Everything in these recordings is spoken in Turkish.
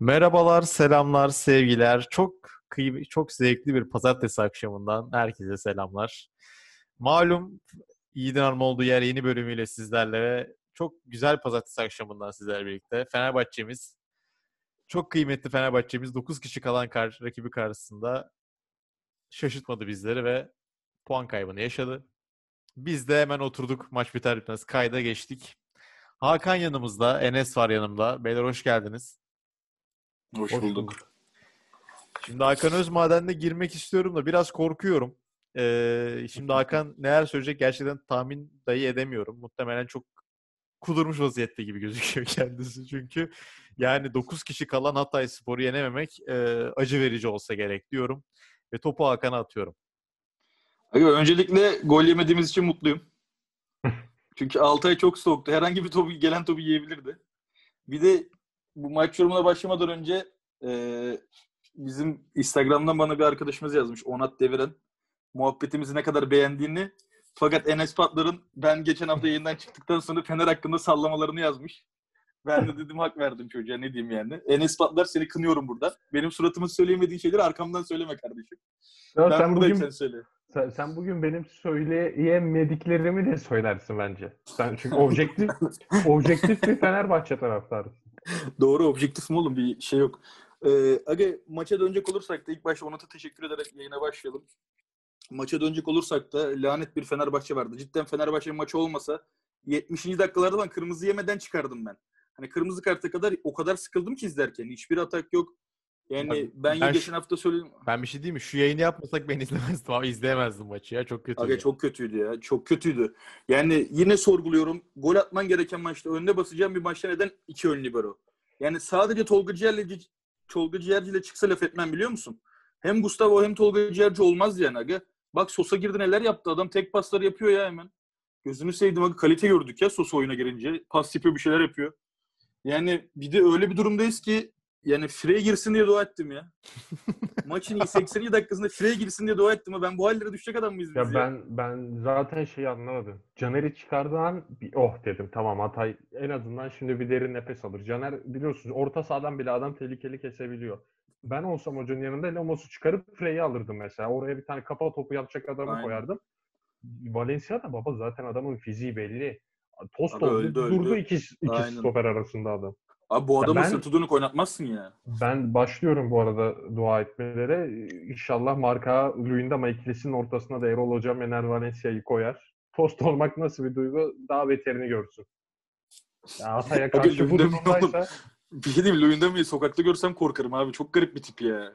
Merhabalar, selamlar, sevgiler. Çok kıyım çok zevkli bir pazartesi akşamından herkese selamlar. Malum Yiğidin Hanım olduğu yer yeni bölümüyle sizlerle ve çok güzel pazartesi akşamından sizlerle birlikte. Fenerbahçe'miz, çok kıymetli Fenerbahçe'miz 9 kişi kalan kar rakibi karşısında şaşırtmadı bizleri ve puan kaybını yaşadı. Biz de hemen oturduk maç biter bitmez kayda geçtik. Hakan yanımızda, Enes var yanımda. Beyler hoş geldiniz. Hoş, Hoş bulduk. Şimdi Hakan Özmaden'de girmek istiyorum da biraz korkuyorum. Ee, şimdi Hakan neler söyleyecek gerçekten tahmin dahi edemiyorum. Muhtemelen çok kudurmuş vaziyette gibi gözüküyor kendisi. Çünkü yani 9 kişi kalan Hatay Spor'u yenememek e, acı verici olsa gerek diyorum. Ve topu Hakan'a atıyorum. Öncelikle gol yemediğimiz için mutluyum. Çünkü Altay çok soğuktu. Herhangi bir topu, gelen topu yiyebilirdi. Bir de bu maç yorumuna başlamadan önce e, bizim Instagram'dan bana bir arkadaşımız yazmış. Onat Deviren. Muhabbetimizi ne kadar beğendiğini. Fakat Enes Patlar'ın ben geçen hafta yayından çıktıktan sonra Fener hakkında sallamalarını yazmış. Ben de dedim hak verdim çocuğa ne diyeyim yani. Enes Patlar seni kınıyorum burada. Benim suratımı söyleyemediğin şeyleri arkamdan söyleme kardeşim. Ya ben sen bugün, sen söyle. Sen, sen bugün benim söyleyemediklerimi de söylersin bence. Sen çünkü objektif objektif bir Fenerbahçe taraftarısın. Doğru objektif mi oğlum bir şey yok. Ee, Aga maça dönecek olursak da ilk başta Onat'a teşekkür ederek yayına başlayalım. Maça dönecek olursak da lanet bir Fenerbahçe vardı. Cidden Fenerbahçe maçı olmasa 70. dakikalarda ben kırmızı yemeden çıkardım ben. Hani kırmızı karta kadar o kadar sıkıldım ki izlerken. Hiçbir atak yok. Yani ben, ben, ben geçen hafta söyledim. Ben bir şey diyeyim mi? Şu yayını yapmasak ben izlemezdim ama izleyemezdim maçı ya. Çok kötüydü. Aga çok kötüydü ya. Çok kötüydü. Yani yine sorguluyorum. Gol atman gereken maçta önüne basacağım bir maçta neden iki ön libero? Yani sadece Tolga Ciğer'le Tolga Ciğerci ile çıksa laf etmem biliyor musun? Hem Gustavo hem Tolga Ciğerci olmaz yani aga. Bak Sosa girdi neler yaptı. Adam tek pasları yapıyor ya hemen. Gözünü sevdim aga kalite gördük ya Sosa oyuna girince. Pas yapıyor bir şeyler yapıyor. Yani bir de öyle bir durumdayız ki yani Frey girsin diye dua ettim ya. Maçın 80. dakikasında Frey girsin diye dua ettim. Ben bu hallere düşecek adam mıyız biz ya? Ben, ben zaten şeyi anlamadım. Caner'i çıkardığı an bir oh dedim tamam Hatay en azından şimdi bir derin nefes alır. Caner biliyorsunuz orta sahadan bile adam tehlikeli kesebiliyor. Ben olsam hocanın yanında Lemos'u çıkarıp Frey'i alırdım mesela. Oraya bir tane kafa topu yapacak adamı Aynen. koyardım. Valencia da baba zaten adamın fiziği belli. Tost oldu. Durdu öldü. iki, iki stoper arasında adam. Abi bu adamın ben, sırtı dönük oynatmazsın ya. Ben başlıyorum bu arada dua etmelere. İnşallah marka Luyendama ikilisinin ortasına da Erol Hocam Ener Valencia'yı koyar. Post olmak nasıl bir duygu daha beterini görsün. Ya Hatay'a karşı bu durumdaysa... Bir şey diyeyim Luyendama'yı sokakta görsem korkarım abi. Çok garip bir tip ya.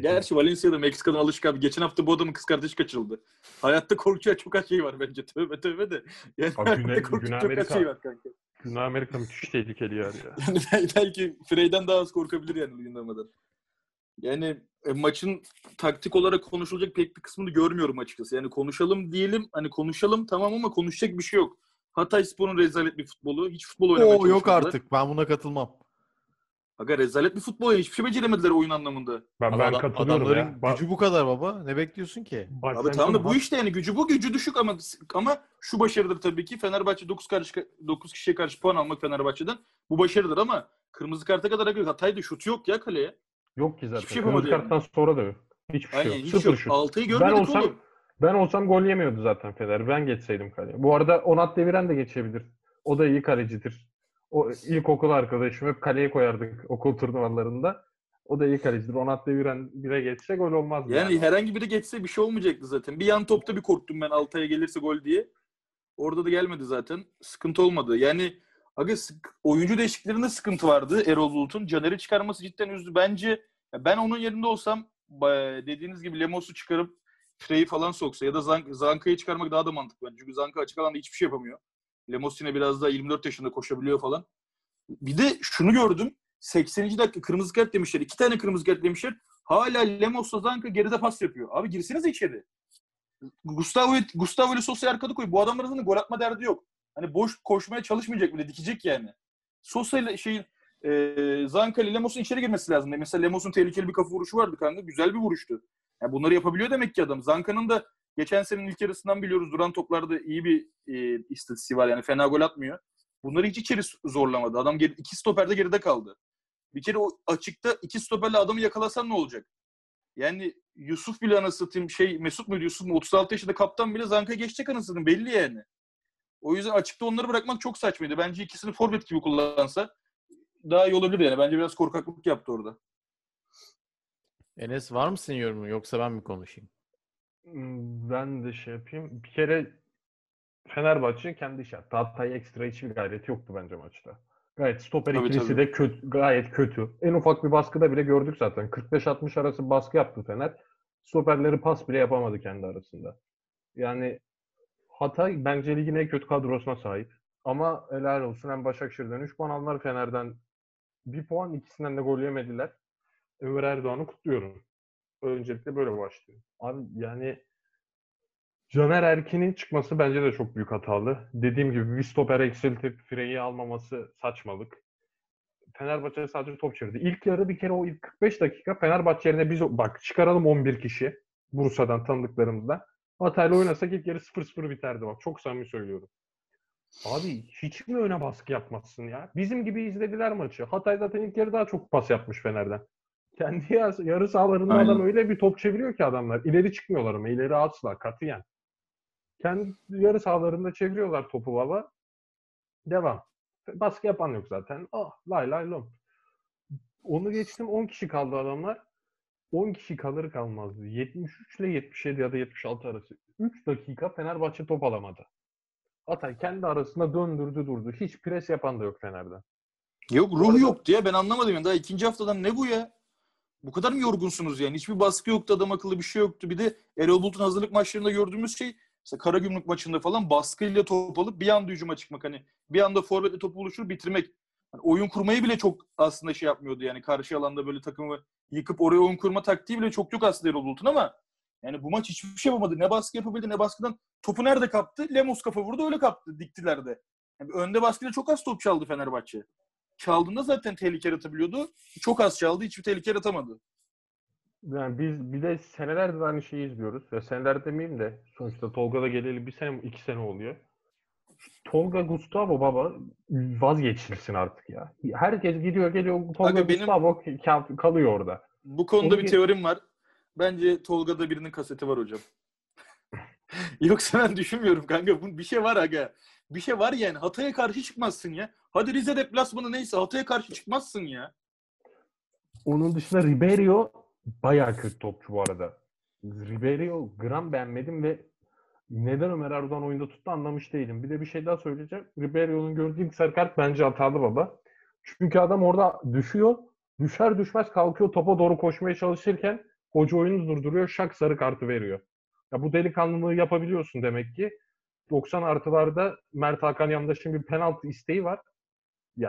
Gerçi Valencia'da Meksika'dan alışık abi. Geçen hafta bu adamın kız kardeşi kaçırıldı. Hayatta korkacak çok az şey var bence. Tövbe tövbe de. Yani hayatta Güney, çok az şey var kanka. Güney Amerika müthiş tehlikeli yer ya. Yani belki Frey'den daha az korkabilir yani Luyendama'dan. Yani e, maçın taktik olarak konuşulacak pek bir kısmını görmüyorum açıkçası. Yani konuşalım diyelim, hani konuşalım tamam ama konuşacak bir şey yok. Hatay Spor'un rezalet bir futbolu. Hiç futbol oynamaya Oo, yok artık. Ben buna katılmam. Aga rezalet bir futbol. Hiçbir şey beceremediler oyun anlamında. Ben, ben katılıyorum adamların ya. gücü bu kadar baba. Ne bekliyorsun ki? Bak, Abi tamam da bu işte yani gücü bu gücü düşük ama ama şu başarıdır tabii ki. Fenerbahçe 9 karşı 9 kişiye karşı puan almak Fenerbahçe'den bu başarıdır ama kırmızı karta kadar Aga Hatay'da şutu yok ya kaleye. Yok ki zaten. Hiçbir şey kırmızı karttan yani. sonra da yok. Hiçbir şey Aynen, yok. Hiç Sıfır yok. şut. Altıyı görmedik ben olsam, oğlum. Ben olsam gol yemiyordu zaten Fener. Ben geçseydim kaleye. Bu arada Onat Deviren de geçebilir. O da iyi kalecidir. O ilkokul arkadaşım hep kaleye koyardık okul turnuvalarında. O da iyi kalecidir. Onat Deviren bire geçse gol olmaz. Yani, yani herhangi biri geçse bir şey olmayacaktı zaten. Bir yan topta bir korktum ben Altay'a gelirse gol diye. Orada da gelmedi zaten. Sıkıntı olmadı. Yani aga oyuncu değişikliklerinde sıkıntı vardı Erol Bulut'un. Caner'i çıkarması cidden üzdü. Bence ben onun yerinde olsam dediğiniz gibi Lemos'u çıkarıp Frey'i falan soksa ya da Zank Zanka'yı çıkarmak daha da mantıklı. Çünkü Zanka açık alanda hiçbir şey yapamıyor. Lemos yine biraz daha 24 yaşında koşabiliyor falan. Bir de şunu gördüm. 80. dakika kırmızı kart demişler. iki tane kırmızı kart demişler. Hala Lemos'la Zanka geride pas yapıyor. Abi girseniz içeri. Gustavo, Gustavo ile Sosa'yı arkada koy. Bu adamların da gol atma derdi yok. Hani boş koşmaya çalışmayacak bile. Dikecek yani. Sosa ile şeyin e, Zanka ile Lemos'un içeri girmesi lazım. Mesela Lemos'un tehlikeli bir kafa vuruşu vardı kanka. Güzel bir vuruştu. Yani bunları yapabiliyor demek ki adam. Zanka'nın da Geçen senenin ilk yarısından biliyoruz duran toplarda iyi bir e, istatistiği var. Yani fena gol atmıyor. Bunları hiç içeri zorlamadı. Adam geri, iki stoperde geride kaldı. Bir kere o açıkta iki stoperle adamı yakalasan ne olacak? Yani Yusuf bile anasını şey Mesut mu Yusuf mu 36 yaşında kaptan bile Zanka geçecek anasını belli yani. O yüzden açıkta onları bırakmak çok saçmaydı. Bence ikisini forvet gibi kullansa daha iyi olabilir yani. Bence biraz korkaklık yaptı orada. Enes var mısın yorumu yoksa ben mi konuşayım? Ben de şey yapayım. Bir kere Fenerbahçe kendi iş yaptı. Hatay ekstra hiçbir gayreti yoktu bence maçta. Gayet stoper Tabii, ikilisi tabii. de kötü, gayet kötü. En ufak bir baskıda bile gördük zaten. 45-60 arası baskı yaptı Fener. Stoperleri pas bile yapamadı kendi arasında. Yani Hatay bence ligin en kötü kadrosuna sahip. Ama helal olsun hem Başakşehir'den 3 puan aldılar Fener'den 1 puan ikisinden de gol yemediler. Ömer Erdoğan'ı kutluyorum. Öncelikle böyle başlıyor. Abi yani Caner Erkin'in çıkması bence de çok büyük hatalı. Dediğim gibi bir stoper eksiltip Frey'i almaması saçmalık. Fenerbahçe sadece top çevirdi. İlk yarı bir kere o ilk 45 dakika Fenerbahçe yerine biz bak çıkaralım 11 kişi Bursa'dan tanıdıklarımızdan. Hatay'la oynasak ilk yarı 0-0 biterdi bak. Çok samimi söylüyorum. Abi hiç mi öne baskı yapmazsın ya? Bizim gibi izlediler maçı. Hatay zaten ilk yarı daha çok pas yapmış Fener'den. Kendi yar- yarı sahalarında Aynen. adam öyle bir top çeviriyor ki adamlar. İleri çıkmıyorlar ama ileri asla katiyen. Kendi yarı sahalarında çeviriyorlar topu baba. Devam. Baskı yapan yok zaten. Ah lay lay lom. Onu geçtim 10 kişi kaldı adamlar. 10 kişi kalır kalmazdı. 73 ile 77 ya da 76 arası. 3 dakika Fenerbahçe top alamadı. Hatay kendi arasında döndürdü durdu. Hiç pres yapan da yok Fener'den. Yok ruh yoktu ya. Ben anlamadım yani. Daha ikinci haftadan ne bu ya? Bu kadar mı yorgunsunuz yani? Hiçbir baskı yoktu. Adam akıllı bir şey yoktu. Bir de Erol Bulut'un hazırlık maçlarında gördüğümüz şey mesela Karagümrük maçında falan baskıyla top alıp bir anda hücuma çıkmak. Hani bir anda forvetle topu buluşur bitirmek. Hani oyun kurmayı bile çok aslında şey yapmıyordu yani. Karşı alanda böyle takımı yıkıp oraya oyun kurma taktiği bile çok yok aslında Erol Bulut'un ama yani bu maç hiçbir şey yapamadı. Ne baskı yapabildi ne baskıdan. Topu nerede kaptı? Lemos kafa vurdu öyle kaptı. Diktiler de. Yani önde baskıyla çok az top çaldı Fenerbahçe. Çaldığında zaten tehlike yaratabiliyordu. Çok az çaldı. Hiçbir tehlike yaratamadı. Yani biz bir de senelerdir aynı şeyi izliyoruz. Ya seneler demeyeyim de sonuçta Tolga'da geleli bir sene, iki sene oluyor. Tolga Gustavo baba vazgeçilsin artık ya. Herkes gidiyor geliyor Tolga Aga benim- Gustavo ka- kalıyor orada. Bu konuda Onu bir teorim var. Bence Tolga'da birinin kaseti var hocam. Yoksa ben düşünmüyorum kanka. Bu bir şey var aga. Bir şey var yani. Hatay'a karşı çıkmazsın ya. Hadi Rize deplasmanı neyse Hatay'a karşı çıkmazsın ya. Onun dışında Ribeiro bayağı kötü topçu bu arada. Ribeiro gram beğenmedim ve neden Ömer Erdoğan oyunda tuttu anlamış değilim. Bir de bir şey daha söyleyeceğim. Ribeiro'nun gördüğü ilk sarı kart bence hatalı baba. Çünkü adam orada düşüyor. Düşer düşmez kalkıyor topa doğru koşmaya çalışırken hoca oyunu durduruyor. Şak sarı kartı veriyor. Ya bu delikanlılığı yapabiliyorsun demek ki. 90 artılarda Mert Hakan Yandaş'ın bir penaltı isteği var. Ya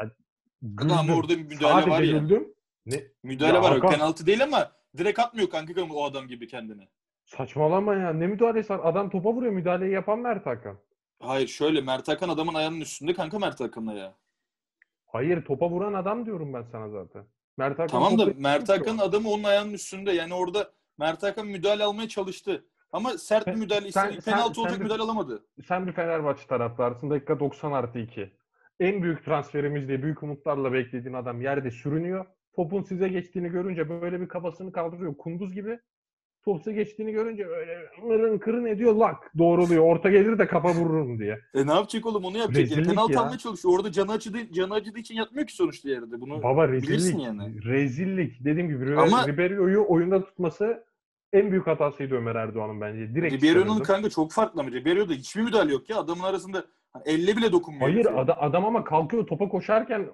Aga ama güldüm. orada bir müdahale Sadece var ya. güldüm. Ne? Müdahale Ya var. Hakan- Penaltı değil ama direkt atmıyor kanka o adam gibi kendini. Saçmalama ya. Ne müdahalesi var? Adam topa vuruyor. Müdahaleyi yapan Mert Hakan. Hayır şöyle Mert Hakan adamın ayağının üstünde kanka Mert Hakan'la ya. Hayır topa vuran adam diyorum ben sana zaten. Mert Hakan Tamam da Mert Hakan adamı onun ayağının üstünde. Yani orada Mert Hakan müdahale almaya çalıştı. Ama sert bir Sen- müdahale sen- istedi. sen- Penaltı sen olacak bir- müdahale alamadı. Sen bir Fenerbahçe taraftarısın. Dakika 90 artı 2. En büyük transferimiz diye büyük umutlarla beklediğin adam yerde sürünüyor. Topun size geçtiğini görünce böyle bir kafasını kaldırıyor. Kunduz gibi. Top size geçtiğini görünce öyle mırın kırın ediyor lak doğruluyor. Orta gelir de kafa vururum diye. E ne yapacak oğlum onu yapacak. Yani Rezillik penaltı ya. almaya çalışıyor. Orada canı acıdı, canı acıdığı için yatmıyor ki sonuçta yerde. Bunu Baba bilirsin rezillik. yani. Rezillik. Dediğim gibi Ama- Ribeiro'yu oyunda tutması en büyük hatasıydı Ömer Erdoğan'ın bence. Direkt Ribeiro'nun kanka çok farklı ama Ribeiro'da hiçbir müdahale yok ya. Adamın arasında hani elle bile dokunmuyor. Hayır ada- adam ama kalkıyor topa koşarken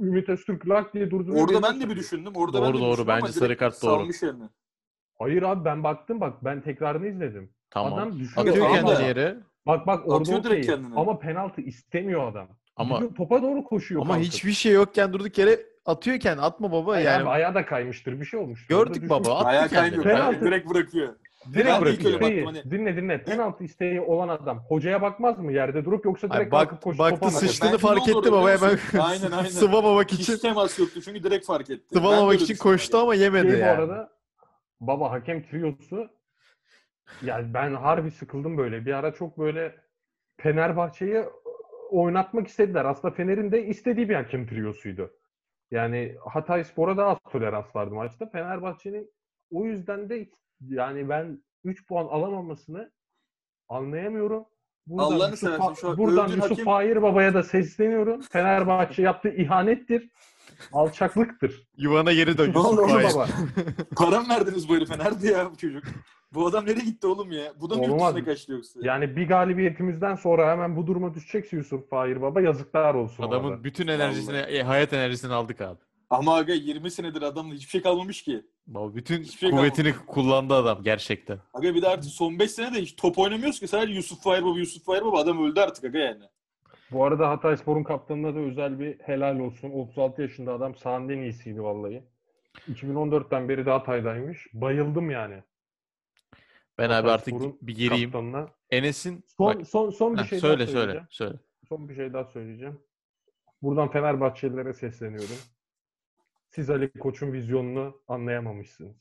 Ümit Öztürk lak diye durduruyor. Orada ben de bir düşündüm. Orada Doğru, ben de doğru. Bence sarı kart doğru. Yani. Hayır abi ben baktım bak ben tekrarını izledim. Tamam. Adam düşüyor. Atıyor kendini yere. Bak bak orada Atıyor direkt okey. kendini. Ama penaltı istemiyor adam. Ama topa doğru koşuyor. ama kalkıp. hiçbir şey yokken durduk yere atıyor kendini. Atma baba yani. abi, ayağı da kaymıştır bir şey olmuş. Gördük baba. Attı Ayağı kaymıyor. Penaltı. Direkt bırakıyor. Direkt bırakıyor. İsteği, hani. dinle dinle. Penaltı isteği olan adam hocaya bakmaz mı yerde durup yoksa Ay, direkt bak, kalkıp koşup baktı topa sıçtığını fark etti baba hemen? Aynen, aynen. sıvamamak için. Hiç temas yoktu çünkü direkt fark etti. Sıvamamak için koştu yani. ama yemedi Şey bu yani. arada baba hakem triyosu yani ben harbi sıkıldım böyle. Bir ara çok böyle Fenerbahçe'yi oynatmak istediler. Aslında Fener'in de istediği bir hakem triyosuydu. Yani Hatay Spor'a daha az tolerans vardı maçta. Fenerbahçe'nin o yüzden de yani ben 3 puan alamamasını anlayamıyorum. Buradan Allah'ını Yusuf, seversen şu an buradan Yusuf hakem- Fahir Baba'ya da sesleniyorum. Fenerbahçe yaptığı ihanettir. Alçaklıktır. Yuvana geri dön. Ne oldu Yusuf oğlum Fahir. Baba. Para mı verdiniz bu herife? Nerede ya bu çocuk? Bu adam nereye gitti oğlum ya? Bu da mı yurt Olmaz. dışına kaçtı yoksa? Yani bir galibiyetimizden sonra hemen bu duruma düşecekse Yusuf Fahir Baba yazıklar olsun. Adamın bütün enerjisini, e, hayat enerjisini aldık abi. Ama aga 20 senedir adamla hiçbir şey kalmamış ki. Baba bütün Hiçbir şey kuvvetini kullandı adam gerçekten. Aga bir de artık son 5 sene de hiç top oynamıyoruz ki. Sadece Yusuf Fahir Baba, Yusuf Fahir Baba adam öldü artık aga yani. Bu arada Hatay Spor'un kaptanına da özel bir helal olsun. 36 yaşında adam sahanın en iyisiydi vallahi. 2014'ten beri de Hatay'daymış. Bayıldım yani. Ben abi artık bir gireyim. Kaptanına. Enes'in Son, bak, son, son bir heh, şey daha söyle söyleyeceğim. söyle söyle. Son bir şey daha söyleyeceğim. Buradan Fenerbahçelilere sesleniyorum. Siz Ali Koç'un vizyonunu anlayamamışsınız.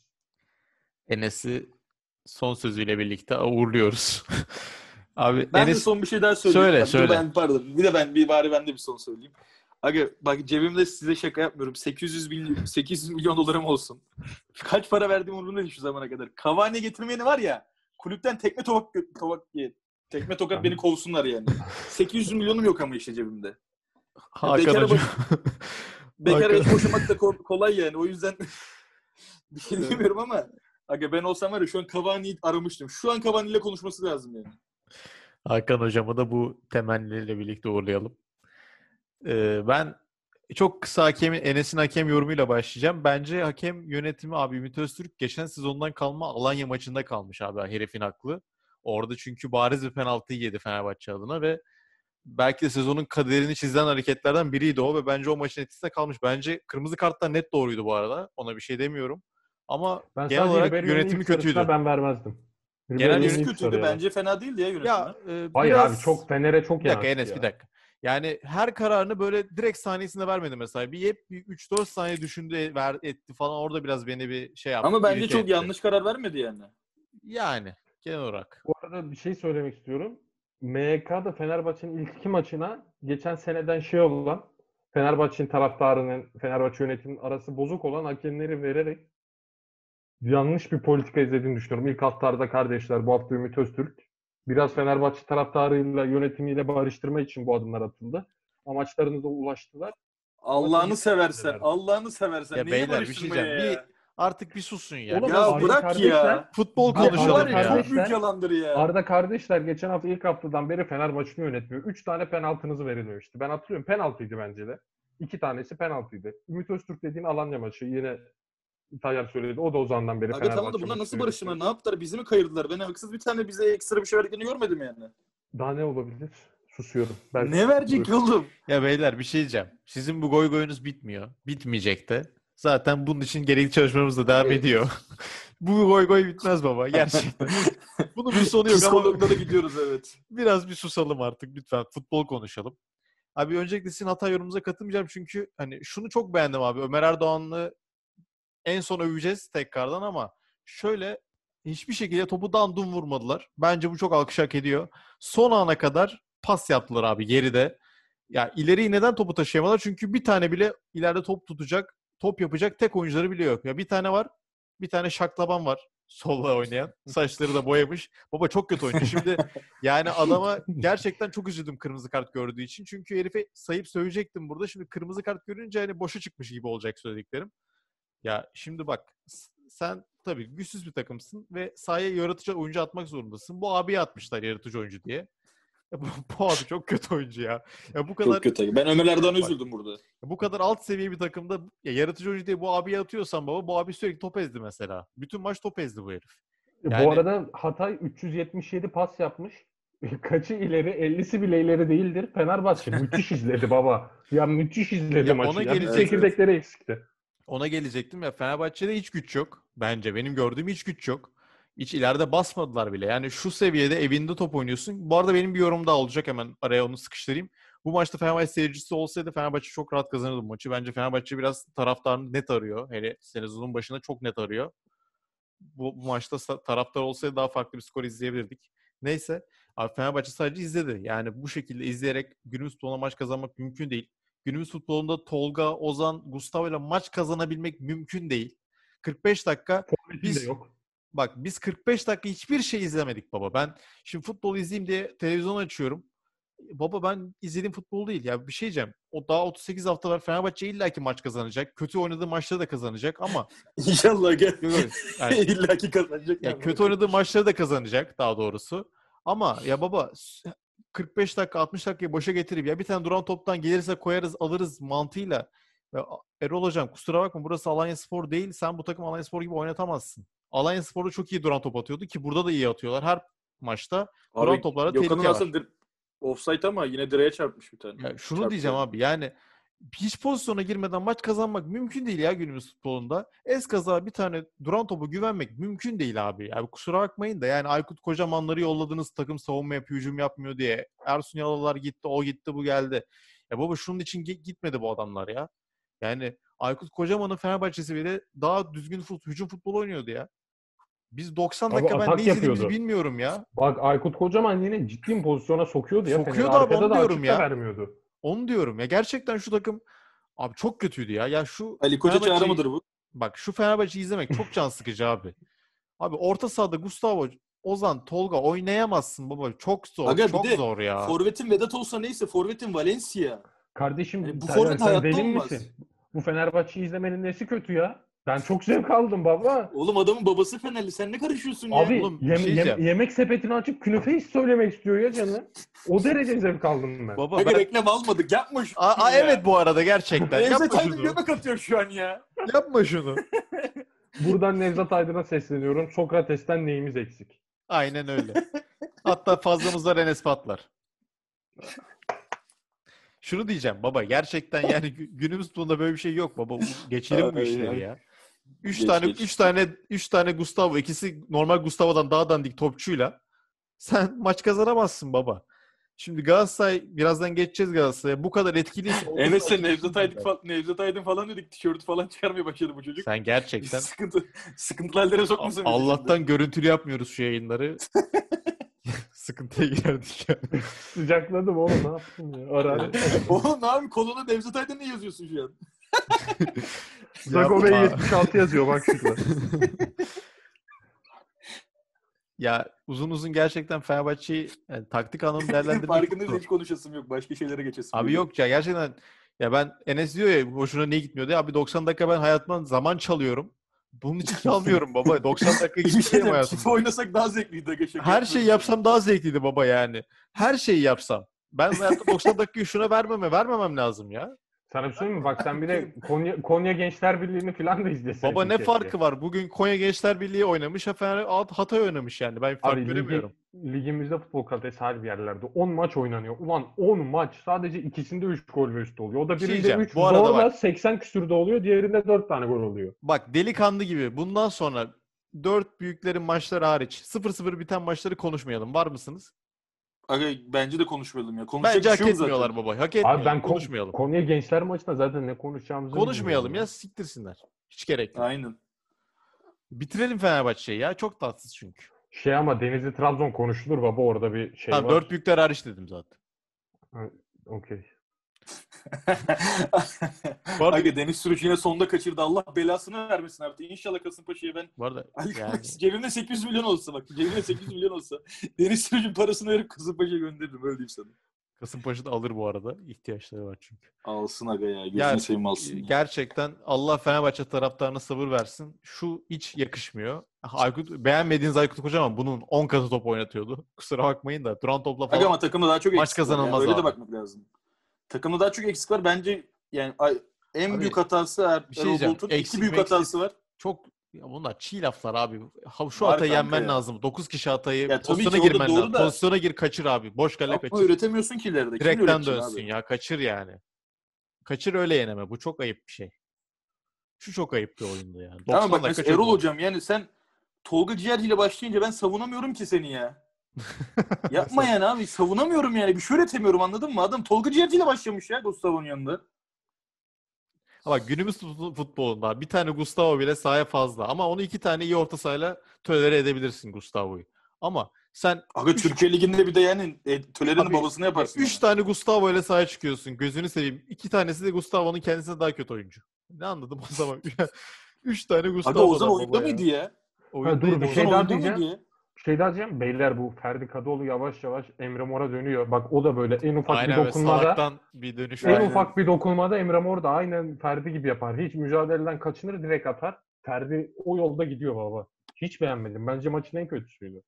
Enes'i son sözüyle birlikte uğurluyoruz. abi Ben de Enes son bir şey daha söyleyeyim. Söyle, dur söyle. Ben, pardon. Bir de ben bir bari ben de bir son söyleyeyim. Aga bak cebimde size şaka yapmıyorum. 800 milyon 800 milyon dolarım olsun. Kaç para verdiğim umurumda değil şu zamana kadar. Cavani getirmeyeni var ya. Kulüpten tekme tokat diye. Tekme tokat beni kovsunlar yani. 800 milyonum yok ama işte cebimde. Hakan Bekara Hocam. Bekar Hakan- boşamak da ko- kolay yani. O yüzden bir şey demiyorum ama Aga ben olsam var ya şu an Cavani'yi aramıştım. Şu an Cavani ile konuşması lazım yani. Hakan hocamı da bu temenniyle birlikte uğurlayalım. Ee, ben çok kısa hakemin Enes'in hakem yorumuyla başlayacağım. Bence hakem yönetimi abi Ümit Öztürk geçen sezondan kalma Alanya maçında kalmış abi herifin haklı. Orada çünkü bariz bir penaltı yedi Fenerbahçe adına ve belki de sezonun kaderini çizen hareketlerden biriydi o ve bence o maçın etkisinde kalmış. Bence kırmızı kartlar net doğruydu bu arada. Ona bir şey demiyorum. Ama Ben genel olarak yönetimi kötüydü. Ben vermezdim. Genel Ribery'nin yönetim ilk kötüydü. Bence fena değildi ya yönetimi. Ya e, Hayır biraz... abi çok Fener'e çok Bir dakika yansıdı Enes ya. bir dakika. Yani her kararını böyle direkt saniyesinde vermedi mesela. Bir hep bir 3-4 saniye düşündü ver, etti falan. Orada biraz beni bir şey yaptı. Ama bence çok etti. yanlış karar vermedi yani. Yani genel olarak. Bu arada bir şey söylemek istiyorum. MHK'da Fenerbahçe'nin ilk iki maçına geçen seneden şey olan Fenerbahçe'nin taraftarının Fenerbahçe yönetiminin arası bozuk olan hakemleri vererek yanlış bir politika izlediğini düşünüyorum. İlk haftalarda kardeşler bu hafta Ümit Öztürk biraz Fenerbahçe taraftarıyla yönetimiyle barıştırma için bu adımlar atıldı. Amaçlarına ulaştılar. Allah'ını seversen. Allah'ını seversen. Ya Neyi beyler, bir şey diyeceğim. ya? Artık bir susun ya. Oğlum, Ya Arda bırak kardeşler- ya. futbol konuşalım ya çok kardeşler- büyük yalandır ya. Arda kardeşler geçen hafta ilk haftadan beri Fenerbahçe'ni yönetmiyor. Üç tane penaltınızı verilmemişti. Ben hatırlıyorum penaltıydı bence de. İki tanesi penaltıydı. Ümit Öztürk dediğin Alanya maçı yine Tayyar söyledi. O da o zamandan beri Aga tamam da bunlar nasıl barıştılar? Ne yaptılar? Bizi mi kayırdılar? Ben haksız bir tane bize ekstra bir şey verdiklerini görmedim yani. Daha ne olabilir? Susuyorum. Ben Ne verecek oğlum? Ya beyler bir şey diyeceğim. Sizin bu goy goyunuz bitmiyor. Bitmeyecek de. Zaten bunun için gerekli çalışmalarımız da devam ediyor. bu goy goy bitmez baba gerçekten. Bunun bir sonu yok ama Psikologlara gidiyoruz evet. biraz bir susalım artık lütfen. Futbol konuşalım. Abi öncelikle sizin hata yorumunuza katılmayacağım çünkü hani şunu çok beğendim abi. Ömer Erdoğan'ı en son öveceğiz tekrardan ama şöyle hiçbir şekilde topu dandum vurmadılar. Bence bu çok alkış hak ediyor. Son ana kadar pas yaptılar abi geride. Ya ileriyi neden topu taşıyamadılar? Çünkü bir tane bile ileride top tutacak, top yapacak tek oyuncuları bile yok. Ya bir tane var. Bir tane şaklaban var. Solla oynayan. Saçları da boyamış. Baba çok kötü oyuncu. Şimdi yani adama gerçekten çok üzüldüm kırmızı kart gördüğü için. Çünkü herife sayıp söyleyecektim burada. Şimdi kırmızı kart görünce hani boşa çıkmış gibi olacak söylediklerim. Ya şimdi bak sen tabii güçsüz bir takımsın ve sahaya yaratıcı oyuncu atmak zorundasın. Bu abiye atmışlar yaratıcı oyuncu diye. Ya bu, bu abi çok kötü oyuncu ya. Ya bu kadar Çok kötü. Ben Ömer Erdoğan'a üzüldüm burada. bu kadar alt seviye bir takımda ya yaratıcı oyuncu diye bu abiye atıyorsan baba bu abi sürekli top ezdi mesela. Bütün maç top ezdi bu herif. Yani- Bu arada Hatay 377 pas yapmış. Kaçı ileri, 50'si bile ileri değildir. Fenerbahçe müthiş izledi baba. Ya müthiş izledi Ya maçı. ona ya. Gelecek- çekirdekleri eksikti. Ona gelecektim ya Fenerbahçe'de hiç güç yok. Bence benim gördüğüm hiç güç yok. Hiç ileride basmadılar bile. Yani şu seviyede evinde top oynuyorsun. Bu arada benim bir yorum daha olacak hemen araya onu sıkıştırayım. Bu maçta Fenerbahçe seyircisi olsaydı Fenerbahçe çok rahat kazanırdı maçı. Bence Fenerbahçe biraz taraftarını net arıyor. Hele sezonun başında çok net arıyor. Bu, bu maçta taraftar olsaydı daha farklı bir skor izleyebilirdik. Neyse. Abi Fenerbahçe sadece izledi. Yani bu şekilde izleyerek günümüz futboluna maç kazanmak mümkün değil. Günümüz futbolunda Tolga, Ozan, Gustavo ile maç kazanabilmek mümkün değil. 45 dakika Forvetin Biz- de yok. Bak biz 45 dakika hiçbir şey izlemedik baba. Ben şimdi futbol izleyeyim diye televizyon açıyorum. Baba ben izlediğim futbol değil. Ya bir şey diyeceğim. O daha 38 hafta var. Fenerbahçe illaki maç kazanacak. Kötü oynadığı maçları da kazanacak ama İnşallah gel. Yani- İlla ki kazanacak. ya yani. kötü oynadığı maçları da kazanacak daha doğrusu. Ama ya baba 45 dakika 60 dakikayı boşa getirip ya bir tane duran toptan gelirse koyarız alırız mantığıyla. Ya Erol hocam kusura bakma burası Alanya Spor değil. Sen bu takım Alanya Spor gibi oynatamazsın. Alanya Spor'da çok iyi duran top atıyordu ki burada da iyi atıyorlar. Her maçta Abi, duran toplara tehlike var. aslında dir- offside ama yine direğe çarpmış bir tane. Ya şunu Çarptı. diyeceğim abi yani hiç pozisyona girmeden maç kazanmak mümkün değil ya günümüz futbolunda. Eskaza bir tane duran topu güvenmek mümkün değil abi. Yani kusura bakmayın da yani Aykut Kocamanları yolladınız takım savunma yapıyor, hücum yapmıyor diye. Ersun Yalalar gitti, o gitti, bu geldi. Ya baba şunun için gi- gitmedi bu adamlar ya. Yani Aykut Kocaman'ın Fenerbahçe'si bile daha düzgün fut, hücum futbolu oynuyordu ya. Biz 90 Abi dakika ben atak ne izlediğimizi bilmiyorum ya. Bak Aykut Kocaman yine ciddi bir pozisyona sokuyordu ya. Sokuyordu Fener'i abi, onu diyorum ya. vermiyordu. Onu diyorum ya. Gerçekten şu takım abi çok kötüydü ya. Ya şu Ali Koca çağrı mıdır bu? Bak şu Fenerbahçe'yi izlemek çok can sıkıcı abi. Abi orta sahada Gustavo, Ozan, Tolga oynayamazsın baba. Çok zor. Aga bir çok de zor ya. Forvet'in Vedat olsa neyse Forvet'in Valencia. Kardeşim Yani bu forvet hayatta deli olmaz. misin? Bu Fenerbahçe'yi izlemenin nesi kötü ya? Ben çok zevk aldım baba. Oğlum adamın babası Fenerli. Sen ne karışıyorsun ya? Abi oğlum, bir yem- şey yem- yemek sepetini açıp künefeyi söylemek istiyor ya canı. O derece zevk aldım ben. Baba ben... reklam almadık. Yapma şunu Aa, aa, ya. evet bu arada gerçekten. Nevzat Aydın göbek atıyor şu an ya. Yapma şunu. Buradan Nevzat Aydın'a sesleniyorum. Sokrates'ten neyimiz eksik? Aynen öyle. Hatta fazlamız var Enes Patlar. Şunu diyeceğim baba gerçekten yani gü- günümüz futbolunda böyle bir şey yok baba. Geçelim bu işleri ya. Üç Geç, tane geç. üç tane üç tane Gustavo ikisi normal Gustavo'dan daha dandik topçuyla sen maç kazanamazsın baba. Şimdi Galatasaray birazdan geçeceğiz Galatasaray'a. Bu kadar etkiliyse Enes'e Nevzat Aydın, falan, Nevzat Aydın falan dedik. Tişörtü falan çıkarmaya başladı bu çocuk. sen gerçekten Sıkıntı, sıkıntılı hallere sokmasın. Allah'tan görüntülü yapmıyoruz şu yayınları. Sıkıntıya girerdik yani. Sıcakladım oğlum ne yaptın ya? Ara şimdi. Oğlum ne abi koluna Nevzat Aydın ne yazıyorsun şu an? Zagove Yapma. 76 yazıyor bak şurada. Ya uzun uzun gerçekten Fenerbahçe'yi yani taktik anlamda değerlendirmek Farkındayız hiç konuşasım yok. Başka şeylere geçesim Abi yok ya gerçekten ya ben Enes diyor ya hoşuna niye gitmiyor diye. Abi 90 dakika ben hayatımdan zaman çalıyorum. Bunun için çalmıyorum baba. 90 dakika Bir hiçbir şey hayatımda. FIFA oynasak daha zevkliydi. Şaka Her şeyi yapsam daha zevkliydi baba yani. Her şeyi yapsam. Ben hayatta 90 dakikayı şuna vermeme, vermemem lazım ya. Sana bir şey mi? Bak sen bir de Konya, Konya Gençler Birliği'ni falan da izleseydin. Baba ne keşke. farkı var? Bugün Konya Gençler Birliği oynamış, Fener Hatay oynamış yani. Ben fark Abi ligi- göremiyorum. ligimizde futbol kalitesi her bir yerlerde. 10 maç oynanıyor. Ulan 10 maç sadece ikisinde 3 gol ve üstü oluyor. O da şey birinde diyeceğim. 3 Bu arada zorla bak. 80 küsürde oluyor. Diğerinde 4 tane gol oluyor. Bak delikanlı gibi bundan sonra dört büyüklerin maçları hariç 0-0 biten maçları konuşmayalım. Var mısınız? Aga, bence de konuşmayalım ya. Konuşacak Bence bir hak şey yok zaten. etmiyorlar baba. Hak etmiyorlar. Abi ben Kon- konuşmayalım. Konya Gençler maçında zaten ne konuşacağımızı konuşmayalım bilmiyorum ya siktirsinler. Hiç gerek yok. Aynen. Bitirelim Fenerbahçe'yi ya. Çok tatsız çünkü. Şey ama Denizli Trabzon konuşulur baba orada bir şey Tamam, var. dört büyükler hariç dedim zaten. Okey. Arada, Aga Deniz Sürücü yine sonda kaçırdı. Allah belasını vermesin artık. İnşallah Kasımpaşa'ya ben bu arada Ali yani, cebimde 800 milyon olsa bak cebimde 800 milyon olsa Deniz Sürücü'nün parasını verip Kasımpaşa'ya gönderirim öyle diyeyim sana. Kasımpaşa da alır bu arada. İhtiyaçları var çünkü. Alsın aga ya. Gözünü seveyim alsın. ya. Gerçekten Allah Fenerbahçe taraftarına sabır versin. Şu hiç yakışmıyor. Aykut, beğenmediğiniz Aykut Kocaman bunun 10 katı top oynatıyordu. Kusura bakmayın da duran topla falan. Aga ama takımda daha çok Maç kazanılmaz öyle abi. de bakmak lazım. Takımda daha çok eksik var. Bence yani en Abi, büyük hatası er, bir şey Erol. Bulut'un Eksik iki büyük meksik- hatası var. Çok ya bunlar çiğ laflar abi. Şu hatayı yenmen ya. lazım. 9 kişi hatayı Ya pozisyona girmen lazım. da- Pozisyona gir kaçır abi. Boş kale kaçır. üretemiyorsun ki ileride. Direkten dönsün abi? ya. Kaçır yani. Kaçır öyle yeneme. Bu çok ayıp bir şey. Şu çok ayıp bir oyundu yani. 90 Tamam bak Erol oldu. hocam yani sen Tolga Ciğerci ile başlayınca ben savunamıyorum ki seni ya. Yapma yani abi savunamıyorum yani bir şey üretemiyorum anladın mı? Adam Tolga Ciğerci ile başlamış ya Gustavo'nun yanında. Ama günümüz fut- futbolunda bir tane Gustavo bile sahaya fazla. Ama onu iki tane iyi orta sahayla tolere edebilirsin Gustavo'yu. Ama Sen Aga Türkiye Ligi'nde bir de yani e, Töler'in Abi, babasını yaparsın. 3 yani. tane Gustavo ile sahaya çıkıyorsun. Gözünü seveyim. 2 tanesi de Gustavo'nun kendisine daha kötü oyuncu. Ne anladım o zaman? 3 tane Gustavo. Aga Ozan oyunda ya. mıydı ya? Oyundaydı dur, bir şey daha oyunda diyeceğim. Şey daha diyeceğim. Beyler bu Ferdi Kadıoğlu yavaş yavaş Emre Mor'a dönüyor. Bak o da böyle en ufak Aynen bir dokunmada bir dönüş en. Aynen. ufak bir dokunmada Emre Mor da aynen Ferdi gibi yapar. Hiç mücadeleden kaçınır direkt atar. Ferdi o yolda gidiyor baba. Hiç beğenmedim. Bence maçın en kötüsüydü.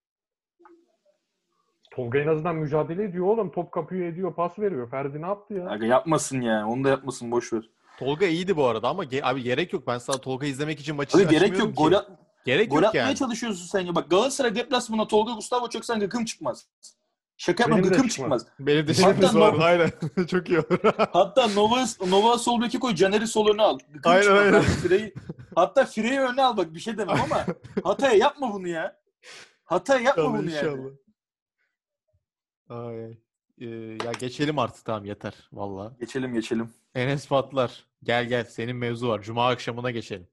Tolga en azından mücadele ediyor oğlum. Top kapıyor ediyor, pas veriyor. Ferdi ne yaptı ya? Aga yapmasın ya. Onu da yapmasın boş ver. Tolga iyiydi bu arada ama ge- abi gerek yok. Ben sana Tolga izlemek için maçı Aga gerek yok. ki. Gol, at, gerek gol yok atmaya yani. çalışıyorsun sen ya. Bak Galatasaray deplasmanına Tolga Gustavo çöksen gıkım çıkmaz. Şaka yapma gıkım çıkmaz. Benim de şeyimiz var. Nova- Aynen. Çok iyi olur. Hatta Nova, Nova sol beki koy. Caner'i sol öne al. Gıkım Aynen, çıkmaz. aynen. Fire'yi- hatta Fire'yi öne al bak bir şey demem ama Hatay'a yapma bunu ya. Hatay'a yapma İnşallah, bunu yani. inşallah. Ay, ay. Ee, ya geçelim artık tamam yeter valla. Geçelim geçelim. Enes Patlar gel gel senin mevzu var. Cuma akşamına geçelim.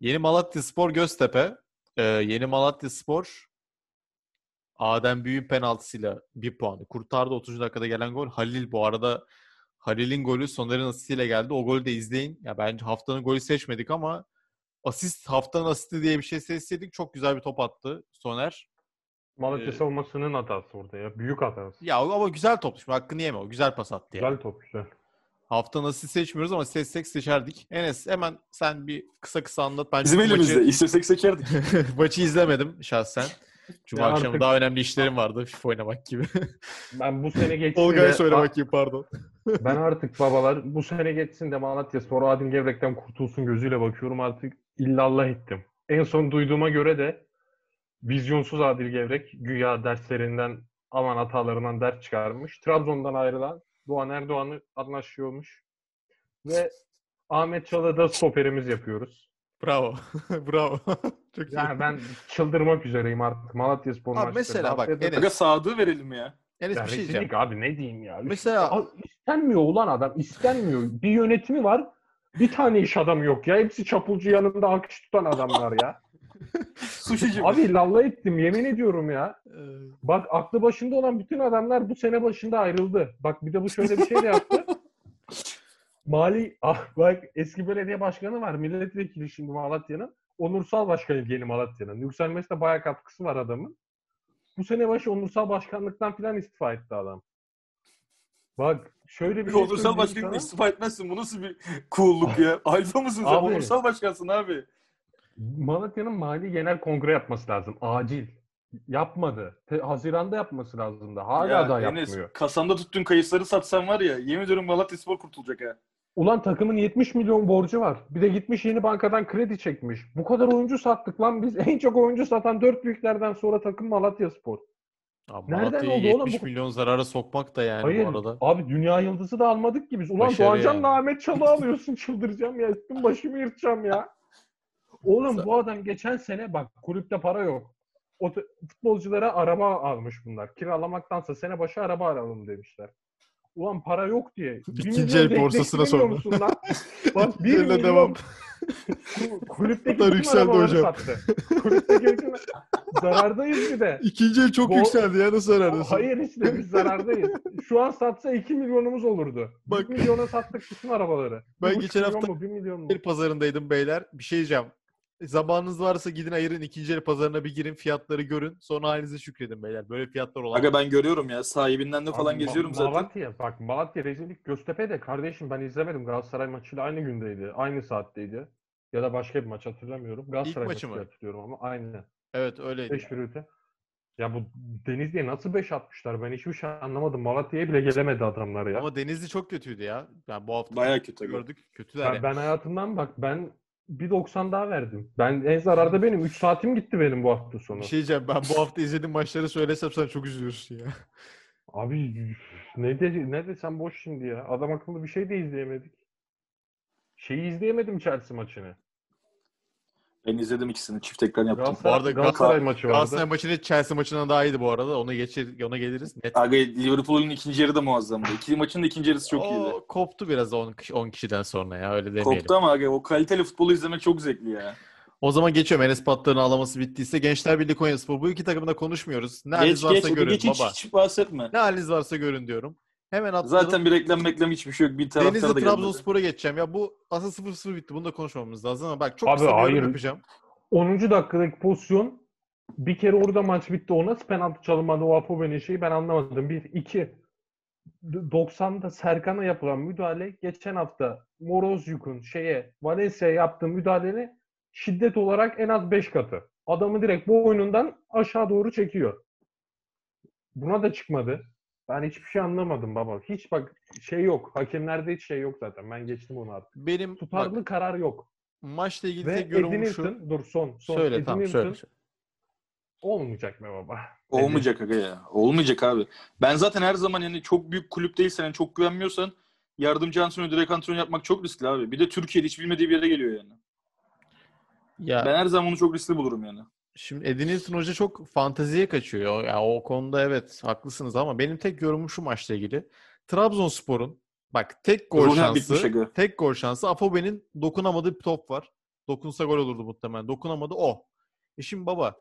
Yeni Malatya Spor Göztepe. Ee, yeni Malatya Spor Adem Büyük'ün penaltısıyla bir puanı kurtardı. 30 dakikada gelen gol. Halil bu arada Halil'in golü Soner'in asistiyle geldi. O golü de izleyin. Ya bence haftanın golü seçmedik ama asist haftanın asisti diye bir şey seçseydik çok güzel bir top attı Soner. Malatya Ee, savunmasının hatası orada ya. Büyük hatası. Ya ama güzel top. Şimdi hakkını yeme o. Güzel pas attı. Güzel top güzel. Hafta nasıl seçmiyoruz ama seçsek seçerdik. Enes hemen sen bir kısa kısa anlat. Ben Bizim elimizde. Maçı, İstesek seçerdik. maçı izlemedim şahsen. Cuma Ya akşamı artık- daha önemli işlerim vardı. FIFA oynamak gibi. Ben bu sene geçsin Tolga'ya de- söylemek gibi pardon. Ben artık babalar bu sene geçsin de Malatya Spor Adil Gevrek'ten kurtulsun gözüyle bakıyorum artık illallah ettim. En son duyduğuma göre de vizyonsuz Adil Gevrek güya derslerinden aman hatalarından ders çıkarmış. Trabzon'dan ayrılan Doğan Erdoğan'ı anlaşıyormuş. Ve Ahmet Çalı'da da stoperimiz yapıyoruz. Bravo. Bravo. Çok iyi. Yani ben çıldırmak üzereyim artık Malatya Spor Abi maçları. mesela bak, Enes- Aga Sadık'ı verelim ya. Enes Ya bir şey diyeceğim. abi ne diyeyim ya. Mesela- Abi istenmiyor ulan adam. istenmiyor. Bir yönetimi var. Bir tane iş adamı yok ya. Hepsi çapulcu yanında alkış tutan adamlar ya. Sushici. Abi lalla ettim yemin ediyorum ya. Bak aklı başında olan bütün adamlar bu sene başında ayrıldı. Bak bir de bu şöyle bir şey de yaptı. Mali ah bak eski belediye başkanı var milletvekili şimdi Malatya'nın. Onursal başkanı yeni Malatya'nın. Yükselmesine bayağı katkısı var adamın. Bu sene başı onursal başkanlıktan filan istifa etti adam. Bak şöyle bir şey onursal söyleyeyim başkanlık sana. istifa etmezsin. Bu nasıl bir cool'luk ya? Alfa mısın sen? Abi. Onursal başkansın abi. Malatya'nın mali genel kongre yapması lazım. Acil. Yapmadı. Te- Haziranda yapması lazımdı. Hala ya da Enes, yapmıyor. kasanda tuttuğun kayısıları satsan var ya yemin ediyorum Malatya Spor kurtulacak ha. Ulan takımın 70 milyon borcu var. Bir de gitmiş yeni bankadan kredi çekmiş. Bu kadar oyuncu sattık lan biz. En çok oyuncu satan dört büyüklerden sonra takım Malatya Spor. Abi Nereden oldu oğlum 70 bu- milyon zarara sokmak da yani Hayır. bu arada. Abi dünya yıldızı da almadık ki biz. Ulan Başarı Doğancan'la yani. Ahmet Çalı alıyorsun. Çıldıracağım ya. Üstüm başımı yırtacağım ya. Oğlum bu adam geçen sene bak kulüpte para yok. O futbolculara araba almış bunlar. Kiralamaktansa sene başı araba alalım demişler. Ulan para yok diye. İkinci el borsasına sordu. Bak bir milyon devam. Ku- kulüpteki bütün yükseldi hocam. sattı. Kulüpteki bütün... Zarardayız bir de. İkinci el çok Bu- yükseldi ya nasıl zarardasın? Hayır işte biz zarardayız. Şu an satsa 2 milyonumuz olurdu. Bak. 1 milyona sattık bütün arabaları. Ben geçen hafta- mu, 1 milyon mu? pazarındaydım beyler. Bir şey diyeceğim. Zamanınız varsa gidin ayırın ikinci el pazarına bir girin fiyatları görün. Sonra halinize şükredin beyler. Böyle fiyatlar olan. Aga ben görüyorum ya sahibinden de falan Abi, Ma- geziyorum zaten. Malatya bak Malatya rezillik Göztepe de kardeşim ben izlemedim. Galatasaray maçıyla aynı gündeydi. Aynı saatteydi. Ya da başka bir maç hatırlamıyorum. Galatasaray maçı maçı mı? hatırlıyorum ama aynı. Evet öyleydi. 5 bir öte. Ya bu Denizli'ye nasıl 5 atmışlar? Ben hiçbir şey anlamadım. Malatya'ya bile gelemedi adamlar ya. Ama Denizli çok kötüydü ya. Yani bu hafta Bayağı kötü gördük. Kötüler Ben, yani. ben hayatımdan bak ben 1.90 daha verdim. Ben en zararda benim. 3 saatim gitti benim bu hafta sonu. Bir şey diyeceğim. Ben bu hafta izlediğim maçları söylesem sen çok üzülürsün ya. Abi ne de ne desem boş şimdi ya. Adam akıllı bir şey de izleyemedik. Şeyi izleyemedim Chelsea maçını. Ben izledim ikisini. Çift ekran yaptım. Galatasaray, arada Galatasaray Gal- maçı vardı. Galatasaray maçını Chelsea maçından daha iyiydi bu arada. Ona geçir, ona geliriz. Net. Aga Liverpool'un ikinci yarı da muazzamdı. İki maçın da ikinci yarısı çok iyiydi. o koptu biraz 10 kişi, 10 kişiden sonra ya. Öyle demeyelim. Koptu ama aga o kaliteli futbolu izlemek çok zevkli ya. O zaman geçiyorum. Enes Patlar'ın ağlaması bittiyse Gençler Birliği Konyaspor. Bu iki takımı da konuşmuyoruz. Ne haliniz Geç varsa geç, görün geç hiç, baba. hiç bahsetme. Ne haliniz varsa görün diyorum. Hemen atladım. Zaten bir reklam meklam hiçbir şey yok. Bir taraftar Denizli da. Trabzonspor'a geçeceğim. Ya bu aslında 0-0 bitti. Bunu da konuşmamız lazım ama bak çok Abi kısa bir yapacağım. 10. dakikadaki pozisyon bir kere orada maç bitti. O nasıl penaltı çalınmadı o Apobe'nin şeyi ben anlamadım. Bir, iki. D- 90'da Serkan'a yapılan müdahale geçen hafta Morozyuk'un şeye Valencia'ya yaptığı müdahalenin şiddet olarak en az 5 katı. Adamı direkt bu oyunundan aşağı doğru çekiyor. Buna da çıkmadı. Ben hiçbir şey anlamadım baba. Hiç bak şey yok. Hakemlerde hiç şey yok zaten. Ben geçtim onu artık. Benim Tutarlı bak, karar yok. maçla ilgili Ve tek yorumum şu. Dur son. son. Söyle Eddie tamam söyle. Olmayacak be baba. Olmayacak aga ya. Olmayacak abi. Ben zaten her zaman yani çok büyük kulüp değilsen, yani çok güvenmiyorsan yardımcı antrenör, direkt antrenör yapmak çok riskli abi. Bir de Türkiye'de hiç bilmediği bir yere geliyor yani. Ya Ben her zaman onu çok riskli bulurum yani. Şimdi Eddie Newton Hoca çok fanteziye kaçıyor. Ya o konuda evet haklısınız ama benim tek yorumum şu maçla ilgili. Trabzonspor'un bak tek gol bitmiş şansı, tek gol şansı Afobe'nin dokunamadığı bir top var. Dokunsa gol olurdu muhtemelen. Dokunamadı o. E şimdi baba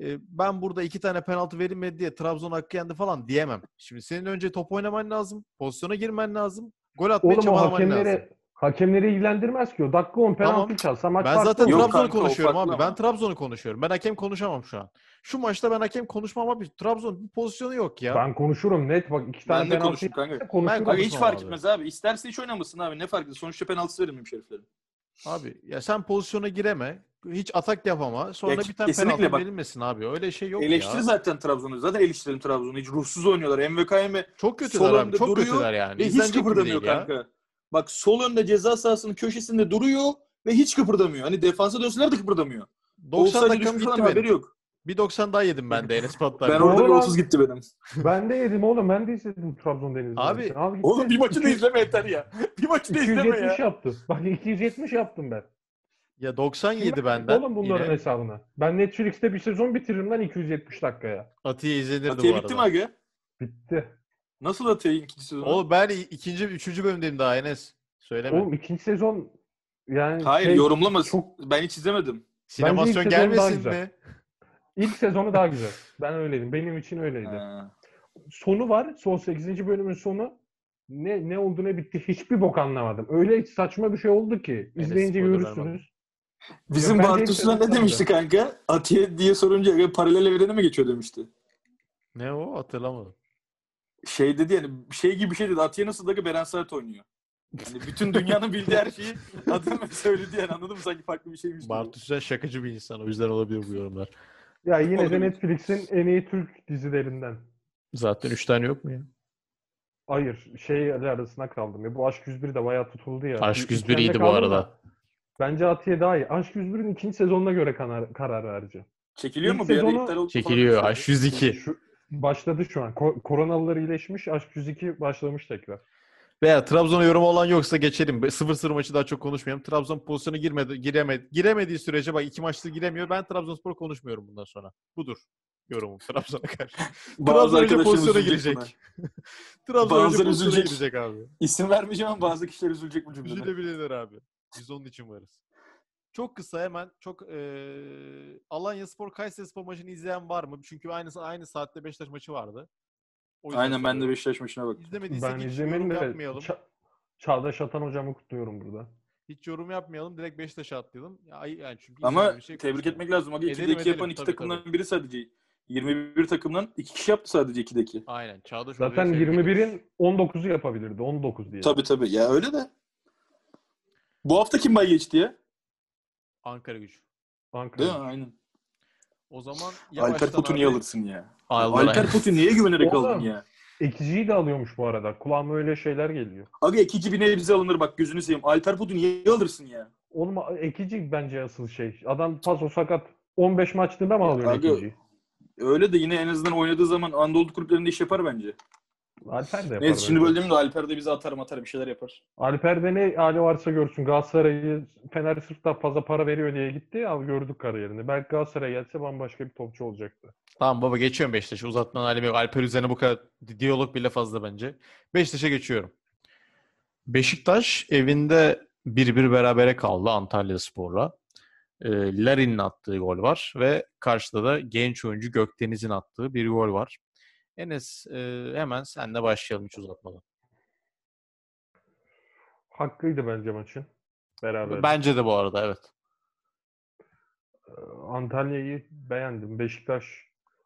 e, ben burada iki tane penaltı verilmedi diye Trabzon hakkı yendi falan diyemem. Şimdi senin önce top oynaman lazım. Pozisyona girmen lazım. Gol atmaya Oğlum çabalaman lazım. Hakemleri, ilgilendirmez ki o. Dakika 10 penaltı Tamam. çalsa maç Ben farklı zaten olur. Yok Trabzon'u kanka, o konuşuyorum farklı abi. ama. Ben Trabzon'u konuşuyorum. Ben hakem konuşamam şu an. Şu maçta ben hakem konuşmam abi. Trabzon bir pozisyonu yok ya. Ben konuşurum net bak iki tane Ben de penaltı konuşayım kanka. konuşurum. Aga hiç fark abi. etmez abi. İsterse hiç oynamasın abi. Ne fark eder? Sonuçta penaltısı verilmemiş heriflerin. Abi ya sen pozisyona gireme. Hiç atak yapama. Sonra Ya bir tane kesinlikle penaltı bak. verilmesin abi. Öyle şey yok Eleştiri ya. zaten Trabzon'u. Zaten eleştirelim Trabzon'u. Hiç ruhsuz oynuyorlar. MVKM Çok kötüler sol abi. önde Çok duruyor kötüler yani. ve hiç İzlenecek gibi kıpırdamıyor değil ya. kanka. Bak sol önde ceza sahasının köşesinde duruyor ve hiç kıpırdamıyor. Hani defansa dönseler de kıpırdamıyor. 90 Offside'e dakikam gitti haberi yok. Bir 90 daha yedim ben de Enes Patlar. Ben orada. 30 gitti benim. Ben de yedim oğlum. Ben de izledim Trabzon Denizli. Abi, gitti. Oğlum bir maçı da 200 izleme yeter ya. Bir maçı da izleme 270 ya. yaptı. Bak 270 yaptım ben. Ya 90 yedi Kim benden. Oğlum bunların Yine. hesabına. Ben Netflix'te bir sezon bitiririm lan 270 dakikaya. Atiye izlenirdi Atiye bu bitti mi arada. aga? Bitti. Nasıl Atiye ikinci sezonu? Oğlum ben ikinci, üçüncü bölümdeyim daha Enes. Söyleme. Oğlum ikinci sezon yani Hayır şey, yorumlama. çok- Ben hiç izlemedim. Sinemasyon gelmesin güzel. mi? ilk sezonu daha güzel. Ben öyleydim. Benim için öyleydi. Ha. Sonu var. Son 8. bölümün sonu. Ne ne oldu ne bitti hiçbir bok anlamadım. Öyle saçma bir şey oldu ki. İzleyince spoiler görürsünüz. Bizim bence Bartu ilk Süren sezon ne demişti kanka? Atiye diye sorunca aga paralel evrene mi geçiyor demişti. Ne o? Hatırlamadım. Şey dedi yani şey gibi bir şey dedi. Atiye nasıl da Beren Saat oynuyor. Yani bütün dünyanın bildiği her şeyi adam söyledi yani anladın mı? Sanki farklı bir şeymiş gibi. Bartu Süren şakacı bir insan. O yüzden olabilir bu yorumlar. Ya yine de. Netflix'in en iyi Türk dizilerinden. Zaten üç tane yok mu ya? Hayır, şeyler arasına kaldım ya. Bu Aşk 101 de bayağı tutuldu ya. Aşk Bir- 101 ikilemde iyiydi bu arada. da Bence Atiye daha iyi. Aşk 101'in ikinci sezonuna göre karar, karar vereceğim. Çekiliyor İlk mu? Bir ara sezonu iptal oldu Çekiliyor. demişlerdi. H102. Şu, başladı şu an. Ko- koronalılar iyileşmiş. Aşk 102 başlamış tekrar. Veya Trabzon'a yorum olan yoksa geçelim. 0-0 maçı daha çok konuşmayalım. Trabzon pozisyonu girmedi, giremedi, giremediği sürece bak iki maçtır giremiyor. Ben Trabzonspor konuşmuyorum bundan sonra. Budur yorumum Trabzon'a karşı. Bazı Trabzon önce pozisyona girecek. Trabzon önce Bazıları pozisyona üzülecek. girecek abi. İsim vermeyeceğim ama bazı kişiler üzülecek bu cümleden. Üzülebilirler abi. Biz onun için varız. Çok kısa hemen çok eee Alanya Spor Kayseri Spor maçını izleyen var mı? Çünkü aynı aynı saatte Beşiktaş maçı vardı. O yüzden Aynen ben de. Beşiktaş maçına bak. İzlemediysek Ben hiç izlemedim yorum de yapmayalım. Ça- Çağdaş Atan hocamı kutluyorum burada. Hiç yorum yapmayalım. Direkt Beşiktaş'a atlayalım. Ya, yani çünkü Ama şey tebrik etmek lazım. Aga Edelim, 2'de 2 edelim. yapan iki Tabii, takımdan biri sadece. 21 takımdan 2 kişi yaptı sadece 2'deki. Aynen. Çağdaş Zaten Hoca'yı tebrik ediyoruz. 21'in 19'u yapabilirdi. 19 diye. Tabii tabii. Ya öyle de. Bu hafta kim bay geçti ya? Ankara gücü. Ankara. Değil mi? Aynen. O zaman Alper niye abi- alırsın ya? Allah Alper Putu niye güvenerek aldın ya? Ekiciyi de alıyormuş bu arada. Kulağıma öyle şeyler geliyor. Aga ikinci bine bize alınır bak gözünü seveyim. Alper Putu niye alırsın ya? Oğlum ekici bence asıl şey. Adam paso sakat 15 maçlığında mı alıyorsun Aga- ekiciyi? Öyle de yine en azından oynadığı zaman Anadolu kulüplerinde iş yapar bence. Alper de yapar. Neyse şimdi böldüm de Alper de bize atar atar bir şeyler yapar. Alper'de ne hali varsa görsün. Galatasaray'ı Fener sırf daha fazla para veriyor diye gitti. Al gördük kariyerini. Belki Galatasaray'a gelse bambaşka bir topçu olacaktı. Tamam baba geçiyorum Beşiktaş'a. Uzatmanın alemi yok. Alper üzerine bu kadar di- diyalog bile fazla bence. Beşiktaş'a geçiyorum. Beşiktaş evinde 1-1 berabere kaldı Antalya Spor'la. e, Larin'in attığı gol var ve karşıda da genç oyuncu Gökdeniz'in attığı bir gol var. Enes e, hemen senle başlayalım hiç uzatmadan. Hakkıydı bence maçın. Beraber. Bence de bu arada evet. Antalya'yı beğendim. Beşiktaş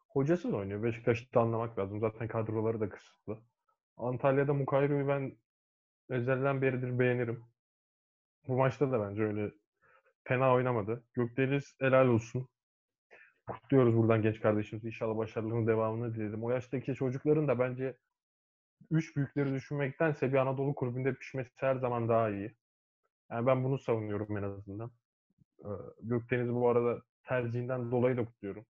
hocasız oynuyor. Beşiktaş'ı da anlamak lazım. Zaten kadroları da kısıtlı. Antalya'da Mukayru'yu ben ezelden beridir beğenirim. Bu maçta da bence öyle fena oynamadı. Gökdeniz helal olsun. Kutluyoruz buradan genç kardeşimiz. İnşallah başarılarının devamını dilerim. O yaştaki çocukların da bence üç büyükleri düşünmektense bir Anadolu kulübünde pişmesi her zaman daha iyi. Yani ben bunu savunuyorum en azından. Ee, Gökdeniz'i bu arada tercihinden dolayı da kutluyorum.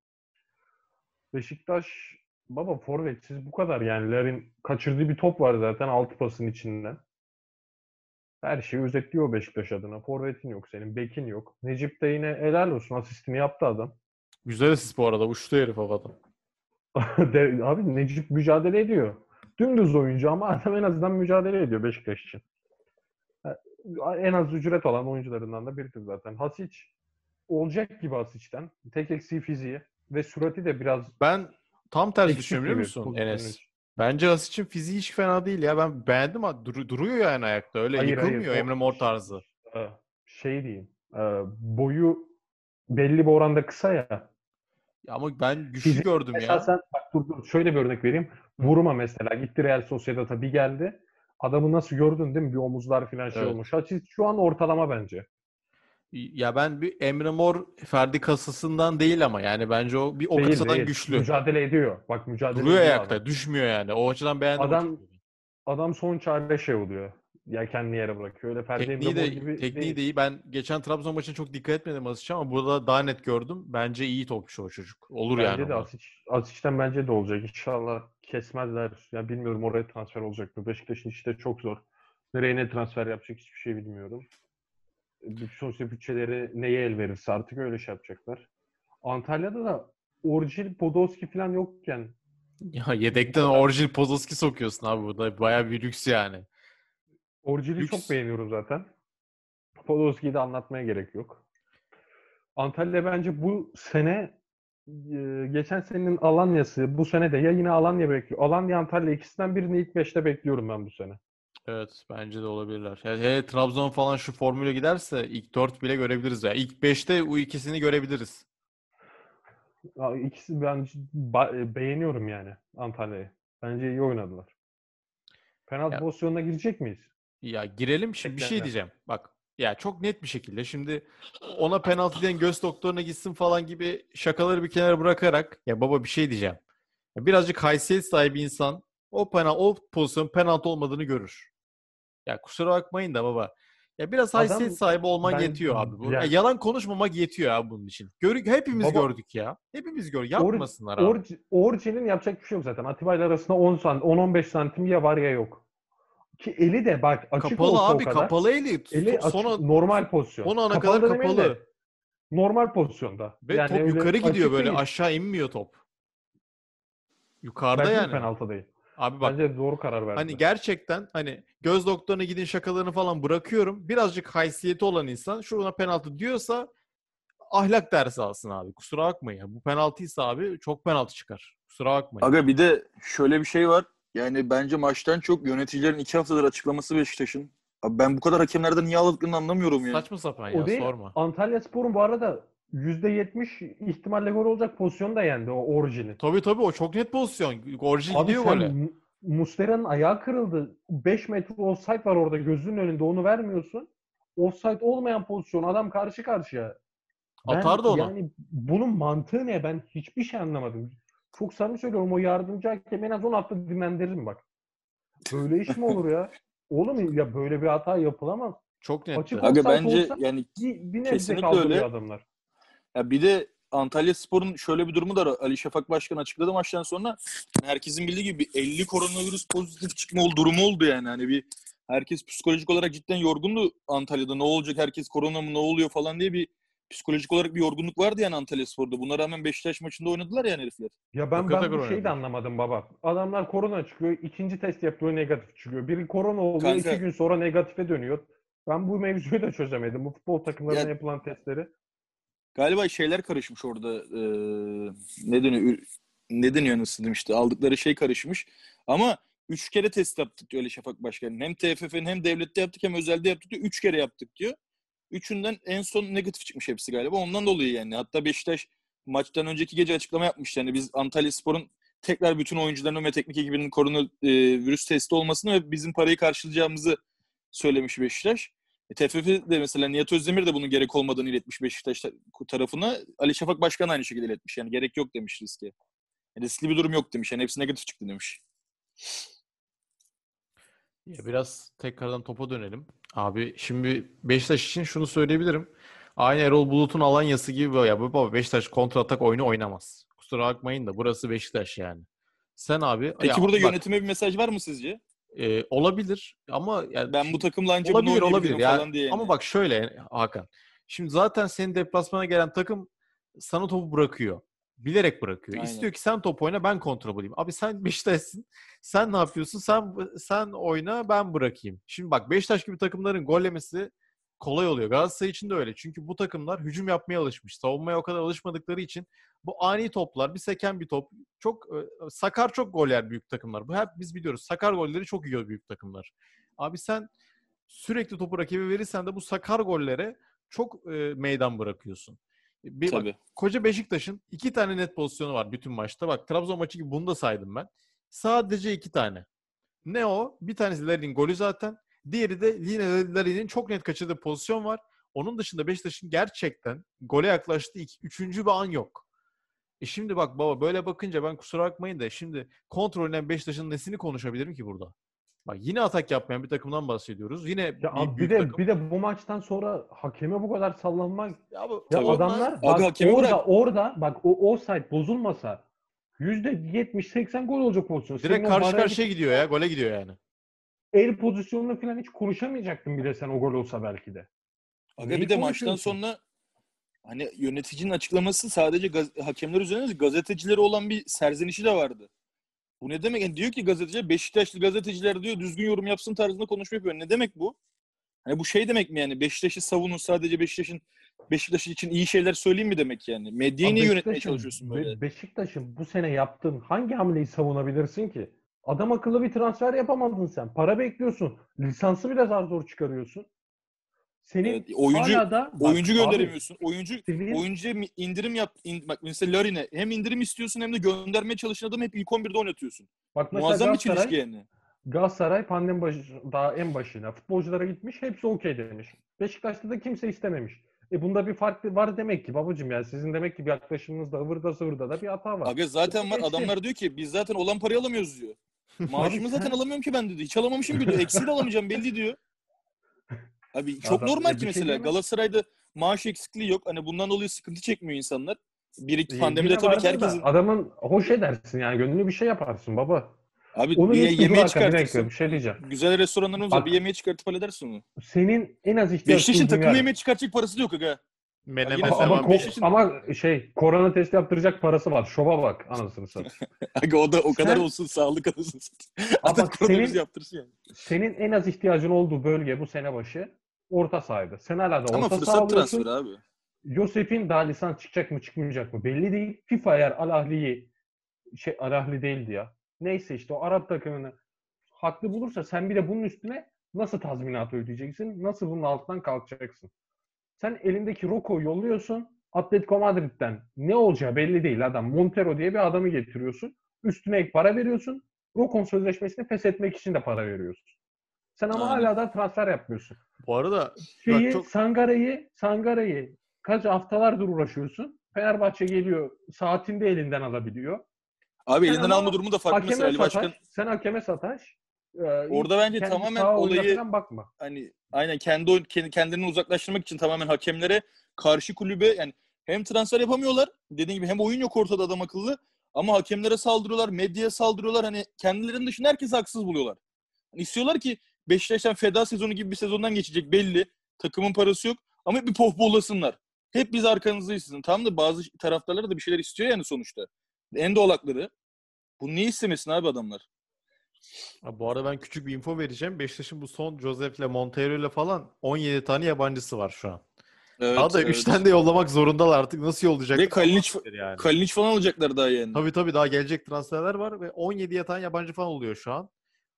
Beşiktaş baba forvetsiz bu kadar yani. Larin kaçırdığı bir top var zaten altı pasın içinden. Her şeyi özetliyor Beşiktaş adına. Forvetin yok senin, bekin yok. Necip de yine helal olsun asistini yaptı adam. Güzel asist bu arada. Uçtu herif havadan. De- Abi Necip mücadele ediyor. Dümdüz oyuncu ama adam en azından mücadele ediyor Beşiktaş için. En az ücret olan oyuncularından da biridir zaten. Hasic olacak gibi Hasic'ten. Tek eksiği fiziği ve sürati de biraz Ben tam tersi düşünüyorum biliyor musun Enes? Bence Asic'in fiziği hiç fena değil ya. Ben beğendim. ha. Dur- duruyor yani ayakta. Öyle Hayır, hayır, yıkılmıyor Emre Mor tarzı. Ee, Şey diyeyim. e, Boyu belli bir oranda kısa ya. Ya ama ben güçlü Fizik gördüm ya. Esasen bak dur, dur, şöyle bir örnek vereyim. Buruma mesela gitti Real Sociedad'a bir geldi. Adamı nasıl gördün değil mi? Bir omuzlar falan şey Evet. olmuş. Hacic şu an ortalama bence. Ya ben bir Emre Mor Ferdi kasasından değil ama yani bence o bir o Değil, kasadan değil. güçlü. Mücadele ediyor. Bak mücadele Duruyor ediyor ayakta, adam. düşmüyor yani. O açıdan beğendim. Adam. Adam son çare şey oluyor. Yelkenli yere bırakıyor. Öyle Tekniği de, gibi tekniği değil. de iyi. Ben geçen Trabzon maçına çok dikkat etmedim Asic'e ama burada daha net gördüm. Bence iyi topçu o çocuk. Olur Bence yani. de onlar. Asic, Asic'ten bence de olacak. İnşallah kesmezler. Ya bilmiyorum oraya transfer olacak mı? Beşiktaş'ın işte çok zor. Nereye ne transfer yapacak hiçbir şey bilmiyorum. Sonuçta bütçeleri neye el verirse artık öyle şey yapacaklar. Antalya'da da orijinal Podolski falan yokken Ya yedekten orijinal Podolski sokuyorsun abi burada. Bayağı bir lüks yani. Lüks. çok beğeniyorum zaten. Podolski'yi de anlatmaya gerek yok. Antalya bence bu sene e, geçen senenin Alanya'sı bu sene de ya yine Alanya bekliyor. Alanya Antalya ikisinden birini ilk 5'te bekliyorum ben bu sene. Evet bence de olabilirler. Yani hele Trabzon falan şu formüle giderse ilk 4 bile görebiliriz ya. İlk 5'te bu ikisini görebiliriz. Ya İkisi ben e, beğeniyorum yani Antalya'yı. Bence iyi oynadılar. Penaltı Ya- pozisyonuna girecek miyiz? Ya girelim şimdi bir şey diyeceğim. Bak ya çok net bir şekilde şimdi ona penaltı diyen göz doktoruna gitsin falan gibi şakaları bir kenara bırakarak ya baba bir şey diyeceğim. Ya birazcık haysiyet sahibi insan o penal o pozisyon penaltı olmadığını görür. Ya kusura bakmayın da baba. Ya biraz Adam- haysiyet sahibi olman ben- yetiyor abi. Bu, ya yani- yalan konuşmamak yetiyor abi bunun için. Gör, hepimiz Baba- gördük ya. Hepimiz gördük. Or- Yapmasınlar abi. Orji- Orijin'in yapacak bir şey yok zaten. Atiba ile arasında 10 santim, 10-15 santim ya var ya yok. Ki eli de bak açık kapalı olsa abi o kadar. kapalı eli. Eli açık, Sona, normal pozisyon. son ana Kapalı kadar kapalı. de Normal pozisyonda. Ve Yani top yukarı gidiyor böyle değil. aşağı inmiyor top. Yukarıda Bence yani. penaltı değil. Abi bak Bence doğru karar verdi. hani gerçekten hani göz doktoruna gidin şakalarını falan bırakıyorum. Birazcık haysiyeti olan insan şuna penaltı diyorsa ahlak dersi alsın abi. Kusura bakmayın ya. Bu penaltıysa abi çok penaltı çıkar. Kusura bakmayın. Aga bir de şöyle bir şey var. Yani bence maçtan çok yöneticilerin iki haftadır açıklaması Beşiktaş'ın. Abi ben bu kadar hakemlerden niye ağladıklarını anlamıyorum ya. Saçma sapan o ya değil. sorma. Antalya Spor'un bu arada %70 ihtimalle gol olacak pozisyonu da yendi o orijini. Tabii tabii o çok net pozisyon. Orijin Abi gidiyor sen böyle. Muslera'nın ayağı kırıldı. 5 metre offside var orada gözünün önünde onu vermiyorsun. Offside olmayan pozisyon adam karşı karşıya. Ben Atardı onu. Yani bunun mantığı ne? Ben hiçbir şey anlamadım. Çok samimi söylüyorum o yardımcı hakem en az 10 hafta dinlendiririm bak. Böyle iş mi olur ya? Oğlum ya böyle bir hata yapılamaz. Çok netti. Açık- Aga bence olsa- yani Bir, bir Kesinlikle öyle. adamlar. Ya bir de Antalya Spor'un şöyle bir durumu da var. Ali Şafak Başkan açıkladı maçtan sonra. Herkesin bildiği gibi bir 50 koronavirüs pozitif çıkma ol- durumu oldu yani. Hani bir herkes psikolojik olarak cidden yorgundu Antalya'da. Ne olacak? Herkes korona mı ne oluyor falan diye bir psikolojik olarak bir yorgunluk vardı yani Antalya Spor'da. Buna rağmen Beşiktaş maçında oynadılar yani herifler. Ya ben, ben bu şeyi de anlamadım baba. Adamlar korona çıkıyor, ikinci test yapıyor negatif çıkıyor. Biri korona oluyor, Kanka- iki gün sonra negatife dönüyor. Ben bu mevzuyu da çözemedim. Bu futbol takımlarına Ya- yapılan testleri. Galiba şeyler karışmış orada. Ee, ne deniyor? Ne deniyor nasıl demişti? Aldıkları şey karışmış. Ama üç kere test yaptık diyor Ali Şafak Başkanı. Hem TFF'nin hem devlette yaptık hem özelde yaptık diyor. Üç kere yaptık diyor. Üçünden en son negatif çıkmış hepsi galiba. Ondan dolayı yani. Hatta Beşiktaş maçtan önceki gece açıklama yapmış. Yani biz Antalya Spor'un tekrar bütün oyuncuların ve teknik ekibinin korona e, testi olmasını ve bizim parayı karşılayacağımızı söylemiş Beşiktaş. E, TFF de mesela Nihat Özdemir de bunun gerek olmadığını iletmiş Beşiktaş ta- tarafına. Ali Şafak Başkan aynı şekilde iletmiş. Yani gerek yok demiş riske. Yani riskli bir durum yok demiş. Yani hepsi negatif çıktı demiş. Ya biraz tekrardan topa dönelim. Abi şimdi Beşiktaş için şunu söyleyebilirim. Aynı Erol Bulut'un Alanya'sı gibi böyle ya baba Beşiktaş kontra atak oyunu oynamaz. Kusura bakmayın da burası Beşiktaş yani. Sen abi Peki ya burada bak, yönetime bir mesaj var mı sizce? e, olabilir ama yani Ben bu takımla anca bunu olabilir olabilir oynayabilirim ya. falan diye. yani. Ama bak şöyle Hakan. Şimdi zaten senin deplasmana gelen takım sana topu bırakıyor. Bilerek bırakıyor. Aynen. İstiyor ki sen top oyna ben kontrol bulayım. Abi sen Beşiktaş'sın. Sen ne yapıyorsun? Sen sen oyna ben bırakayım. Şimdi bak Beşiktaş gibi takımların gol yemesi kolay oluyor. Galatasaray için de öyle. Çünkü bu takımlar hücum yapmaya alışmış. Savunmaya o kadar alışmadıkları için bu ani toplar, bir seken bir top. Çok e, sakar çok gol yer büyük takımlar. Bu hep biz biliyoruz. Sakar golleri çok yiyor büyük takımlar. Abi sen sürekli topu rakibe verirsen de bu sakar gollere çok e, meydan bırakıyorsun. Bir, bak, Tabii. koca Beşiktaş'ın iki tane net pozisyonu var bütün maçta. Bak Trabzon maçı gibi bunu da saydım ben. Sadece iki tane. Ne o? Bir tanesi Larin'in golü zaten. Diğeri de yine Larin'in çok net kaçırdığı pozisyon var. Onun dışında Beşiktaş'ın gerçekten gole yaklaştığı iki, üçüncü bir an yok. E şimdi bak baba böyle bakınca ben kusura bakmayın da şimdi kontrolünden Beşiktaş'ın nesini konuşabilirim ki burada? Bak yine atak yapmayan bir takımdan bahsediyoruz. Yine Ya bir bir de takım. bir de bu maçtan sonra hakeme bu kadar sallanmak Ya, bu, ya adamlar Abi bak orada bırak. orada bak o offside bozulmasa %70-80 gol olacak pozisyon. direkt Senin karşı karşıya gidiyor ya. Gole gidiyor yani. el pozisyonunu falan hiç konuşamayacaktın bile sen o gol olsa belki de. Aga Neyi bir de maçtan sonra hani yöneticinin açıklaması sadece gaz- hakemler üzerine gazetecilere olan bir serzenişi de vardı. Bu ne demek? Yani diyor ki gazeteciler Beşiktaşlı gazeteciler diyor düzgün yorum yapsın tarzında konuşma yapıyor. Ne demek bu? Hani bu şey demek mi yani Beşiktaş'ı savunun sadece Beşiktaş'ın Beşiktaş için iyi şeyler söyleyeyim mi demek yani? Medyayı niye yönetmeye çalışıyorsun böyle? Be- Beşiktaş'ın bu sene yaptığın hangi hamleyi savunabilirsin ki? Adam akıllı bir transfer yapamadın sen. Para bekliyorsun. Lisansı bile zar zor çıkarıyorsun. Senin Evet, oyuncu- hala da bak oyuncu abi, gönderemiyorsun. Oyuncu senin- oyuncuya indirim yap. in- bak mesela Larin'e hem indirim istiyorsun hem de göndermeye çalışan adamı hep ilk 11'de oynatıyorsun. bak Muazzam bir çelişki yani. Galatasaray pandemi başı, daha en başına futbolculara gitmiş. Hepsi okey demiş. Beşiktaş'ta da kimse istememiş. E bunda bir fark var demek ki babacığım yani sizin demek ki bir yaklaşımınızda ıvırda zıvırda da bir hata var. Aga zaten var. Adamlar diyor ki biz zaten olan parayı alamıyoruz diyor. Maaşımı Abi zaten alamıyorum ki ben dedi. Hiç alamamışım gibi diyor. Eksiği de alamayacağım belli diyor. Abi çok Adam- normal ki şey mesela diyemem. Galatasaray'da maaş eksikliği yok. Hani bundan dolayı sıkıntı çekmiyor insanlar. Bir iki pandemide yine tabii ki herkesin Adamın hoş edersin yani gönlünü bir şey yaparsın baba. abi Onu bir yemeğe çıkartırsın. bir şey diyeceğim. Güzel restoranlarımız var. Bir yemeğe çıkartıp halledersin onu. Senin en az ihtiyaç Beşiktaş'ın duyduğun takım yer- yemeğe çıkartacak parası da yok aga. Menemen Yine Ama, ama, ko- bir Beşiktaş'ın- ama şey korona testi yaptıracak parası var. Şova bak anasını satayım. Aga o da o kadar Sen- olsun sağlık anasını satayım. Ama senin- yaptırsın yani. Senin en az ihtiyacın olduğu bölge bu sene başı orta sahaydı. Sen hala da Ama orta saha fırsat transferi abi. Yosef'in daha lisans çıkacak mı çıkmayacak mı belli değil. FIFA eğer Al Ahli'yi şey Al Ahli değildi ya. Neyse işte o Arap takımını haklı bulursa sen bir de bunun üstüne nasıl tazminat ödeyeceksin? Nasıl bunun altından kalkacaksın? Sen elindeki Rocco'yu yolluyorsun. Atletico Madrid'den ne olacağı belli değil adam. Montero diye bir adamı getiriyorsun. Üstüne ek para veriyorsun. Rocco'nun sözleşmesini feshetmek için de para veriyorsun. Sen ama Aynen. hala da transfer yapmıyorsun. Bu arada Şeyi, çok- Sangara'yı, Sangara'yı kaç haftalardır uğraşıyorsun. Fenerbahçe geliyor, saatinde elinden alabiliyor. Abi Sen elinden ama alma durumu da farklı Hakeme mesela Ali sataş, Başkan. sen hakeme sataş. E, Orada bence tamamen olayı- bakma. hani aynen kendi oyun- kendi- kendilerini uzaklaştırmak için tamamen hakemlere karşı kulübe yani hem transfer yapamıyorlar dediğim gibi hem oyun yok ortada adam akıllı ama hakemlere saldırıyorlar, medyaya saldırıyorlar. Hani kendilerinin dışında herkesi haksız buluyorlar. Hani istiyorlar ki Beşiktaş'tan feda sezonu gibi bir sezondan geçecek belli. Takımın parası yok ama hep bir pohpohlasınlar. Hep biz arkanızdayız sizin. Tamam da bazı taraftarlar da bir şeyler istiyor yani sonuçta. En doğal hakları. Bunu niye istemesin abi adamlar? Ha, Bu arada ben küçük bir info vereceğim. Beşiktaş'ın bu son Josef'le Montero'yla falan 17 tane yabancısı var şu an. Evet, Daha da evet. 3 tane de yollamak zorundalar artık. Nasıl yollayacaklar? Ve Kalinic, yani. Kalinic falan alacaklar daha yani. Tabii tabii daha gelecek transferler var ve 17 yatan yabancı falan oluyor şu an.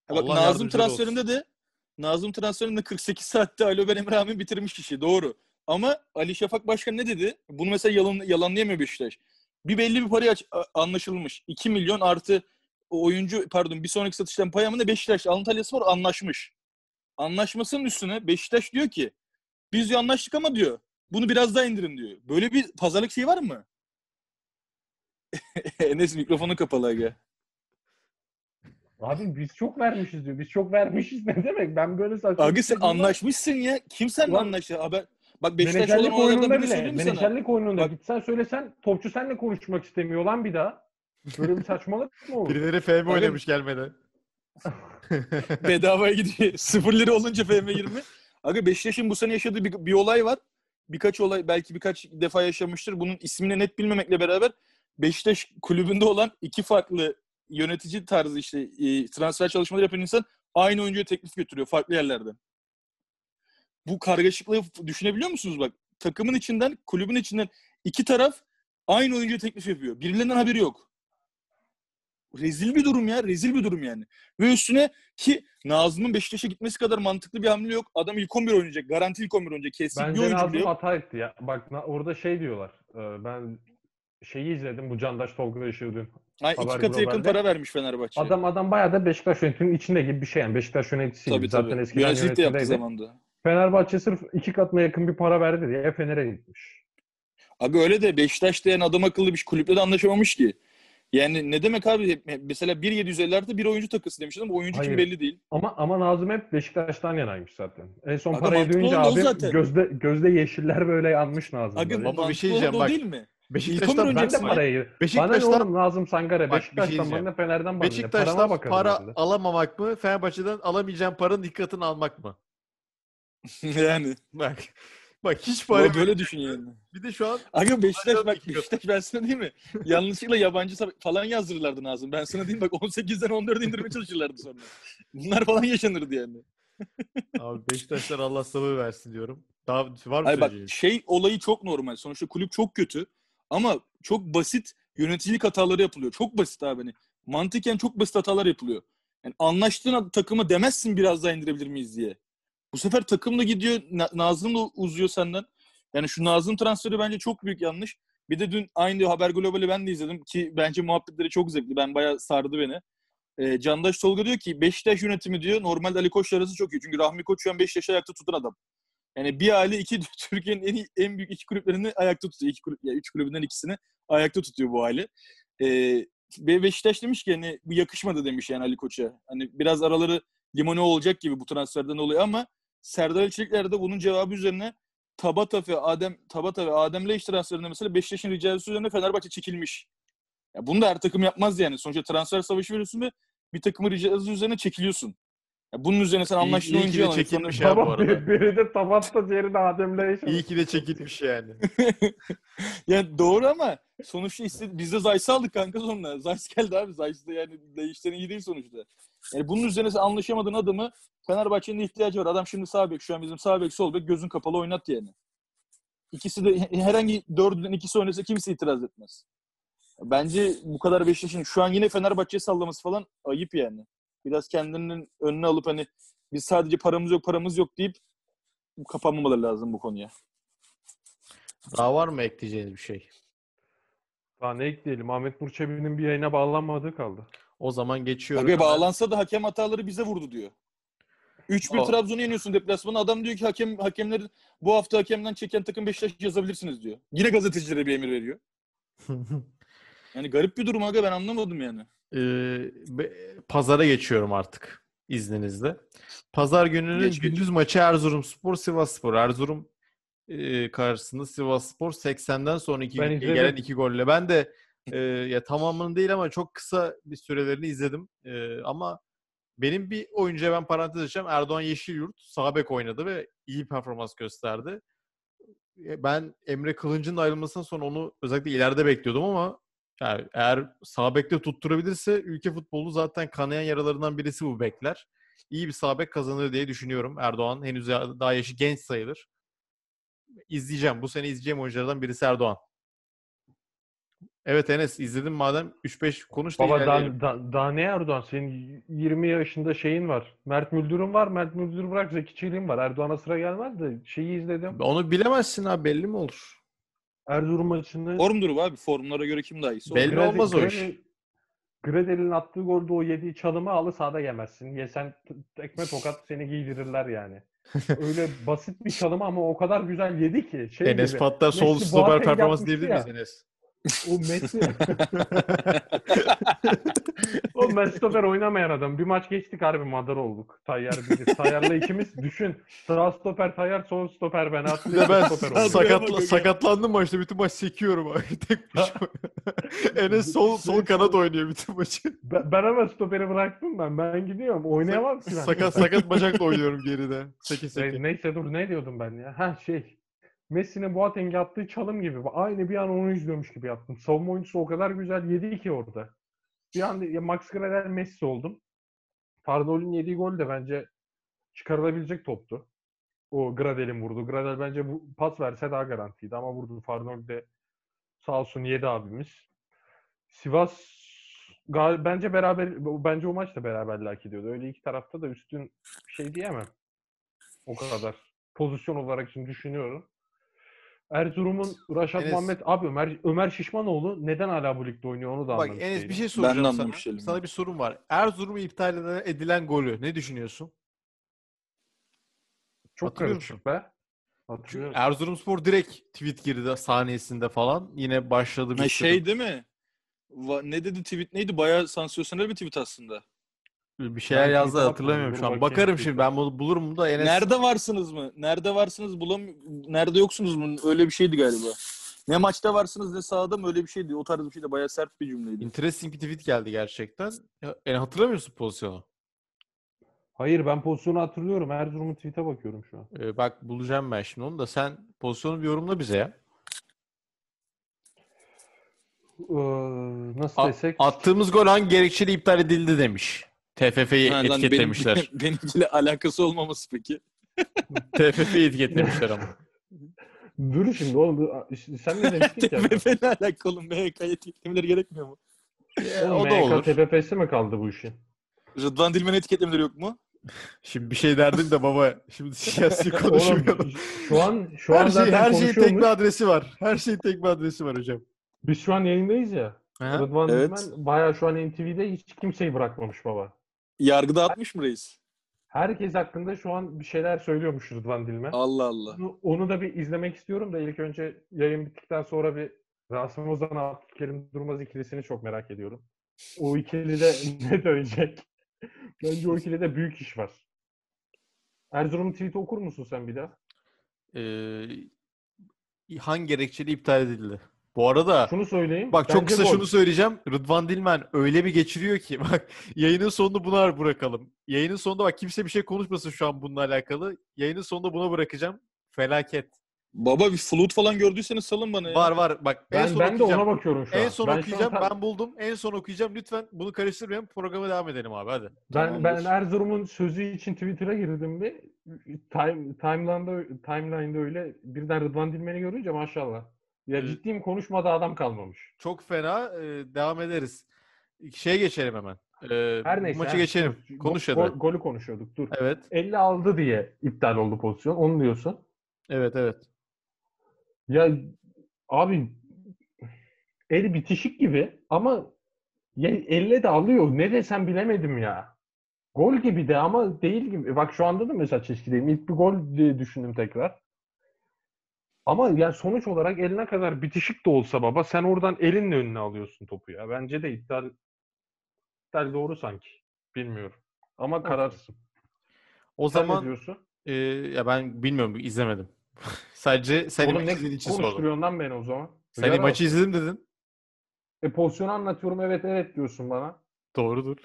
Ha bak Allah Nazım transferinde de Nazım transferinde 48 saatte Ali Ben Emre Amin bitirmiş işi. Doğru. Ama Ali Şafak Başkan ne dedi? Bunu mesela yalan, yalanlayamıyor Beşiktaş. Bir belli bir paraya anlaşılmış. 2 milyon artı oyuncu pardon bir sonraki satıştan pay amına Beşiktaş Antalya Spor anlaşmış. Anlaşmasının üstüne Beşiktaş diyor ki biz diyor anlaştık ama diyor bunu biraz daha indirin diyor. Böyle bir pazarlık şeyi var mı? Enes mikrofonu kapalı aga. Abi biz çok vermişiz diyor. Biz çok vermişiz ne demek? Ben böyle saçma Abi sen şey anlaşmışsın ya. Kim seninle anlaştı? Haber... Bak Beşiktaş olan oyununda bile, sana? menajerlik oyununda Bak- gitsen söylesen topçu seninle konuşmak istemiyor lan bir daha. Böyle bir saçmalık mı olur? Birileri FM oynamış gelmeden. Bedavaya gidiyor. Sıfır lira olunca FM20. Aga Beşiktaş'ın bu sene yaşadığı bir, bir olay var. Birkaç olay belki birkaç defa yaşamıştır. Bunun ismini net bilmemekle beraber Beşiktaş kulübünde olan iki farklı yönetici tarzı işte e, transfer çalışmaları yapan insan aynı oyuncuya teklif götürüyor farklı yerlerden. Bu kargaşıklığı düşünebiliyor musunuz bak? Takımın içinden, kulübün içinden iki taraf aynı oyuncuya teklif yapıyor. Birilerinden haberi yok. Rezil bir durum ya. Rezil bir durum yani. Ve üstüne ki Nazım'ın Beşiktaş'a gitmesi kadar mantıklı bir hamle yok. Adam ilk 11 oynayacak. Garanti ilk 11 oynayacak. Kesin bir Bence oyuncu bile Nazım yok. hata etti ya. Bak orada şey diyorlar. e, Ben şeyi izledim bu Candaş Tolga Işık'ın. Ay, iki katı yakın para vermiş Fenerbahçe. Adam adam bayağı da Beşiktaş yönetiminin içinde gibi bir şey yani. Beşiktaş yöneticisiydi. tabii Zaten tabii. eskiden Yöneticilik de yaptığı zamanda. Fenerbahçe sırf iki katına yakın bir para verdi diye Fener'e gitmiş. Abi öyle de Beşiktaş diyen adam akıllı bir kulüple de anlaşamamış ki. Yani ne demek abi? Mesela 1.750 artı bir oyuncu takısı demiş ama oyuncu kim Hayır. belli değil. Ama ama Nazım hep Beşiktaş'tan yanaymış zaten. En son Aga parayı duyunca abi zaten. gözde gözde yeşiller böyle yanmış Nazım'da. Aga. Baba bir şey diyeceğim bak. değil mi? Beşiktaş'tan ben de parayı. Bana ne Beşiktaş'tan oğlum Nazım Sangare? Bak, şey Beşiktaş'tan diyeceğim. bana ne Fener'den? Parama Beşiktaş'tan para dedi. alamamak mı? Fenerbahçe'den alamayacağın paranın dikkatini almak mı? yani. Bak. Bak hiç para Böyle, böyle düşün yani. Bir de şu an Aga Beşiktaş bak. Beşiktaş ben sana diyeyim mi? Yanlışlıkla yabancı falan yazdırırlardı Nazım. Ben sana diyeyim bak 18'den 14'e indirmeye çalışırlardı sonra. Bunlar falan yaşanırdı yani. abi Beşiktaşlar Allah sabır versin diyorum. Daha var mı Hayır bak şey olayı çok normal. Sonuçta kulüp çok kötü. Ama çok basit yöneticilik hataları yapılıyor. Çok basit abi. Hani mantıken çok basit hatalar yapılıyor. Yani anlaştığın takıma demezsin biraz daha indirebilir miyiz diye. Bu sefer takım da gidiyor. Na- Nazım da uzuyor senden. Yani şu Nazım transferi bence çok büyük yanlış. Bir de dün aynı Haber Global'i ben de izledim ki bence muhabbetleri çok zevkli. Ben bayağı sardı beni. Ee, Candaş Tolga diyor ki Beşiktaş yönetimi diyor normalde Ali Koç'la arası çok iyi. Çünkü Rahmi Koç şu an Beşiktaş'ı ayakta tutan adam. Yani bir aile iki Türkiye'nin en, en büyük iki kulüplerini ayakta tutuyor. İki kulüp, ya üç kulübünden ikisini ayakta tutuyor bu aile. Ee, ve Beşiktaş demiş ki hani bu yakışmadı demiş yani Ali Koç'a. Hani biraz araları limone olacak gibi bu transferden dolayı ama Serdar Elçelikler de bunun cevabı üzerine Tabata ve Adem Tabata ve Adem Leş transferinde mesela Beşiktaş'ın ricası üzerine Fenerbahçe çekilmiş. Ya bunu da her takım yapmaz yani. Sonuçta transfer savaşı veriyorsun ve bir takımın ricası üzerine çekiliyorsun. Ya bunun üzerine sen İyi- anlaştığın iyi de alıyorsun. çekilmiş ya bu arada. biri, de Tabatta diğeri de Adem'le yaşamış. İyi ki de çekilmiş yani. yani doğru ama sonuçta istedi, biz de Zayt'sı aldık kanka sonra. Zayt geldi abi. Zayt da yani değişten iyi değil sonuçta. Yani bunun üzerine sen anlaşamadığın adamı Fenerbahçe'nin ihtiyacı var. Adam şimdi sağ bek şu an bizim sağ bek sol bek gözün kapalı oynat yani. İkisi de herhangi dördünden ikisi oynasa kimse itiraz etmez. Bence bu kadar Beşiktaş'ın şu an yine Fenerbahçe'ye sallaması falan ayıp yani. Biraz kendinin önüne alıp hani biz sadece paramız yok paramız yok deyip kapanmamaları lazım bu konuya. Daha var mı ekleyeceğiniz bir şey? Daha ne ekleyelim? Ahmet Burçebi'nin bir yayına bağlanmadığı kaldı. O zaman geçiyorum. Hemen. bağlansa da hakem hataları bize vurdu diyor. 3-1 O- Trabzon'u yeniyorsun deplasmana. Adam diyor ki hakem hakemler bu hafta hakemden çeken takım Beşiktaş yazabilirsiniz diyor. Yine gazetecilere bir emir veriyor. Yani garip bir durum aga ben anlamadım yani. Ee, be- pazara geçiyorum artık izninizle. Pazar gününün Geç, gündüz maçı Erzurumspor Sivasspor. Erzurum e, karşısında Sivasspor 80'den sonra iki, gelen iki golle. Ben de e, ya tamamını değil ama çok kısa bir sürelerini izledim. E, ama benim bir oyuncuya ben parantez açacağım. Erdoğan Yeşilyurt sağ bek oynadı ve iyi performans gösterdi. Ben Emre Kılınç'ın da ayrılmasından sonra onu özellikle ileride bekliyordum ama yani eğer sağ bekte tutturabilirse ülke futbolu zaten kanayan yaralarından birisi bu bekler. İyi bir sağ bek kazanır diye düşünüyorum. Erdoğan henüz daha yaşı genç sayılır. izleyeceğim. Bu sene izleyeceğim oyunculardan birisi Erdoğan. Evet Enes izledim madem 3-5 konuş da Baba daha, daha, daha ne Erdoğan? Senin 20 yaşında şeyin var. Mert Müldür'ün var. Mert Müldür bırak Zeki Çelik'in var. Erdoğan'a sıra gelmez de şeyi izledim. Onu bilemezsin abi belli mi olur? Erzurum maçını Form durumu abi. Formlara göre kim daha iyisi? Belli Grade- olmaz o iş. Gradel'in attığı golde o yediği çalımı alı sahada yemezsin. Yesen tekme tokat seni giydirirler yani. Öyle basit bir çalım ama o kadar güzel yedi ki. Şey Enes gibi. Patlar sol stoper yapmıştı diyebilir miyiz Enes? O Messi. o Messi stoper oynamayan adam. Bir maç geçtik harbi madar olduk. Tayyar bilir. Tayyar'la ikimiz düşün. Sağ stoper Tayyar, sol stoper ben. Bir de ben stoper olduk. sakatla, sakatlandım maçta bütün maç sekiyorum abi tek başıma. Enes sol sol kanat oynuyor bütün maçı. Ben, ben ama stoperi bıraktım ben. Ben gidiyorum. Oynayamam ki ben. Sakat sakat bacakla oynuyorum geride. Seke Ney- seke. Neyse dur ne diyordum ben ya? Ha şey. Messi'nin Boateng'e attığı çalım gibi. Aynı bir an onu izliyormuş gibi yaptım. Savunma oyuncusu o kadar güzel yedi ki orada. Bir anda ya Max Gradel Messi oldum. Fardol'ün yediği gol de bence çıkarılabilecek toptu. O Gradel'in vurdu. Gradel bence bu pas verse daha garantiydi ama vurdu. Fardol de sağ olsun yedi abimiz. Sivas gal- bence beraber bence o maç da beraberlik. Öyle iki tarafta da üstün şey diyemem. O kadar. Pozisyon olarak şimdi düşünüyorum. Erzurum'un Raşat Enes- Muhammed abi Ömer Ömer Şişmanoğlu neden hala bu ligde oynuyor onu da Bak Enes değilim. bir şey Ben soracağım sana. anlamış değilim Sana bir sorum var. Erzurum'u iptal edilen, golü ne düşünüyorsun? Çok karışık be. Çünkü. Erzurumspor direkt tweet girdi saniyesinde falan. Yine başladı bir Ha, şey değil mi? Va- ne dedi tweet neydi? Bayağı sansasyonel bir tweet aslında. Bir şeyler Ben yazdı hatırlamıyorum şu an. Bakarım şimdi ben bunu bulurum da Enes Nerede varsınız mı? Nerede varsınız bulam Nerede yoksunuz mu? Öyle bir şeydi galiba. Ne maçta varsınız ne sahada mı öyle bir şeydi. O tarz bir şeydi. Bayağı sert bir cümleydi. interesting bir tweet geldi gerçekten. Ya, yani hatırlamıyorsun pozisyonu. Hayır ben pozisyonu hatırlıyorum. Erzurum'un tweet'e bakıyorum şu an. Ee, bak bulacağım ben şimdi onu da sen pozisyonu bir yorumla bize ya. Ee, nasıl A- desek? attığımız gol hangi gerekçeyle iptal edildi demiş. TFF'yi Ha, lan benim- etiketlemişler. benimkiyle alakası olmaması peki. TFF'yi etiketlemişler ama. Dur şimdi oğlum. Sen ne demiştin ki? TFF ne alakalı oğlum? MHK etiketlemeleri gerekmiyor mu? Ya, o da MHK olur. TPP'si mi kaldı bu işin? Rıdvan Dilmen etiketlemeleri yok mu? Şimdi bir şey derdin de baba. Şimdi siyasi konuşmayalım. şu an şu an her şey, zaten her şeyin tek bir adresi var. Her şeyin tek bir adresi var hocam. Biz şu an yayındayız ya. Ha? Rıdvan Evet. Dilmen bayağı şu an NTV'de hiç kimseyi bırakmamış baba. Yargıda atmış mı reis? Herkes hakkında şu an bir şeyler söylüyormuş Rıdvan Dilmen. Allah Allah. Onu, onu da bir izlemek istiyorum da ilk önce yayın bittikten sonra bir Rasim Ozan Abdülkerim Durmaz ikilisini çok merak ediyorum. O ikili de ne dönecek? Bence o ikilide büyük iş var. Erzurum tweet'i okur musun sen bir daha? Ee, hangi gerekçeyle iptal edildi? Bu arada Şunu söyleyeyim. bak çok kısa gol. şunu söyleyeceğim. Rıdvan Dilmen öyle bir geçiriyor ki bak yayının sonunu buna bırakalım. Yayının sonunda bak kimse bir şey konuşmasın şu an bununla alakalı. Yayının sonunda buna bırakacağım. Felaket. Baba bir flute falan gördüyseniz salın bana ya. Var var bak en Ben, son ben de okuyacağım. ona bakıyorum şu an. En son Ben şu an okuyacağım. tam- Ben buldum. En son okuyacağım. Lütfen bunu karıştırmayalım. Programa devam edelim abi hadi. Ben, ben Tamamdır. Erzurum'un sözü için Twitter'a girdim bir. Time, timeline'da, timeline'da öyle birden Rıdvan Dilmen'i görünce maşallah. Ya ciddiyim konuşmadı adam kalmamış. Çok fena. Ee, devam ederiz. Şeye geçelim hemen. Ee, Her neyse. Maçı ha, geçelim. dur. Konuş Go- gol- golü konuşuyorduk. Dur. Evet. 50 aldı diye iptal oldu pozisyon. Onu diyorsun. Evet evet. Ya abi el bitişik gibi ama ya elle de alıyor. Ne desem bilemedim ya. Gol gibi de ama değil gibi. Bak şu anda da mesela çizgideyim. İlk bir gol düşündüm tekrar. Ama yani sonuç olarak eline kadar bitişik de olsa baba sen oradan elinle önüne alıyorsun topu ya. Bence de iptal iptal doğru sanki. Bilmiyorum. Ama kararsın. O Sen ne zaman diyorsun? e, ya ben bilmiyorum izlemedim. Sadece sen Oğlum ne izlediğin için sordum. lan beni o zaman? Sen Yarın- maçı izledim dedin. E pozisyonu anlatıyorum evet evet diyorsun bana. Doğrudur.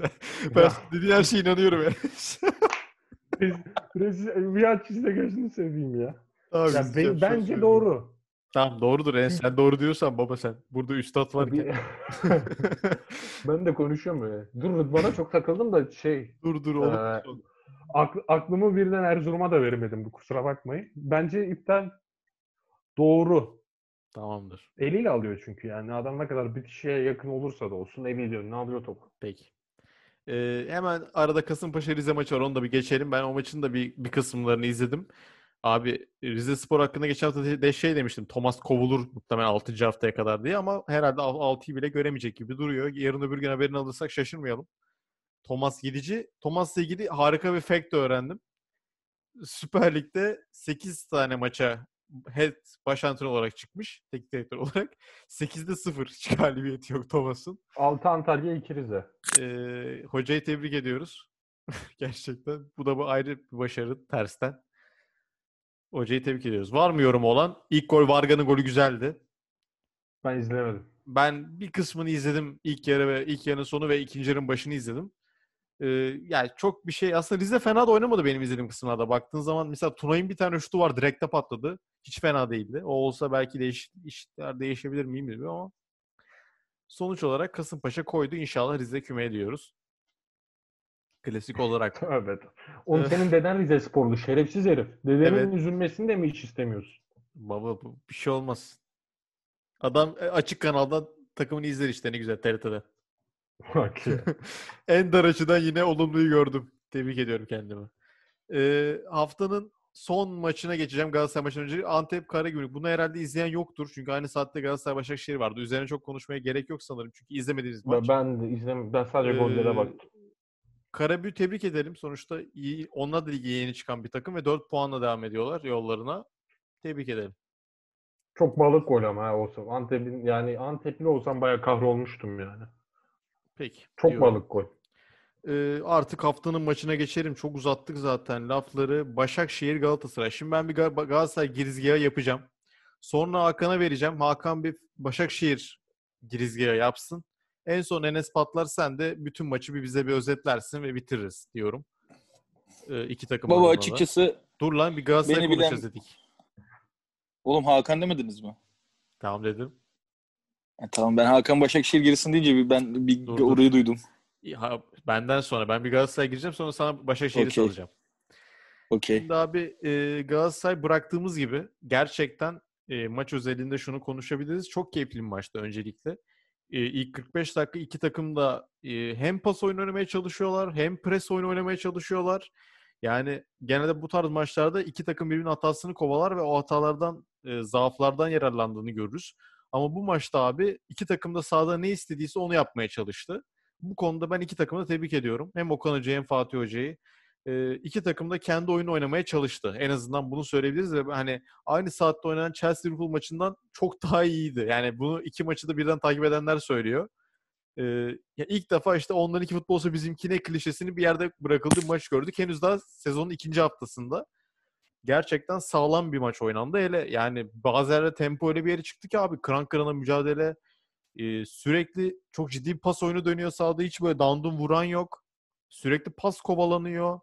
Ben dediğin her şeye inanıyorum. yani. Biz, rezil, bir çizde gözünü seveyim ya. Abi, ya izleyeceğim, be- çok bence söyleyeyim. doğru. Tamam doğrudur. En sen doğru diyorsan baba sen. Burada üstad varken. Bir- ben de konuşuyorum öyle. Dur Rıdvan'a çok takıldım da şey dur dur Ee, oğlum. Akl- aklımı birden Erzurum'a da veremedim bu kusura bakmayın. Bence iptal doğru. Tamamdır. Eliyle alıyor çünkü yani adam ne kadar bitişe yakın olursa da olsun eliyle önüne alıyor topu. Peki. Ee, hemen arada Kasımpaşa Rize maçı var. Onu da bir geçelim. Ben o maçın da bir, bir kısımlarını izledim. Abi Rize Spor hakkında geçen hafta de- şey demiştim. Thomas kovulur muhtemelen 6. haftaya kadar diye ama herhalde 6'yı bile göremeyecek gibi duruyor. Yarın öbür gün haberini alırsak şaşırmayalım. Thomas gidici. Thomas'la ilgili harika bir fact öğrendim. Süper Lig'de 8 tane maça head baş antrenör olarak çıkmış. Teknik direktör olarak. 8'de 0 hiç galibiyeti yok Thomas'ın. 6 Antalya 2 Rize. Ee, hocayı tebrik ediyoruz. Gerçekten. Bu da bu ayrı bir başarı tersten. Hocayı tebrik ediyoruz. Var mı yorum olan? İlk gol Varga'nın golü güzeldi. Ben izlemedim. Ben bir kısmını izledim. İlk yarı ve ilk yarının sonu ve ikinci yarının başını izledim. Ee, yani çok bir şey. Aslında Rize fena da oynamadı benim izlediğim kısımlarda. Baktığın zaman mesela Tunay'ın bir tane şutu var. Direkte patladı. Hiç fena değildi. O olsa belki değiş, işler değişebilir miyim bilmiyorum ama sonuç olarak Kasımpaşa koydu. İnşallah Rize küme diyoruz. Klasik olarak. Evet. Evet. senin deden Rize sporlu şerefsiz herif. Dedenin Evet. üzülmesini de mi hiç istemiyorsun? Baba bir şey olmaz. Adam e, açık kanaldan takımını izler işte ne güzel TRT'de. En dar açıdan yine olumluyu gördüm. Tebrik ediyorum kendimi. Ee, haftanın son maçına geçeceğim Galatasaray maçından önce. Antep Karagümrük. Bunu herhalde izleyen yoktur. Çünkü aynı saatte Galatasaray Başakşehir vardı. Üzerine çok konuşmaya gerek yok sanırım. Çünkü izlemediğiniz maç. ben de izlem ben sadece gollere Ee, baktım. Karabük'ü tebrik edelim. Sonuçta iyi, onlar da lige yeni çıkan bir takım ve 4 puanla devam ediyorlar yollarına. Tebrik edelim. Çok balık gol ama ha olsa. Antep'in yani Antepli olsam bayağı kahrolmuştum yani. Peki. Çok diyorum. balık gol. Ee, artık haftanın maçına geçelim. Çok uzattık zaten lafları. Başakşehir Galatasaray. Şimdi ben bir Gal- Galatasaray girizgahı yapacağım. Sonra Hakan'a vereceğim. Hakan bir Başakşehir girizgahı yapsın. En son Enes patlar sen de bütün maçı bir bize bir özetlersin ve bitiririz diyorum. Ee, iki takım Baba adına da. açıkçası Dur lan bir Galatasaray beni bilen- konuşacağız dedik. oğlum Hakan demediniz mi? Tamam dedim. E, tamam ben Hakan Başakşehir girsin deyince bir ben bir Dur, dur. orayı duydum. Ha, benden sonra ben bir Galatasaray gireceğim sonra sana Başakşehir'i Okey. salacağım. Okey. Şimdi abi e, Galatasaray bıraktığımız gibi gerçekten e, maç özelinde şunu konuşabiliriz. Çok keyifli bir maçtı öncelikle. E, ilk 45 dakika iki takım da e, hem pas oyunu oynamaya çalışıyorlar hem pres oyunu oynamaya çalışıyorlar. Yani genelde bu tarz maçlarda iki takım birbirinin hatasını kovalar ve o hatalardan, e, zaaflardan yararlandığını görürüz. Ama bu maçta abi iki takım da sahada ne istediyse onu yapmaya çalıştı. Bu konuda ben iki takımı da tebrik ediyorum. Hem Okan Hoca'yı hem Fatih Hoca'yı. E, iki takım da kendi oyunu oynamaya çalıştı. En azından bunu söyleyebiliriz ve hani aynı saatte oynanan Chelsea Liverpool maçından çok daha iyiydi. Yani bunu iki maçı da birden takip edenler söylüyor. Ee, ya ilk defa işte onların iki futbolsa bizimkine klişesini bir yerde bırakıldığı maç gördük. Henüz daha sezonun ikinci haftasında. Gerçekten sağlam bir maç oynandı. Hele yani bazı yerde tempo öyle bir yere çıktı ki abi kıran kırana mücadele e, sürekli çok ciddi bir pas oyunu dönüyor sahada. Hiç böyle dandum vuran yok. Sürekli pas kovalanıyor.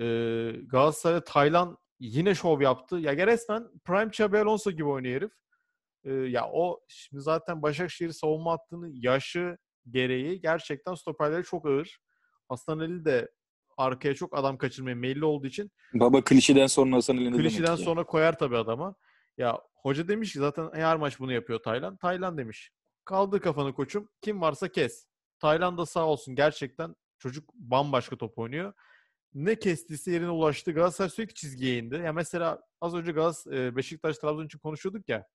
Ee, Galatasaray'da Taylan yine şov yaptı. Ya resmen Prime Xabi Alonso gibi oynuyor herif. Ee, ya o şimdi zaten Başakşehir savunma hattının yaşı gereği gerçekten stoperleri çok ağır. Aslan Ali de arkaya çok adam kaçırmaya meyilli olduğu için Baba klişeden sonra Hasan Ali ne klişeden ya? sonra koyar tabii adama. Ya hoca demiş ki zaten her maç bunu yapıyor Taylan. Taylan demiş. Kaldır kafanı koçum. Kim varsa kes. Taylan da sağ olsun gerçekten çocuk bambaşka top oynuyor. Ne kestiyse yerine ulaştı. Galatasaray sürekli çizgiye indi. Ya mesela az önce Galatasaray, Beşiktaş Trabzon için konuşuyorduk ya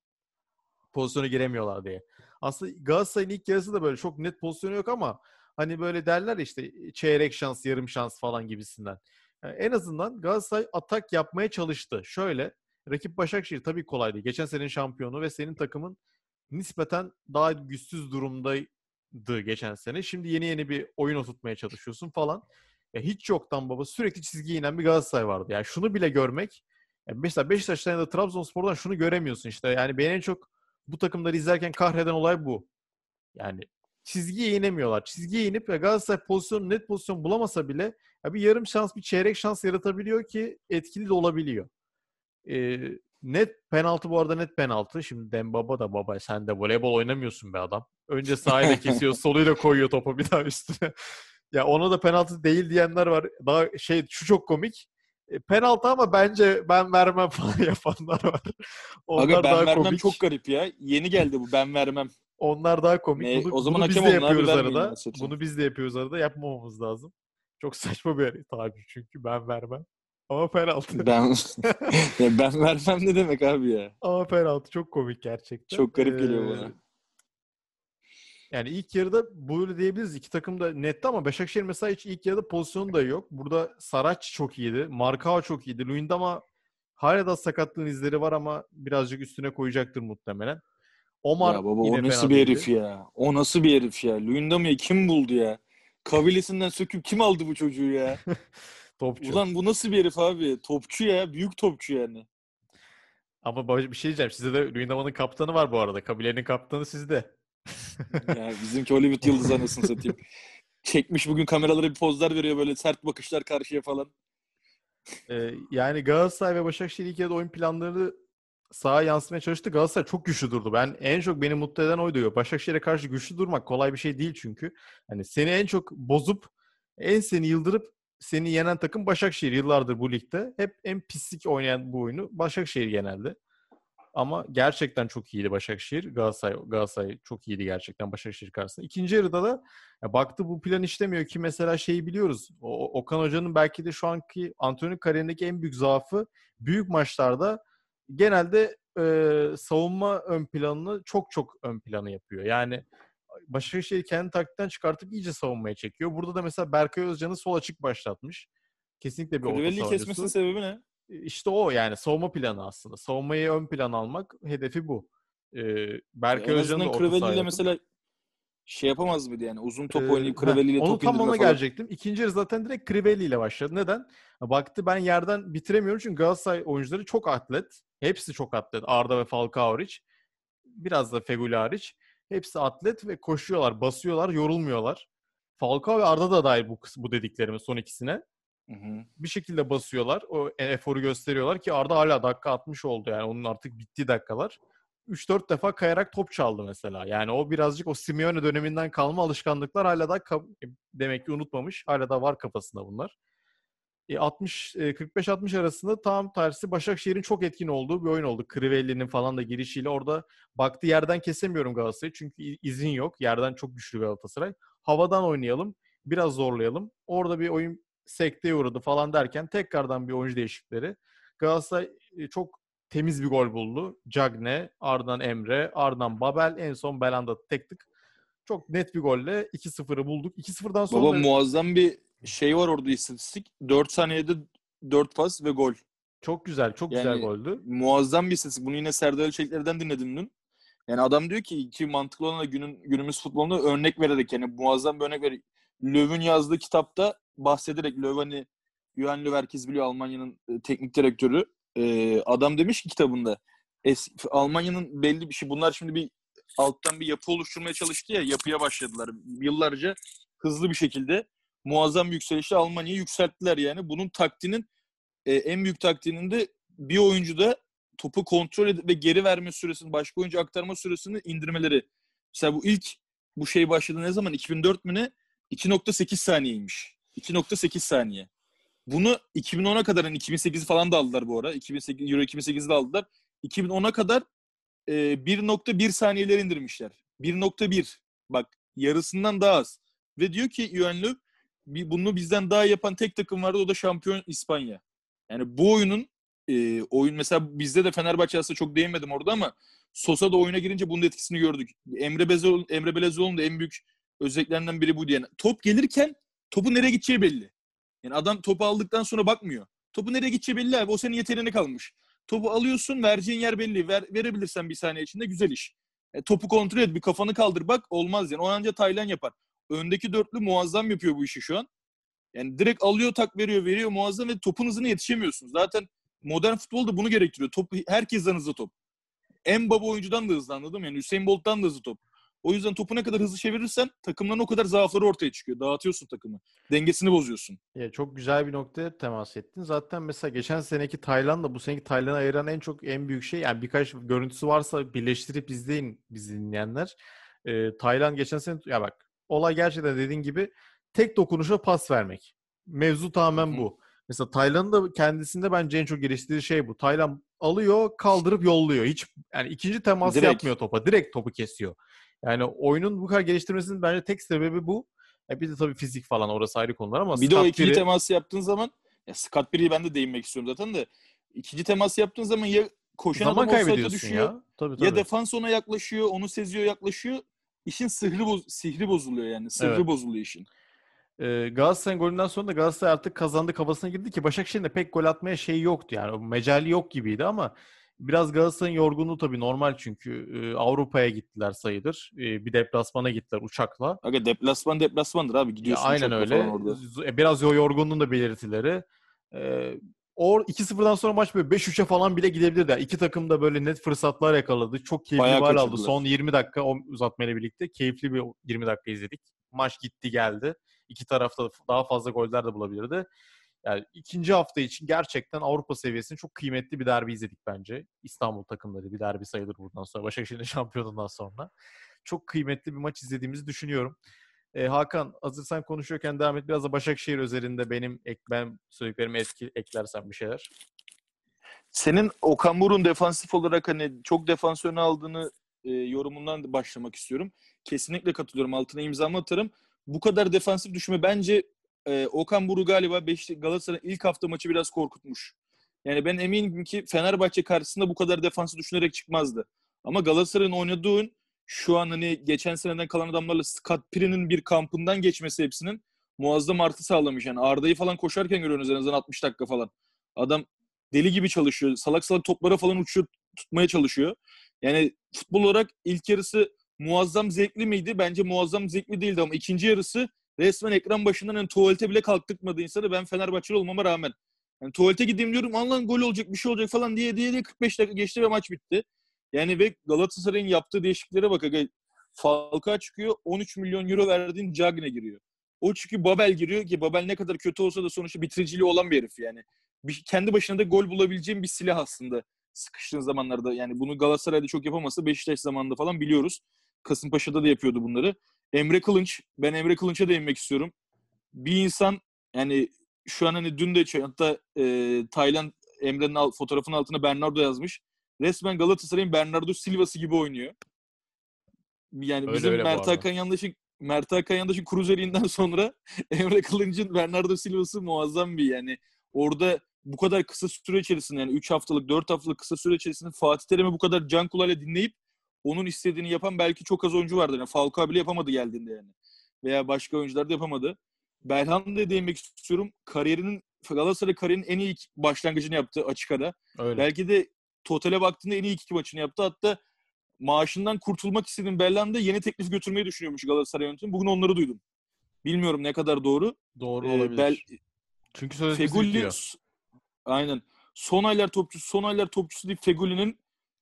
pozisyona giremiyorlar diye. Aslında Galatasaray'ın ilk yarısı da böyle çok net pozisyonu yok ama hani böyle derler işte çeyrek şans, yarım şans falan gibisinden. Yani en azından Galatasaray atak yapmaya çalıştı. Şöyle, rakip Başakşehir tabii kolay değil. Geçen senenin şampiyonu ve senin takımın nispeten daha güçsüz durumdaydı geçen sene. Şimdi yeni yeni bir oyun oturtmaya çalışıyorsun falan. Ya hiç yoktan baba sürekli çizgiye inen bir Galatasaray vardı. Yani şunu bile görmek ya mesela Beşiktaş'tan ya da Trabzonspor'dan şunu göremiyorsun işte. Yani beni en çok bu takımları izlerken kahreden olay bu. Yani çizgiye inemiyorlar. Çizgiye inip ve Galatasaray pozisyonu net pozisyon bulamasa bile ya bir yarım şans, bir çeyrek şans yaratabiliyor ki etkili de olabiliyor. Ee, net penaltı bu arada net penaltı. Şimdi Dembaba da baba sen de voleybol oynamıyorsun be adam. Önce sahayla kesiyor, soluyla koyuyor topu bir daha üstüne. Ya ona da penaltı değil diyenler var. Daha şey şu çok komik. E, penaltı ama bence ben vermem falan yapanlar var. Onlar Aga ben daha vermem komik. çok garip ya. Yeni geldi bu ben vermem. Onlar daha komik. Ne- Bunu, o zaman bunu biz de yapıyoruz arada. Bunu biz de yapıyoruz arada. Yapmamamız lazım. Çok saçma bir tabir çünkü ben vermem. Ama penaltı. Ben ben vermem ne demek abi ya. Ama penaltı çok komik gerçekten. Çok garip geliyor Ee, bana. Yani ilk yarıda böyle diyebiliriz. İki takım da netti ama Başakşehir mesela hiç ilk yarıda pozisyonu da yok. Burada Saraç çok iyiydi. Markao çok iyiydi. Luyendama hala da sakatlığın izleri var ama birazcık üstüne koyacaktır muhtemelen. Omar ya baba o nasıl bir değildi. herif ya? O nasıl bir herif ya? Luyendama'yı kim buldu ya? Kabilesinden söküp kim aldı bu çocuğu ya? Topçu. Ulan bu nasıl bir herif abi? Topçu ya. Büyük topçu yani. Ama bir şey diyeceğim. Sizde de Luyendama'nın kaptanı var bu arada. Kabilenin kaptanı sizde. Ya bizimki Hollywood yıldızı anasını satayım. Çekmiş bugün kameralara bir pozlar veriyor böyle sert bakışlar karşıya falan. Ee, yani Galatasaray ve Başakşehir ilk yarıda oyun planları sağa yansımaya çalıştı. Galatasaray çok güçlü durdu. Ben en çok beni mutlu eden oydu. Başakşehir'e karşı güçlü durmak kolay bir şey değil çünkü. Hani seni en çok bozup en seni yıldırıp seni yenen takım Başakşehir yıllardır bu ligde. Hep en pislik oynayan bu oyunu Başakşehir genelde. Ama gerçekten çok iyiydi Başakşehir. Galatasaray, Galatasaray çok iyiydi gerçekten Başakşehir karşısında. İkinci yarıda da ya baktı bu plan işlemiyor ki mesela şeyi biliyoruz. O, Okan Hoca'nın belki de şu anki antrenörlük kariyerindeki en büyük zaafı büyük maçlarda genelde e, savunma ön planını çok çok ön planı yapıyor. Yani Başakşehir kendi taktikten çıkartıp iyice savunmaya çekiyor. Burada da mesela Berkay Özcan'ı sol açık başlatmış. Kesinlikle bir orta Crivelli'yi savunucusu. kesmesinin sebebi ne? İşte o yani savunma planı aslında. Savunmayı ön plan almak hedefi bu. Ee, Berkay Özcan'ı da Crivelli ile mesela şey yapamaz mıydı yani? Uzun top Ee, oynayıp Crivelli ile Onu top tam indirme ona falan. gelecektim. İkinci yarı zaten direkt Crivelli ile başladı. Neden? Baktı ben yerden bitiremiyorum çünkü Galatasaray oyuncuları çok atlet. Hepsi çok atlet. Arda ve Falcao hariç. Biraz da Feguli hariç. Hepsi atlet ve koşuyorlar, basıyorlar, yorulmuyorlar. Falcao ve Arda da dahil bu, bu dediklerimin son ikisine. Hı hı. Bir şekilde basıyorlar. O eforu gösteriyorlar ki Arda hala dakika 60 oldu. Yani onun artık bittiği dakikalar. 3-4 defa kayarak top çaldı mesela. Yani o birazcık o Simeone döneminden kalma alışkanlıklar hala da kab- demek ki unutmamış. Hala da var kafasında bunlar. E, 60 e, 45-60 arasında tam tersi Başakşehir'in çok etkin olduğu bir oyun oldu. Crivelli'nin falan da girişiyle orada baktı yerden kesemiyorum Galatasaray'ı çünkü izin yok. Yerden çok güçlü Galatasaray. Havadan oynayalım, biraz zorlayalım. Orada bir oyun sekteye uğradı falan derken tekrardan bir oyuncu değişiklikleri. Galatasaray e, çok temiz bir gol buldu. Cagne, ardından Emre, ardından Babel, en son Belanda tek tık. Çok net bir golle 2-0'ı bulduk. 2-0'dan sonra Baba muazzam bir şey var orada istatistik. 4 saniyede 4 pas ve gol. çok güzel, çok güzel Yani- goldü. Muazzam bir istatistik. Bunu yine Serdar Ölçekler'den dinledim dün. Yani adam diyor ki ki mantıklı olan da günün, günümüz futbolunda örnek vererek yani muazzam bir örnek vererek. Löw'ün yazdığı kitapta bahsederek Löw hani Johan herkes biliyor Almanya'nın e, teknik direktörü. E, adam demiş ki kitabında es, Almanya'nın belli bir şey bunlar şimdi bir alttan bir yapı oluşturmaya çalıştı ya yapıya başladılar. Yıllarca hızlı bir şekilde muazzam bir yükselişle Almanya'yı yükselttiler yani. Bunun taktiğinin e, en büyük taktiğinin de bir oyuncuda topu kontrol edip ve geri verme süresini, başka oyuncu aktarma süresini indirmeleri. Mesela bu ilk bu şey başladı ne zaman? 2004 mü ne? 2.8 saniyeymiş. 2.8 saniye. Bunu 2010'a kadar, yani 2008'i falan da aldılar bu ara. 2008, Euro 2008'i de aldılar. 2010'a kadar e, 1.1 saniyeler indirmişler. 1.1. Bak yarısından daha az. Ve diyor ki "Bi- bunu bizden daha yapan tek takım vardı o da şampiyon İspanya. Yani bu oyunun e, oyun mesela bizde de Fenerbahçe aslında çok değinmedim orada ama Sosa da oyuna girince bunun etkisini gördük. Emre Belezoğlu'nun da en büyük özelliklerinden biri bu diye. Yani top gelirken topu nereye gideceği belli. Yani adam topu aldıktan sonra bakmıyor. Topu nereye gideceği belli abi. O senin yeteneğine kalmış. Topu alıyorsun, vereceğin yer belli. Ver, verebilirsen bir saniye içinde güzel iş. E, topu kontrol et, bir kafanı kaldır bak olmaz yani. O anca Taylan yapar. Öndeki dörtlü muazzam yapıyor bu işi şu an. Yani direkt alıyor tak veriyor veriyor muazzam ve topun hızına yetişemiyorsun. Zaten modern futbol da bunu gerektiriyor. Top herkesten hızlı top. En baba oyuncudan da hızlı anladım yani Hüseyin Bolt'tan da hızlı top. O yüzden topu ne kadar hızlı çevirirsen takımların o kadar zaafları ortaya çıkıyor. Dağıtıyorsun takımı. Dengesini bozuyorsun. Ya çok güzel bir noktaya temas ettin. Zaten mesela geçen seneki Tayland'la bu seneki Tayland'ı ayıran en çok en büyük şey yani birkaç görüntüsü varsa birleştirip izleyin bizi dinleyenler. Ee, Tayland geçen sene ya bak olay gerçekten dediğin gibi tek dokunuşa pas vermek. Mevzu tamamen bu. Mesela Taylan'ın da kendisinde bence en çok geliştirdiği şey bu. Taylan alıyor, kaldırıp yolluyor. Hiç yani ikinci temas Direkt. yapmıyor topa. Direkt topu kesiyor. Yani oyunun bu kadar geliştirmesinin bence tek sebebi bu. E bir de tabii fizik falan orası ayrı konular ama Bir de o Scott ikinci Perry- teması yaptığın zaman ya Scott Perry'e ben de değinmek istiyorum zaten de ikinci teması yaptığın zaman ya koşan zaman adam kaybediyorsun düşüyor ya. Tabii tabii. ya defans ona yaklaşıyor, onu seziyor, yaklaşıyor. İşin sihri, boz- sihri bozuluyor yani. Sihri Evet. bozuluyor işin. Ee, Galatasaray'ın golünden sonra da Galatasaray artık kazandı kafasına girdi ki Başakşehir'in de pek gol atmaya şeyi yoktu yani. O Mecali yok gibiydi ama biraz Galatasaray'ın yorgunluğu tabii normal çünkü e, Avrupa'ya gittiler sayılır. E, bir deplasmana gittiler uçakla. Aga deplasman deplasmandır abi. Ya Gidiyorsun aynen uçakla öyle. e, Biraz o yorgunluğun da belirtileri. Ee, o 2-0'dan sonra maç böyle 5-3'e falan bile gidebilirdi. Yani İki takım da böyle net fırsatlar yakaladı. Çok keyifli Bayağı bir hal aldı. Son 20 dakika o uzatmayla birlikte keyifli bir 20 dakika izledik. Maç gitti geldi. İki tarafta da daha fazla goller de bulabilirdi. Yani ikinci hafta için gerçekten Avrupa seviyesinde çok kıymetli bir derbi izledik bence. İstanbul takımları bir derbi sayılır buradan sonra. Başakşehir'in şampiyonundan sonra. Çok kıymetli bir maç izlediğimizi düşünüyorum. Ee, Hakan hazır sen konuşuyorken devam et. Biraz da Başakşehir üzerinde benim ek, ben söylediklerimi etki, eklersen bir şeyler. Senin Okan Buruk'un defansif olarak hani çok defans öne aldığını e, yorumundan başlamak istiyorum. Kesinlikle katılıyorum. Altına imzamı atarım. Bu kadar defansif düşme bence e, Okan Buruk galiba Galatasaray'ın ilk hafta maçı biraz korkutmuş. Yani ben eminim ki Fenerbahçe karşısında bu kadar defansı düşünerek çıkmazdı. Ama Galatasaray'ın oynadığı oyun şu an hani geçen seneden kalan adamlarla Scott Pirin'in bir kampından geçmesi hepsinin muazzam artı sağlamış. Yani Arda'yı falan koşarken görüyorsunuz en azından 60 dakika falan. Adam deli gibi çalışıyor. Salak salak toplara falan uçuyor, tutmaya çalışıyor. Yani futbol olarak ilk yarısı muazzam zevkli miydi? Bence muazzam zevkli değildi ama ikinci yarısı resmen ekran başından hani tuvalete bile kalktırmadı insanı. Ben Fenerbahçeli olmama rağmen. Yani tuvalete gideyim diyorum Allah'ın gol olacak bir şey olacak falan diye diye diye 45 dakika geçti ve maç bitti. Yani ve Galatasaray'ın yaptığı değişikliklere bak. Falcao çıkıyor 13 milyon euro verdiğin Cagne giriyor. O çünkü Babel giriyor ki Babel ne kadar kötü olsa da sonuçta bitiriciliği olan bir herif yani. Bir, kendi başına da gol bulabileceğin bir silah aslında sıkıştığın zamanlarda. Yani bunu Galatasaray'da çok yapamasa Beşiktaş zamanında falan biliyoruz. Kasımpaşa'da da yapıyordu bunları. Emre Kılınç, ben Emre Kılınç'a değinmek istiyorum. Bir insan yani şu an hani dün de hatta e, Taylan Emre'nin al- fotoğrafının altına Bernardo yazmış. Resmen Galatasaray'ın Bernardo Silva'sı gibi oynuyor. Yani Öyle bizim öyle Mert. Hakan Yandaş'ın Mert Hakan Yandaş'ın Cruzeri'nden sonra Emre Kılınç'ın Bernardo Silva'sı muazzam bir yani. Orada bu kadar kısa süre içerisinde yani 3 haftalık 4 haftalık kısa süre içerisinde Fatih Terim'i bu kadar can kulağıyla dinleyip onun istediğini yapan belki çok az oyuncu vardır. Yani Falcao bile yapamadı geldiğinde yani. Veya başka oyuncular da yapamadı. Belhanda'ya değinmek istiyorum. Kariyerinin Galatasaray kariyerinin en iyi başlangıcını yaptı açık ara. Öyle. Belki de totale baktığında en iyi iki maçını yaptı. Hatta maaşından kurtulmak istediğim Belhanda yeni teklif götürmeyi düşünüyormuş Galatasaray yönetimi. Bugün onları duydum. Bilmiyorum ne kadar doğru. Doğru Ee, olabilir. Bel, Çünkü sözleşmesi Feguli aynen. Son aylar topçusu, son aylar topçusu değil Feguli'nin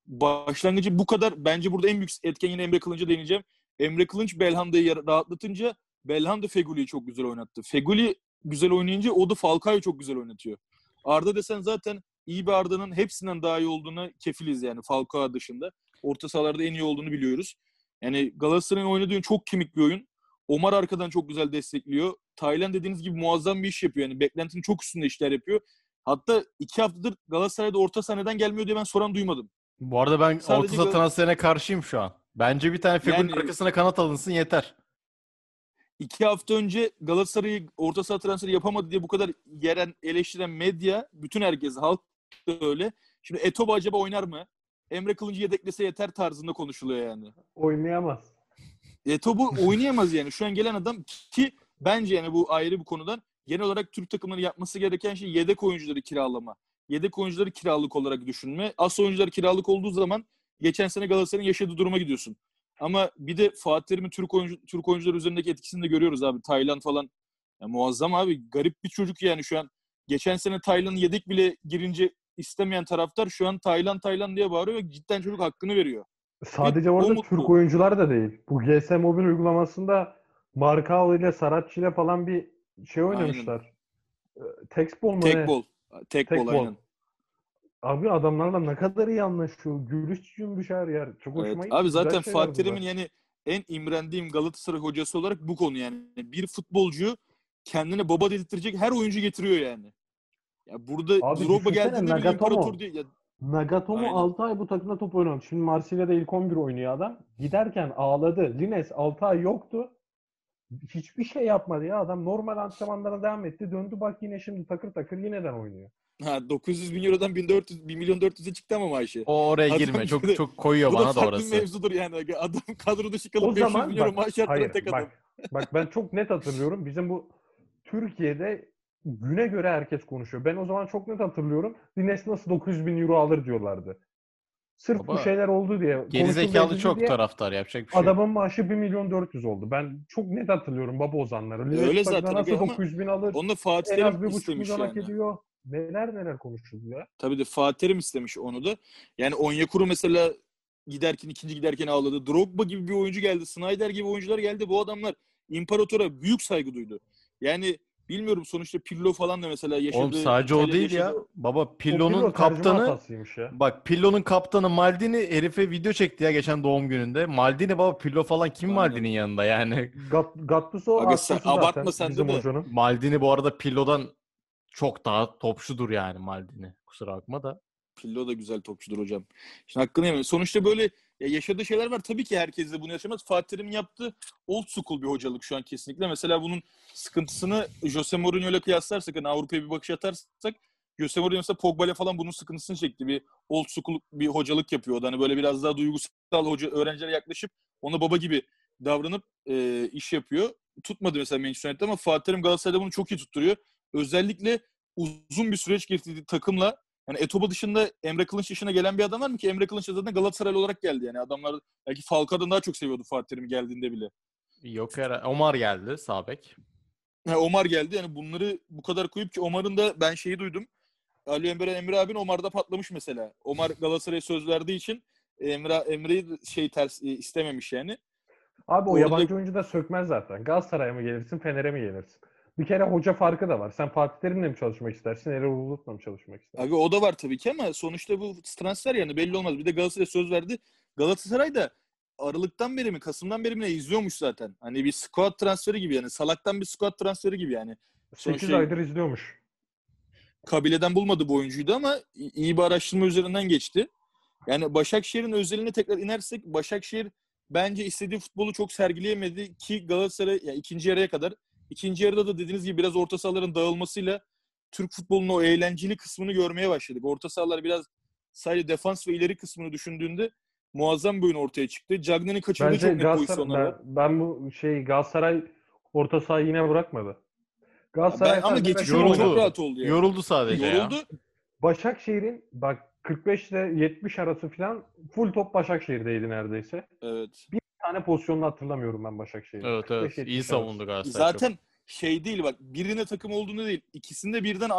başlangıcı bu kadar. Bence burada en büyük etken yine Emre Kılınç'a değineceğim. Emre Kılınç Belhanda'yı rahatlatınca Belhanda Feguli'yi çok güzel oynattı. Feguli güzel oynayınca o da Falcao'yu çok güzel oynatıyor. Arda desen zaten iyi bir Arda'nın hepsinden daha iyi olduğunu kefiliz yani Falcao dışında. Orta sahalarda en iyi olduğunu biliyoruz. Yani Galatasaray'ın oynadığı çok kemik bir oyun. Omar arkadan çok güzel destekliyor. Taylan dediğiniz gibi muazzam bir iş yapıyor. Yani beklentinin çok üstünde işler yapıyor. Hatta iki haftadır Galatasaray'da orta sahneden gelmiyor diye ben soran duymadım. Bu arada ben Sadece orta saha Gal- transferine karşıyım şu an. Bence bir tane Fegül'ün Yani- arkasına kanat alınsın yeter. İki hafta önce Galatasaray'ı orta saha transferi yapamadı diye bu kadar yeren, eleştiren medya, bütün herkes, halk da öyle. Şimdi Etobo acaba oynar mı? Emre Kılıncı yedeklese yeter tarzında konuşuluyor yani. Oynayamaz. Etobo oynayamaz yani. Şu an gelen adam ki bence yani bu ayrı bir konudan genel olarak Türk takımları yapması gereken şey yedek oyuncuları kiralama. Yedek oyuncuları kiralık olarak düşünme. As oyuncular kiralık olduğu zaman geçen sene Galatasaray'ın yaşadığı duruma gidiyorsun. Ama bir de Fatih Terim'in Türk, oyuncu, Türk oyuncular üzerindeki etkisini de görüyoruz abi. Tayland falan. Ya muazzam abi. Garip bir çocuk yani şu an. Geçen sene Tayland'ın yedek bile girince istemeyen taraftar şu an Tayland Tayland diye bağırıyor ve cidden çocuk hakkını veriyor. Sadece orada mutlu. Türk oyuncular da değil. Bu GS Mobil uygulamasında Markao ile Saratçı ile falan bir şey oynamışlar. Ee, Textball mu ne? Tek bol. Tek, bol aynen. Abi adamlarla ne kadar iyi anlaşıyor. Gülüş cümbüş her yer. Çok Evet. hoşuma gitti. Abi zaten Fatih. Terim'in yani en imrendiğim Galatasaray hocası olarak bu konu yani. Bir futbolcuyu kendine baba dedirtecek her oyuncu getiriyor yani. Ya burada Abi Drogba geldiğinde bile imparator diye. Ya, Nagatomo Aynen. 6 ay bu takımda top oynamış. Şimdi Marsilya'da ilk 11 oynuyor adam. Giderken ağladı. Lines 6 ay yoktu. Hiçbir şey yapmadı ya. Adam normal antrenmanlara devam etti. Döndü bak yine şimdi takır takır yineden oynuyor. ha, 900 bin Euro'dan 1400, 1 milyon 400'e çıktı ama maaşı. O oraya Adam girme. Çok de- çok koyuyor Bu da bana da farklı bir orası. mevzudur yani. Adam kadro dışı kalıp O 500 zaman bin euro maaş hayır, tek adam. bak, bak ben çok net hatırlıyorum. Bizim bu Türkiye'de güne göre herkes konuşuyor. Ben o zaman çok net hatırlıyorum. Lines nasıl 900 bin euro alır diyorlardı. Sırf Baba, bu şeyler oldu diye. Geri konuşuldu zekalı edildi çok diye taraftar yapacak bir şey. Adamın maaşı 1 milyon 400 oldu. Ben çok net hatırlıyorum baba ozanları. Öyle takımda zaten nasıl aga ama 900 bin alır? Onu Fatih En az 1,5 istemiş milyon hak ediyor. Neler neler konuşuldu ya. Tabii de Fatih Terim istemiş onu da. Yani Onyekuru mesela giderken ikinci giderken ağladı. Drogba gibi bir oyuncu geldi. Snyder gibi oyuncular geldi. Bu adamlar imparatora büyük saygı duydu. Yani bilmiyorum sonuçta Pirlo falan da mesela yaşadığı... Oğlum sadece o değil ya. yaşadığı- Baba O Pillo'nun Pirlo tercüme kaptanı ya. Bak Pillo'nun kaptanı Maldini herife video çekti ya geçen doğum gününde. Maldini baba Pillo falan kim Aynen. Maldini'nin yanında yani. Gat, Gattuso Aga sen abartma sen de hocanın. Maldini bu arada Pillo'dan çok daha topçudur yani Maldini. Kusura bakma da. Pillo da güzel topçudur hocam. Şimdi hakkını yemeyin. Sonuçta böyle ya yaşadığı şeyler var. Tabii ki herkes de bunu yaşamaz. Fatih Terim'in yaptığı old school bir hocalık şu an kesinlikle. Mesela bunun sıkıntısını Jose Mourinho'yla kıyaslarsak, hani Avrupa'ya bir bakış atarsak Jose Mourinho mesela Pogba'yla falan bunun sıkıntısını çekti. Bir old school bir hocalık yapıyor. O da Hani böyle biraz daha duygusal hoca öğrencilere yaklaşıp ona baba gibi davranıp e, iş yapıyor. Tutmadı mesela Manchester United'de ama Fatih Terim Galatasaray'da bunu çok iyi tutturuyor. Özellikle uzun bir süreç geçirdiği takımla yani Etobo dışında Emre Kılınç dışına gelen bir adam var mı ki? Emre Kılınç zaten Galatasaraylı olarak geldi yani. Adamlar belki Falcao'dan daha çok seviyordu Fatih Terim'i geldiğinde bile. Yok herhalde. Omar geldi Sabek. Ha, Omar geldi yani bunları bu kadar koyup ki Omar'ın da ben şeyi duydum. Ali Emre Emre abin Omar'da patlamış mesela. Omar Galatasaray'a söz verdiği için Emre Emre'yi şey ters e, istememiş yani. Abi o Orada- yabancı oyuncu da sökmez zaten. Galatasaray'a mı gelirsin, Fener'e mi gelirsin? Bir kere hoca farkı da var. Sen Fatih Terim'le mi çalışmak istersin, Erol Bulut'la mı çalışmak istersin? Abi o da var tabii ki ama sonuçta bu transfer yani belli olmaz. Bir de Galatasaray söz verdi. Galatasaray da Aralık'tan beri mi Kasım'dan beri mi ne izliyormuş zaten. Hani bir squad transferi gibi yani. Salaktan bir squad transferi gibi yani. 8 şey- aydır izliyormuş. kabileden bulmadı bu oyuncuydu ama iyi bir araştırma üzerinden geçti. Yani Başakşehir'in özeline tekrar inersek Başakşehir bence istediği futbolu çok sergileyemedi ki Galatasaray ya ikinci yarıya kadar. İkinci yarıda da dediğiniz gibi biraz orta sahaların dağılmasıyla Türk futbolunun o eğlenceli kısmını görmeye başladık. Orta sahalar biraz sadece defans ve ileri kısmını düşündüğünde muazzam bir oyun ortaya çıktı. Cagney'in kaçırdığı Bence çok net Galatasaray, pozisyonlar ben, ben bu şey Galatasaray orta sahayı yine bırakmadı. Galatasaray Ben, ama rakip yoruldu. çok rahat oldu yani. Yoruldu sadece ya. Yoruldu. Başakşehir'in bak 45 ile 70 arası falan full top Başakşehir'deydi neredeyse. Evet. Bir tane pozisyonunu hatırlamıyorum ben Başakşehir'in. Evet evet. 45-70 İyi savundu Galatasaray. çok. Zaten şey değil bak birine takım olduğunu değil. İkisinde birden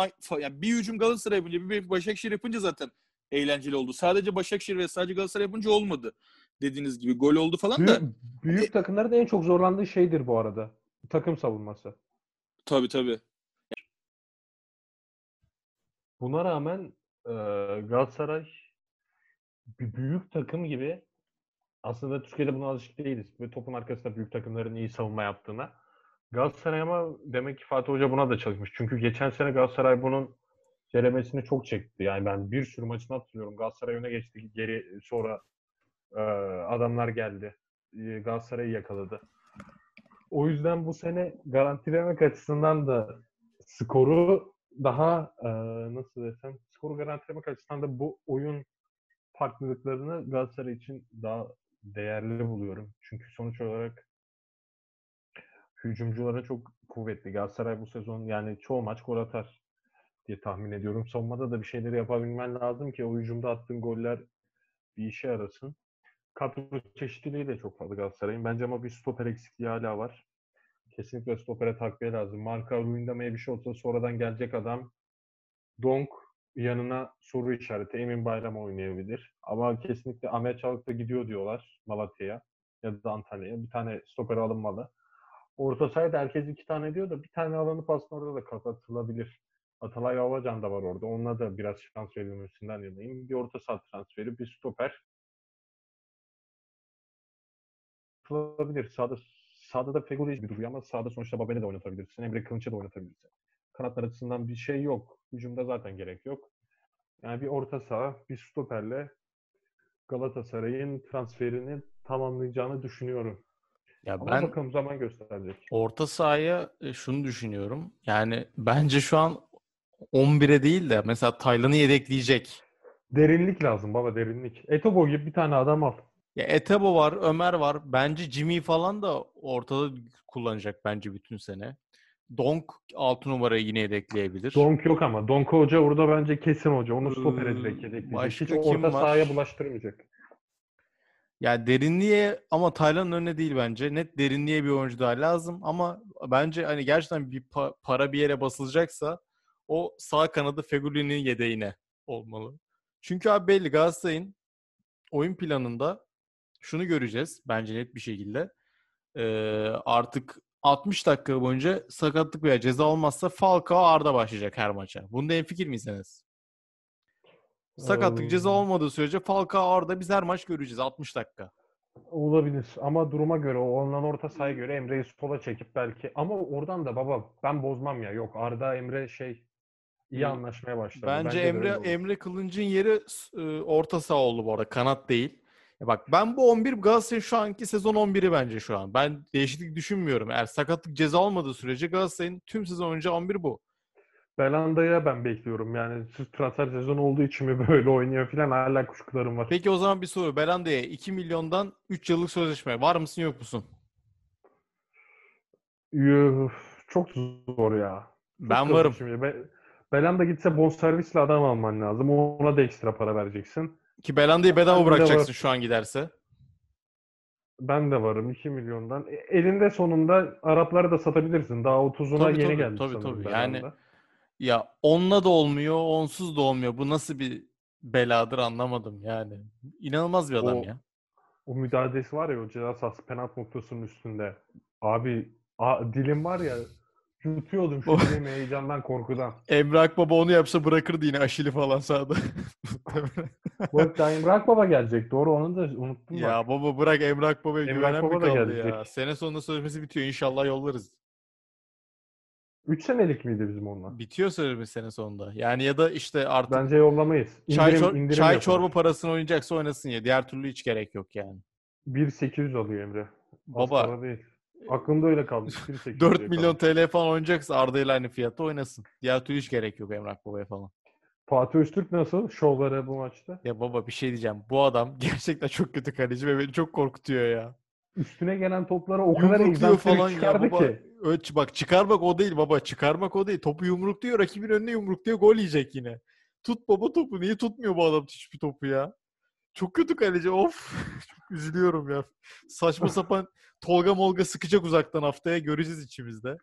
yani bir hücum Galatasaray yapınca bir Başakşehir yapınca zaten eğlenceli oldu. Sadece Başakşehir ve sadece Galatasaray yapınca olmadı. Dediğiniz gibi gol oldu falan da. Büyük, büyük takımların en çok zorlandığı şeydir bu arada. Takım savunması. Tabii tabii. Buna rağmen e, Galatasaray bir büyük takım gibi aslında Türkiye'de buna alışık değiliz. Ve topun arkasında büyük takımların iyi savunma yaptığına. Galatasaray ama demek ki Fatih Hoca buna da çalışmış. Çünkü geçen sene Galatasaray bunun ceremesini çok çekti. Yani ben bir sürü maçını hatırlıyorum. Galatasaray öne geçti. Geri sonra e, adamlar geldi. E, Galatasaray'ı yakaladı. O yüzden bu sene garantilemek açısından da skoru daha e, nasıl desem skoru garantilemek açısından da bu oyun farklılıklarını Galatasaray için daha değerli buluyorum. Çünkü sonuç olarak hücumculara çok kuvvetli. Galatasaray bu sezon yani çoğu maç gol atar diye tahmin ediyorum. Savunmada da bir şeyleri yapabilmen lazım ki o hücumda attığın goller bir işe yarasın. Kadro çeşitliliği de çok fazla Galatasaray'ın. Bence ama bir stoper eksikliği hala var. Kesinlikle stopere takviye lazım. Marka Ruindama'ya bir şey olsa sonradan gelecek adam Donk yanına soru işareti. Emin Bayram oynayabilir. Ama kesinlikle Ahmet Çalık da gidiyor diyorlar Malatya'ya ya da Antalya'ya. Bir tane stoper alınmalı. Orta sahada herkes iki tane diyor da bir tane alanı aslında orada da kapatılabilir. Atalay Avacan da var orada. Onunla da biraz şans verilmesinden yanayım. Bir orta saha transferi, bir stoper. tutulabilir. Sağda sağda da Feguli bir duruyor ama sağda sonuçta Babel'i de oynatabilirsin. Emre Kılınç'ı da oynatabilirsin. Kanatlar açısından bir şey yok. Hücumda zaten gerek yok. Yani bir orta saha, bir stoperle Galatasaray'ın transferini tamamlayacağını düşünüyorum. Ya Ama ben bakalım zaman gösterecek. orta sahaya e, şunu düşünüyorum. Yani bence şu an 11'e değil de mesela Taylan'ı yedekleyecek. Derinlik lazım baba derinlik. Etobo gibi bir tane adam al. Ya Etebo var, Ömer var. Bence Jimmy falan da ortada kullanacak bence bütün sene. Donk 6 numarayı yine yedekleyebilir. Donk yok ama. Donk hoca orada bence kesin hoca. Onu stopere Ee, direkt yedekleyecek. başka Hiç kim orta var? sahaya bulaştırmayacak. Ya derinliğe ama Taylan'ın önüne değil bence. Net derinliğe bir oyuncu daha lazım ama bence hani gerçekten bir pa- para bir yere basılacaksa o sağ kanadı Feguli'nin yedeğine olmalı. Çünkü abi belli Galatasaray'ın oyun planında şunu göreceğiz bence net bir şekilde. Ee, artık 60 dakika boyunca sakatlık veya ceza olmazsa Falcao Arda başlayacak her maça. Bunda en fikir miysiniz? Sakatlık Ee, ceza olmadığı sürece Falcao Arda biz her maç göreceğiz 60 dakika. Olabilir ama duruma göre, o ondan orta sahaya göre Emre'yi sola çekip belki. Ama oradan da baba ben bozmam ya. Yok Arda Emre şey iyi anlaşmaya başladı. Bence, de Emre. Emre Kılınç'ın yeri e, orta saha oldu bu arada. Kanat değil. Ya bak ben bu 11 Galatasaray'ın şu anki sezon 11'i bence şu an. Ben değişiklik düşünmüyorum. Eğer sakatlık ceza olmadığı sürece Galatasaray'ın tüm sezon önce 11 bu. Belanda'ya ben bekliyorum. Yani transfer sezonu olduğu için mi böyle oynuyor falan hala kuşkularım var. Peki o zaman bir soru. Belanda'ya 2 milyondan 3 yıllık sözleşme. Var mısın yok musun? Yuh, çok zor ya. Çok Ben varım. Şimdi. Be- Belanda gitse bonservisle adam alman lazım. Ona da ekstra para vereceksin. Ki Belanda'yı bedava bırakacaksın şu an giderse. Ben de varım 2 milyondan. E, elinde sonunda Arapları da satabilirsin. Daha 30'una Tabii, yeni tabii, geldi tabii, tabii. Yani Belanda. Ya onunla da olmuyor, onsuz da olmuyor. Bu nasıl bir beladır anlamadım yani. İnanılmaz bir adam O- ya. O müdahalesi var ya o ceza sahası penaltı noktasının üstünde. Abi a, dilim var ya yutuyordum şu dilimi heyecandan korkudan. Emre Akbaba onu yapsa bırakırdı yine aşili falan sahada. Bak daha Emrah Baba gelecek. Doğru onu da unuttum ya bak. baba bırak Emre Akbaba'ya Emre güvenen mi Akbaba da kaldı ya? gelecek. Sene sonunda sözleşmesi bitiyor. İnşallah yollarız. 3 senelik miydi bizim onunla? Bitiyor sözleşmesi sene sonunda. Yani ya da işte artık Bence yollamayız. çay, İndirim, çor- indirim çay yaparız. çorba parasını oynayacaksa oynasın ya. Diğer türlü hiç gerek yok yani. 1.800 alıyor Emre. Baba değil. Aklımda öyle kalmış. 1.800 4 diye milyon. TL falan oynayacaksa Arda ile aynı fiyatta oynasın. Diğer türlü hiç gerek yok Emre Akbaba'ya falan. Fatih Öztürk nasıl? Şovları bu maçta. Ya baba bir şey diyeceğim. Bu adam gerçekten çok kötü kaleci ve beni çok korkutuyor ya. Üstüne gelen toplara o kadar egzantrik falan ya çıkardı baba. ki. Öç, bak çıkarmak o değil baba. Çıkarmak o değil. Topu yumrukluyor. Rakibin önüne yumrukluyor. Gol yiyecek yine. Tut baba topu. Niye tutmuyor bu adam hiçbir topu ya? Çok kötü kaleci. Of. çok üzülüyorum ya. Saçma sapan Tolga Molga sıkacak uzaktan haftaya. Göreceğiz içimizde.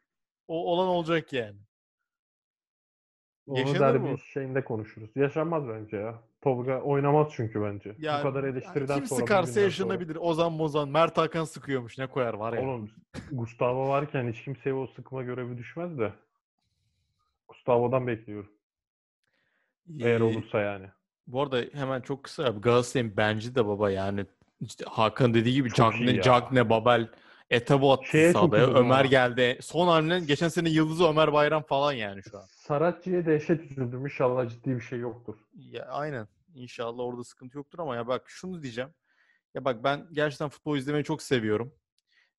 O olan olacak yani. Onu Yaşanır derbi mı? şeyinde konuşuruz. Yaşanmaz bence ya. Tolga oynamaz çünkü bence. Ya, Bu kadar eleştiriden kim sonra. sıkarsa bugünden sonra. yaşanabilir. Ozan Mozan. Mert Hakan sıkıyormuş. Ne koyar var ya. Oğlum Gustavo varken hiç kimseye o sıkma görevi düşmez de. Gustavo'dan bekliyorum. Eğer Ee, olursa yani. Bu arada hemen çok kısa abi. Galatasaray'ın bence de baba yani işte Hakan dediği gibi Çok iyi Cagne, ya. Cagne, Babel, Etebo attı Şeye sahada. Ömer ama. geldi. Son hamlen geçen sene Yıldızı Ömer Bayram falan yani şu an. Saratçı'ya dehşet üzüldüm. İnşallah ciddi bir şey yoktur. Ya aynen. İnşallah orada sıkıntı yoktur ama ya bak şunu diyeceğim. Ya bak ben gerçekten futbol izlemeyi çok seviyorum.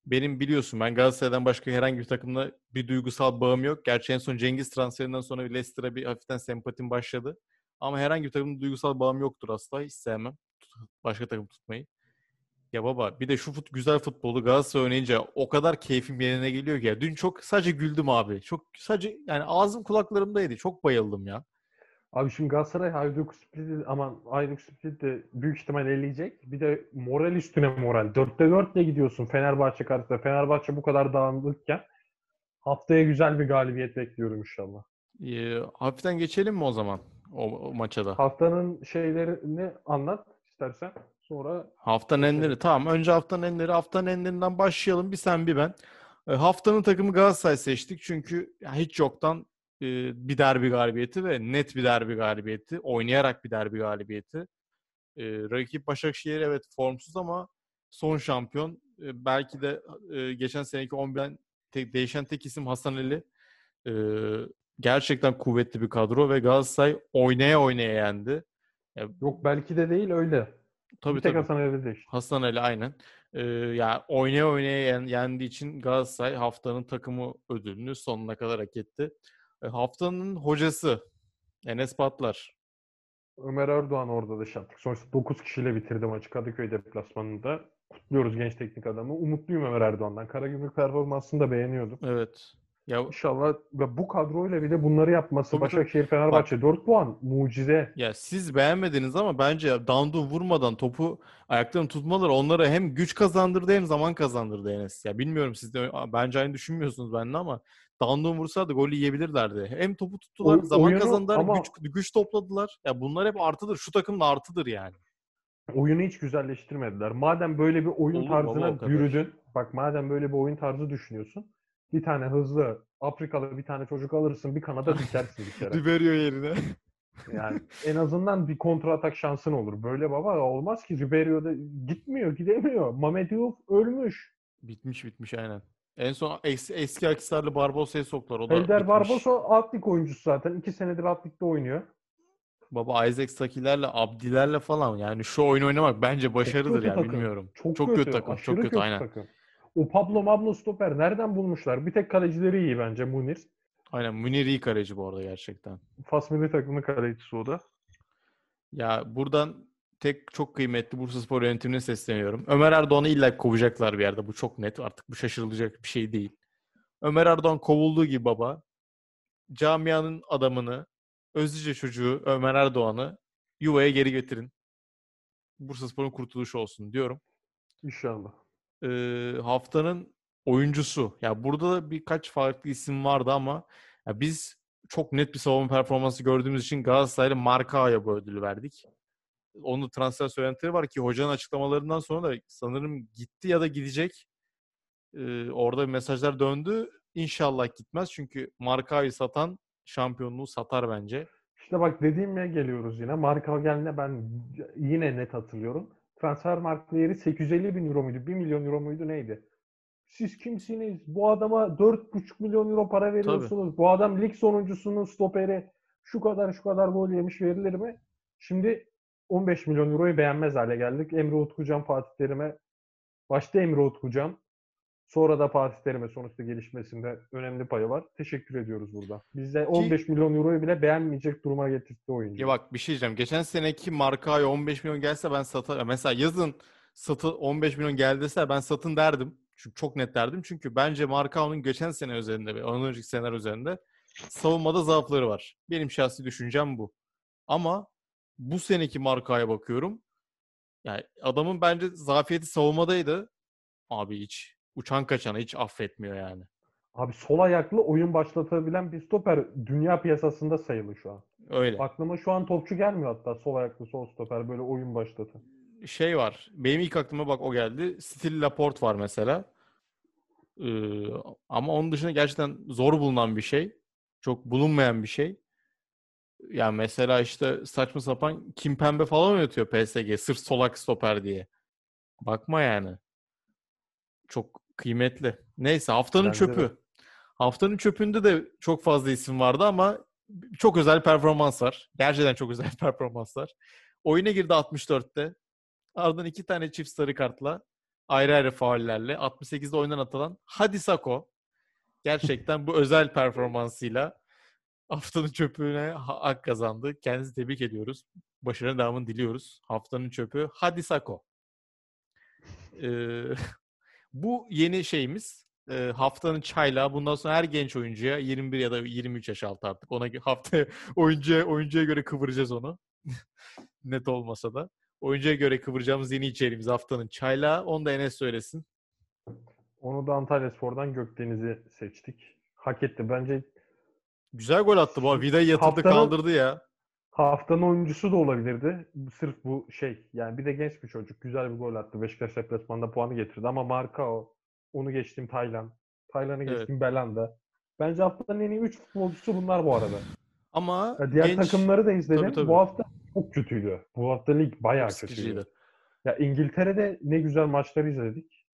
Benim biliyorsun ben Galatasaray'dan başka herhangi bir takımla bir duygusal bağım yok. Gerçi en son Cengiz transferinden sonra Leicester'a bir hafiften sempatim başladı. Ama herhangi bir takımla duygusal bağım yoktur asla. Hiç sevmem. Başka takım tutmayı. Ya baba bir de şu fut, güzel futbolu Galatasaray oynayınca o kadar keyfim yerine geliyor ki. ya. Dün çok sadece güldüm abi. Çok sadece yani ağzım kulaklarımdaydı. Çok bayıldım ya. Abi şimdi Galatasaray Hajduk Split'i aman Hajduk Split de büyük ihtimal eleyecek. Bir de moral üstüne moral. Dörtte dörtle gidiyorsun Fenerbahçe karşısında. Fenerbahçe bu kadar dağınıkken haftaya güzel bir galibiyet bekliyorum inşallah. Ee, hafiften geçelim mi o zaman o, o maça da? Haftanın şeylerini anlat istersen. Sonra Haftanın enleri. Tamam önce haftanın enleri. Haftanın enlerinden başlayalım. Bir sen bir ben. E, haftanın takımı Galatasaray seçtik. Çünkü hiç yoktan e, bir derbi galibiyeti ve net bir derbi galibiyeti. Oynayarak bir derbi galibiyeti. E, rakip Başakşehir evet formsuz ama son şampiyon. e, belki de e, geçen seneki 11'den tek, değişen tek isim Hasan Ali. E, gerçekten kuvvetli bir kadro ve Galatasaray oynaya oynaya yendi. Yok belki de değil öyle. Tabii bir tek tabii. Hasan Ali değil. Hasan Ali aynen. Ee, ya oynaya oynaya yen- yendiği için Galatasaray haftanın takımı ödülünü sonuna kadar hak etti. E, haftanın hocası Enes Patlar. Ömer Erdoğan orada da yaptık. Sonuçta 9 kişiyle bitirdi maçı Kadıköy deplasmanında. Kutluyoruz genç teknik adamı. Umutluyum Ömer Erdoğan'dan. Karagümrük performansını da beğeniyordum. Evet. Ya İnşallah ve bu kadroyla bir de bunları yapması Tabii. Başakşehir Fenerbahçe 4 puan mucize. ya siz beğenmediniz ama bence Dandu vurmadan topu ayaklarını tutmaları onlara hem güç kazandırdı hem zaman kazandırdı Enes. Ya bilmiyorum siz de bence aynı düşünmüyorsunuz benimle ama Dandu vursaydı golü yiyebilirlerdi. Hem topu tuttular, Oy- zaman oyunu kazandılar, ama- güç güç topladılar. Ya bunlar hep artıdır. Şu takımın artıdır yani. Oyunu hiç güzelleştirmediler. Madem böyle bir oyun Olur baba, tarzına o kadar. bürüdün. Bak madem böyle bir oyun tarzı düşünüyorsun. Bir tane hızlı Afrikalı bir tane çocuk alırsın bir kanada dikersin bir kere. Riberio yerine. Yani en azından bir kontra atak şansın olur. Böyle baba olmaz ki. Ribeiro'da gitmiyor, gidemiyor. Diouf ölmüş. Bitmiş bitmiş aynen. En son eski, eski Akhisarlı Barbosa'yı soktular. O da Elder. Barbosa alt lig oyuncusu zaten. İki senedir alt ligde oynuyor. Baba Isaac Sakilerle, Abdilerle falan yani şu oyun oynamak bence başarıdır kötü ya takım. bilmiyorum. Çok, Çok kötü, kötü takım, çok aşırı kötü, aynen. takım. O Pablo Mablo stoper nereden bulmuşlar? Bir tek kalecileri iyi bence Munir. Aynen Münir iyi kaleci bu arada gerçekten. Fas milli takımının kalecisi o da. Ya buradan tek çok kıymetli Bursaspor yönetimine sesleniyorum. Ömer Erdoğan'ı illa kovacaklar bir yerde. Bu çok net. Artık bu şaşırılacak bir şey değil. Ömer Erdoğan kovulduğu gibi baba camianın adamını Özlice çocuğu Ömer Erdoğan'ı yuvaya geri getirin. Bursaspor'un kurtuluşu olsun diyorum. İnşallah. Ee, haftanın oyuncusu. Ya burada da birkaç farklı isim vardı ama ya biz çok net bir savunma performansı gördüğümüz için Galatasaray'la Markao'ya bu ödülü verdik. Onun transfer söylentileri var ki hocanın açıklamalarından sonra da sanırım gitti ya da gidecek. Ee, orada mesajlar döndü. İnşallah gitmez çünkü Markao'yu satan şampiyonluğu satar bence. İşte bak dediğime geliyoruz yine. Marka geldiğinde ben yine net hatırlıyorum. Transfer marka değeri 850 bin euro muydu? 1 milyon euro muydu neydi? Siz kimsiniz? Bu adama 4,5 milyon euro para veriyorsunuz. Bu adam lig sonuncusunun stoperi şu kadar şu kadar gol yemiş verilir mi? Şimdi 15 milyon euroyu beğenmez hale geldik. Emre Utkucan, Fatih Terim'e başta Emre Utkucan sonra da Fatih Terim'e sonuçta gelişmesinde önemli payı var. Teşekkür ediyoruz burada. Bizde 15 milyon euroyu bile beğenmeyecek duruma getirdi oyuncu. Ya bak bir şey diyeceğim. Geçen seneki Markao'ya 15 milyon gelse ben satarım. Mesela yazın satı 15 milyon geldiyse ben satın derdim. Çünkü çok net derdim. Çünkü bence Markao'nun geçen sene üzerinde ve ondan önceki seneler üzerinde savunmada zaafları var. Benim şahsi düşüncem bu. Ama bu seneki Markao'ya bakıyorum. Yani adamın bence zafiyeti savunmadaydı. Abi hiç uçan kaçana hiç affetmiyor yani. Abi sol ayaklı oyun başlatabilen bir stoper dünya piyasasında sayılı şu an. Öyle. Aklıma şu an topçu gelmiyor hatta sol ayaklı sol stoper böyle oyun başlatan. şey var. Benim ilk aklıma bak o geldi. Stil Laporte var mesela. Ee, ama onun dışında gerçekten zor bulunan bir şey. Çok bulunmayan bir şey. Yani mesela işte saçma sapan Kim Pembe falan oynatıyor PSG. Sırf solak stoper diye. Bakma yani. Çok kıymetli. Neyse haftanın Bence çöpü. de. Haftanın çöpünde de çok fazla isim vardı ama çok özel performanslar. Gerçekten çok özel performanslar. Oyuna girdi 64'te. Ardından iki tane çift sarı kartla ayrı ayrı faullerle 68'de oyundan atılan Hadi Sako gerçekten bu özel performansıyla haftanın çöpüne ha- hak kazandı. Kendinizi tebrik ediyoruz. Başarının devamını diliyoruz. Haftanın çöpü Hadi Sako. Ee, bu yeni şeyimiz e, haftanın çaylağı. Bundan sonra her genç oyuncuya 21 ya da 23 yaş altı artık. Ona hafta oyuncuya oyuncuya göre kıvıracağız onu. Net olmasa da. Oyuncuya göre kıvıracağımız yeni içeriğimiz haftanın çaylağı. Onu da Enes söylesin. Onu da Antalya Spor'dan Gökdeniz'i seçtik. Hak etti. Bence Güzel gol attı bu. Vida'yı yatırdı Haftanın- kaldırdı ya. Haftanın oyuncusu da olabilirdi. Sırf bu şey yani bir de genç bir çocuk. Güzel bir gol attı. Beşiktaş deplasmanında puanı getirdi ama Markao onu geçtim Taylan. Taylan'ı Evet. geçtim Belanda. Bence haftanın en iyi 3 futbolcusu bunlar bu arada. Ama Ya diğer genç takımları da izledim. Tabii, tabii. Bu hafta çok kötüydü. Bu hafta lig bayağı çok kötüydü. sıkıcıydı. Ya İngiltere'de ne güzel maçları izledik.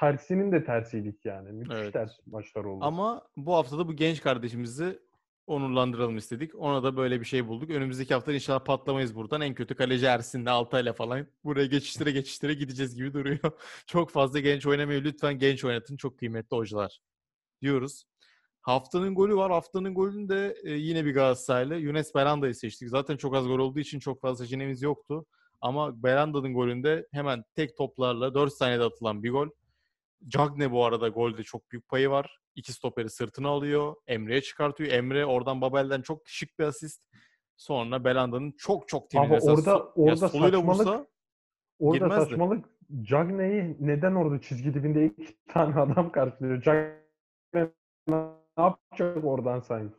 tersinin de tersiydik yani. Müthiş Evet. ters maçlar oldu. Ama bu haftada bu genç kardeşimizi onurlandıralım istedik. Ona da böyle bir şey bulduk. Önümüzdeki hafta inşallah patlamayız buradan. En kötü kaleci Ersin'le Altay'la falan buraya geçiştire geçiştire gideceğiz gibi duruyor. Çok fazla genç oynamayı lütfen genç oynatın. Çok kıymetli hocalar diyoruz. Haftanın golü var. Haftanın golünü de e, yine bir Galatasaraylı. Yunus Beranda'yı seçtik. Zaten çok az gol olduğu için çok fazla seçeneğimiz yoktu. Ama Beranda'nın golünde hemen tek toplarla 4 saniyede atılan bir gol. Cagne bu arada golde çok büyük payı var. İki stoperi sırtına alıyor. Emre'ye çıkartıyor. Emre oradan Babel'den çok şık bir asist. Sonra Belanda'nın çok çok temiz Ama orada orada saçmalık vursa orada girmezdi. saçmalık Cagne'yi neden orada çizgi dibinde iki tane adam karşılıyor? Cagne ne yapacak oradan sanki?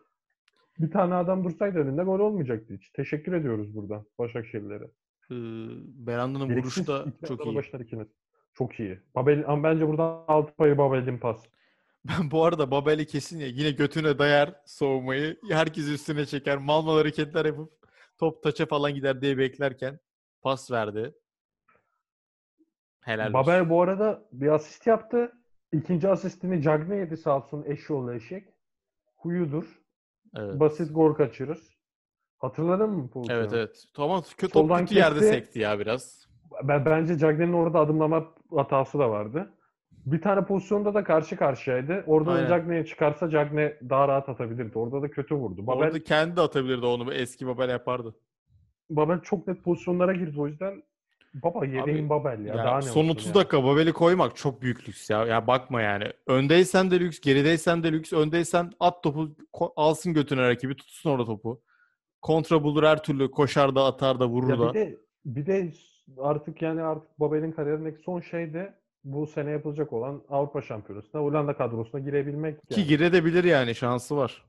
Bir tane adam dursaydı önünde gol olmayacaktı hiç. Teşekkür ediyoruz buradan Başakşehirlere. e, Belanda'nın vuruşu da çok iyi. Çok iyi. Babel, ama bence buradan altı payı Babel'in pas. Ben bu arada Babel'i kesin ya yine götüne dayar soğumayı. Herkes üstüne çeker. Mal mal hareketler yapıp top taça falan gider diye beklerken pas verdi. Helal olsun. Babel bu arada bir asist yaptı. İkinci asistini Cagne yedi sağ olsun eşoğlu eşek. Huyudur. Evet. Basit gol kaçırır. Hatırladın mı pozisyonu? Evet evet. Ama kö- top kötü yerde sekti ya biraz. Ben, bence Cagne'nin orada adımlama hatası da vardı. Bir tane pozisyonda da karşı karşıyaydı. Orada Aynen. da Cagne'ye çıkarsa Cagne daha rahat atabilirdi. Orada da kötü vurdu. Babel, Orada kendi de atabilirdi onu. Eski Babel yapardı. Babel çok net pozisyonlara girdi o yüzden baba yedeğin Babel ya. Ya daha ne son olsun 30 ya. dakika Babel'i koymak çok büyük lüks ya. Ya bakma yani. Öndeysen de lüks, gerideysen de lüks. Öndeysen at topu alsın götüne rakibi tutsun orada topu. Kontra bulur her türlü koşar da atar da vurur Ya da. bir de bir de artık yani artık Babel'in kariyerindeki son şey de bu sene yapılacak olan Avrupa Şampiyonası'na Hollanda kadrosuna girebilmek Ki yani. girebilir yani şansı var.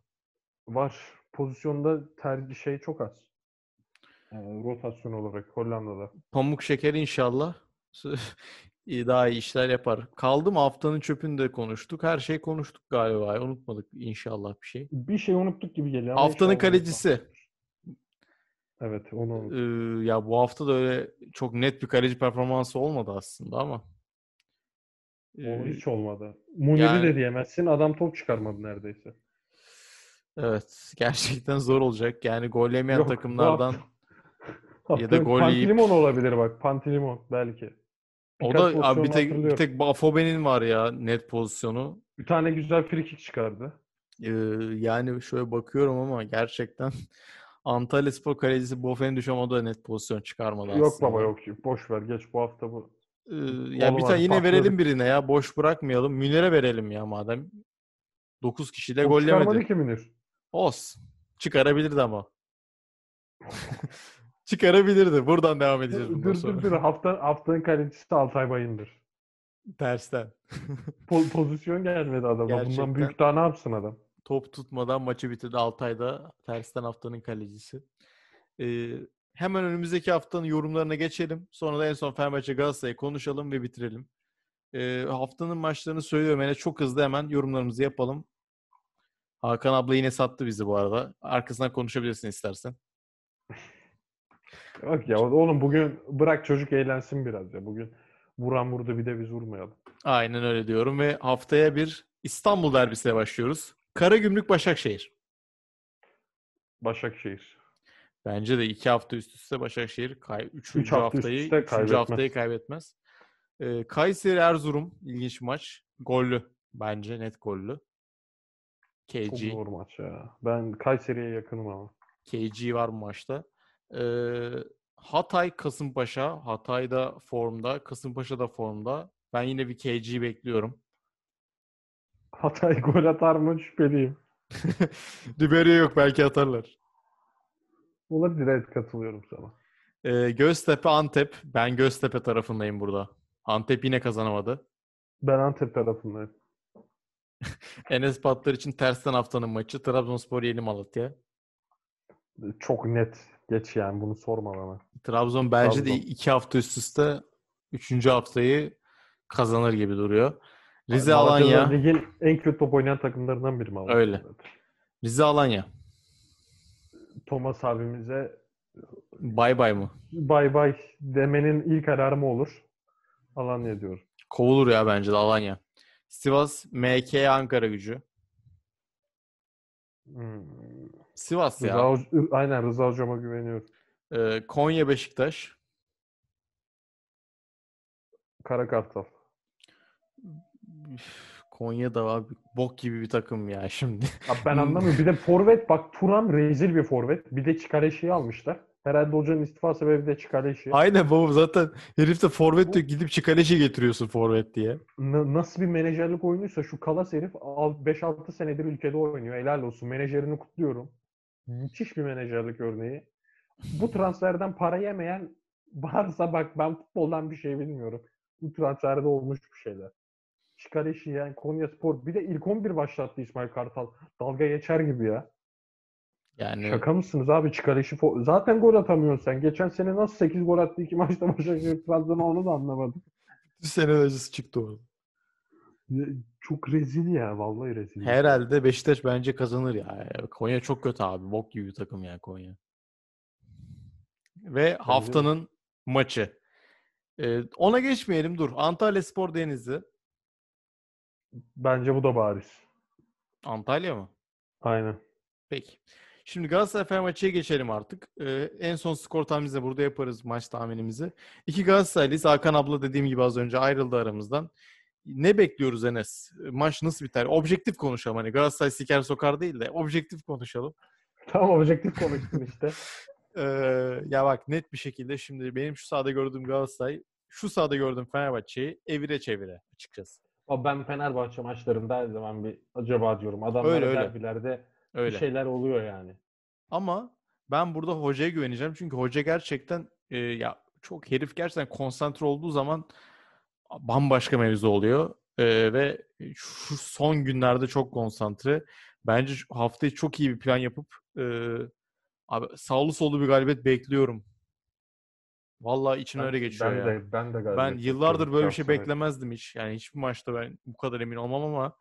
var. Pozisyonda tercih şey çok az. Yani rotasyon olarak Hollanda'da. Pamuk şeker inşallah daha iyi işler yapar. Kaldı mı haftanın çöpünü de konuştuk. Her şey konuştuk galiba. Unutmadık inşallah bir şey. Bir şey unuttuk gibi geliyor. Haftanın kalecisi. Evet onu. Ee, ya bu hafta da öyle çok net bir kaleci performansı olmadı aslında ama. O Ee, hiç olmadı. Munir'i yani- de diyemezsin. Adam top çıkarmadı neredeyse. Evet, gerçekten zor olacak. Yani gol yemeyen Yok, takımlardan ya da gol yiyip- Pantilimon olabilir bak. Pantilimon belki. o Birkaç da abi bir tek bir tek Afobe'nin var ya net pozisyonu. Bir tane güzel frikik çıkardı. Ee, yani şöyle bakıyorum ama gerçekten Antalya Spor kalecisi Bofen düşen o da net pozisyon çıkarmadı Yok aslında. baba yok. Boş ver. Geç bu hafta bu. Ee, ya bir Olmadı, tane yine patladık. verelim birine ya. Boş bırakmayalım. Münir'e verelim ya madem. 9 kişi de gol yemedi. ki Münir. Olsun. Çıkarabilirdi ama. Çıkarabilirdi. Buradan devam edeceğiz bundan Dur sonra. dur dur. Hafta, haftanın kalecisi Altay Bayındır. Tersten. Po- pozisyon gelmedi adama. Gerçekten. Bundan büyük daha ne yapsın adam? Top tutmadan maçı bitirdi Altay'da. Tersten haftanın kalecisi. Ee, hemen önümüzdeki haftanın yorumlarına geçelim. Sonra da en son Fenerbahçe Galatasaray'ı konuşalım ve bitirelim. Ee, haftanın maçlarını söylüyorum. Yani çok hızlı hemen yorumlarımızı yapalım. Hakan abla yine sattı bizi bu arada. Arkasından konuşabilirsin istersen. Bak ya oğlum bugün bırak çocuk eğlensin biraz ya. Bugün vuran vurdu bir de biz vurmayalım. Aynen öyle diyorum ve haftaya bir İstanbul derbisiyle başlıyoruz. Karagümrük Başakşehir. Başakşehir. Bence de iki hafta üst üste Başakşehir kay üçüncü Üç hafta üst haftayı üste üçüncü kaybetmez. haftayı kaybetmez. Ee, Kayseri Erzurum ilginç maç. Gollü bence net gollü. Çok KG zor maç ya. Ben Kayseri'ye yakınım ama. KG var bu maçta. Ee, Hatay Kasımpaşa. Hatay da formda, Kasımpaşa da formda. Ben yine bir KG bekliyorum. Hatay gol atar mı şüpheliyim. Ribery yok belki atarlar. Olabilir evet katılıyorum sana. Ee, Göztepe Antep. Ben Göztepe tarafındayım burada. Antep yine kazanamadı. Ben Antep tarafındayım. Enes Patlar için tersten haftanın maçı. Trabzonspor Yeni Malatya. Çok net. Geç yani bunu sorma bana. Trabzon bence de Trabzon. iki hafta üst üste üçüncü haftayı kazanır gibi duruyor. Rize Malatya'da Alanya. Ligin en kötü top oynayan takımlarından biri Malatya. Öyle. Rize Alanya. Thomas abimize Bay bay mı? bay bay demenin ilk alarmı olur. Alanya diyorum. Kovulur ya bence de Alanya. Sivas MK Ankara gücü. Hmm. Sivas ya. Hoca- aynen Rıza hocama güveniyorum. Ee, Konya Beşiktaş. Kara Kartal. Üf, Konya da abi bok gibi bir takım ya şimdi. Abi ben anlamıyorum. Bir de forvet bak Turan rezil bir forvet. Bir de Çikaleşi'yi almışlar. Herhalde hocanın istifa sebebi de Çikaleşi. Aynen baba zaten herifte forvet diyor gidip Çikaleş'i getiriyorsun forvet diye. Na- nasıl bir menajerlik oyunuysa şu Kalas herif al- 5-6 senedir ülkede oynuyor. Helal olsun. Menajerini kutluyorum. Müthiş bir menajerlik örneği. Bu transferden para yemeyen varsa bak ben futboldan bir şey bilmiyorum. Bu transferde olmuş bir şeyler. Çıkar işi yani Konya Spor. Bir de ilk 11 başlattı İsmail Kartal. Dalga geçer gibi ya. Yani Şaka mısınız abi çıkar işi. fo- Zaten gol atamıyorsun sen. Geçen sene nasıl 8 gol attı iki maçta Başakşehir Trabzon'a onu da anlamadım. sene acısı çıktı orada. Ya, Çok rezil ya. Vallahi rezil. Herhalde Beşiktaş bence kazanır ya. Konya çok kötü abi. Bok gibi bir takım ya Konya. Ve haftanın maçı. Ee, ona geçmeyelim dur. Antalya Spor Denizli. Bence bu da bariz. Antalya mı? Aynen. Peki. Şimdi Galatasaray Fenerbahçe'ye geçelim artık. Ee, en son skor tahminimizi burada yaparız maç tahminimizi. İki Galatasaraylıyız. Hakan abla dediğim gibi az önce ayrıldı aramızdan. Ne bekliyoruz Enes? Maç nasıl biter? Objektif konuşalım. Hani Galatasaray siker sokar değil de objektif konuşalım. Tam objektif konuştun işte. Ee, ya bak net bir şekilde şimdi benim şu sahada gördüğüm Galatasaray, şu sahada gördüğüm Fenerbahçe'yi evire çevire açıkçası. Ama ben Fenerbahçe maçlarında her zaman bir acaba diyorum. Adamlar Öyle, öyle. derbilerde Öyle. bir şeyler oluyor yani. Ama ben burada hocaya güveneceğim. Çünkü hoca gerçekten e, ya çok herif gerçekten konsantre olduğu zaman bambaşka mevzu oluyor. E, ve şu son günlerde çok konsantre. Bence haftayı çok iyi bir plan yapıp e, abi sağlı sollu bir galibiyet bekliyorum. Vallahi için Ben- öyle geçiyor ben ya. De, ben de galiba. Ben yıllardır böyle bir şey beklemezdim hiç. Yani hiçbir maçta ben bu kadar emin olmam ama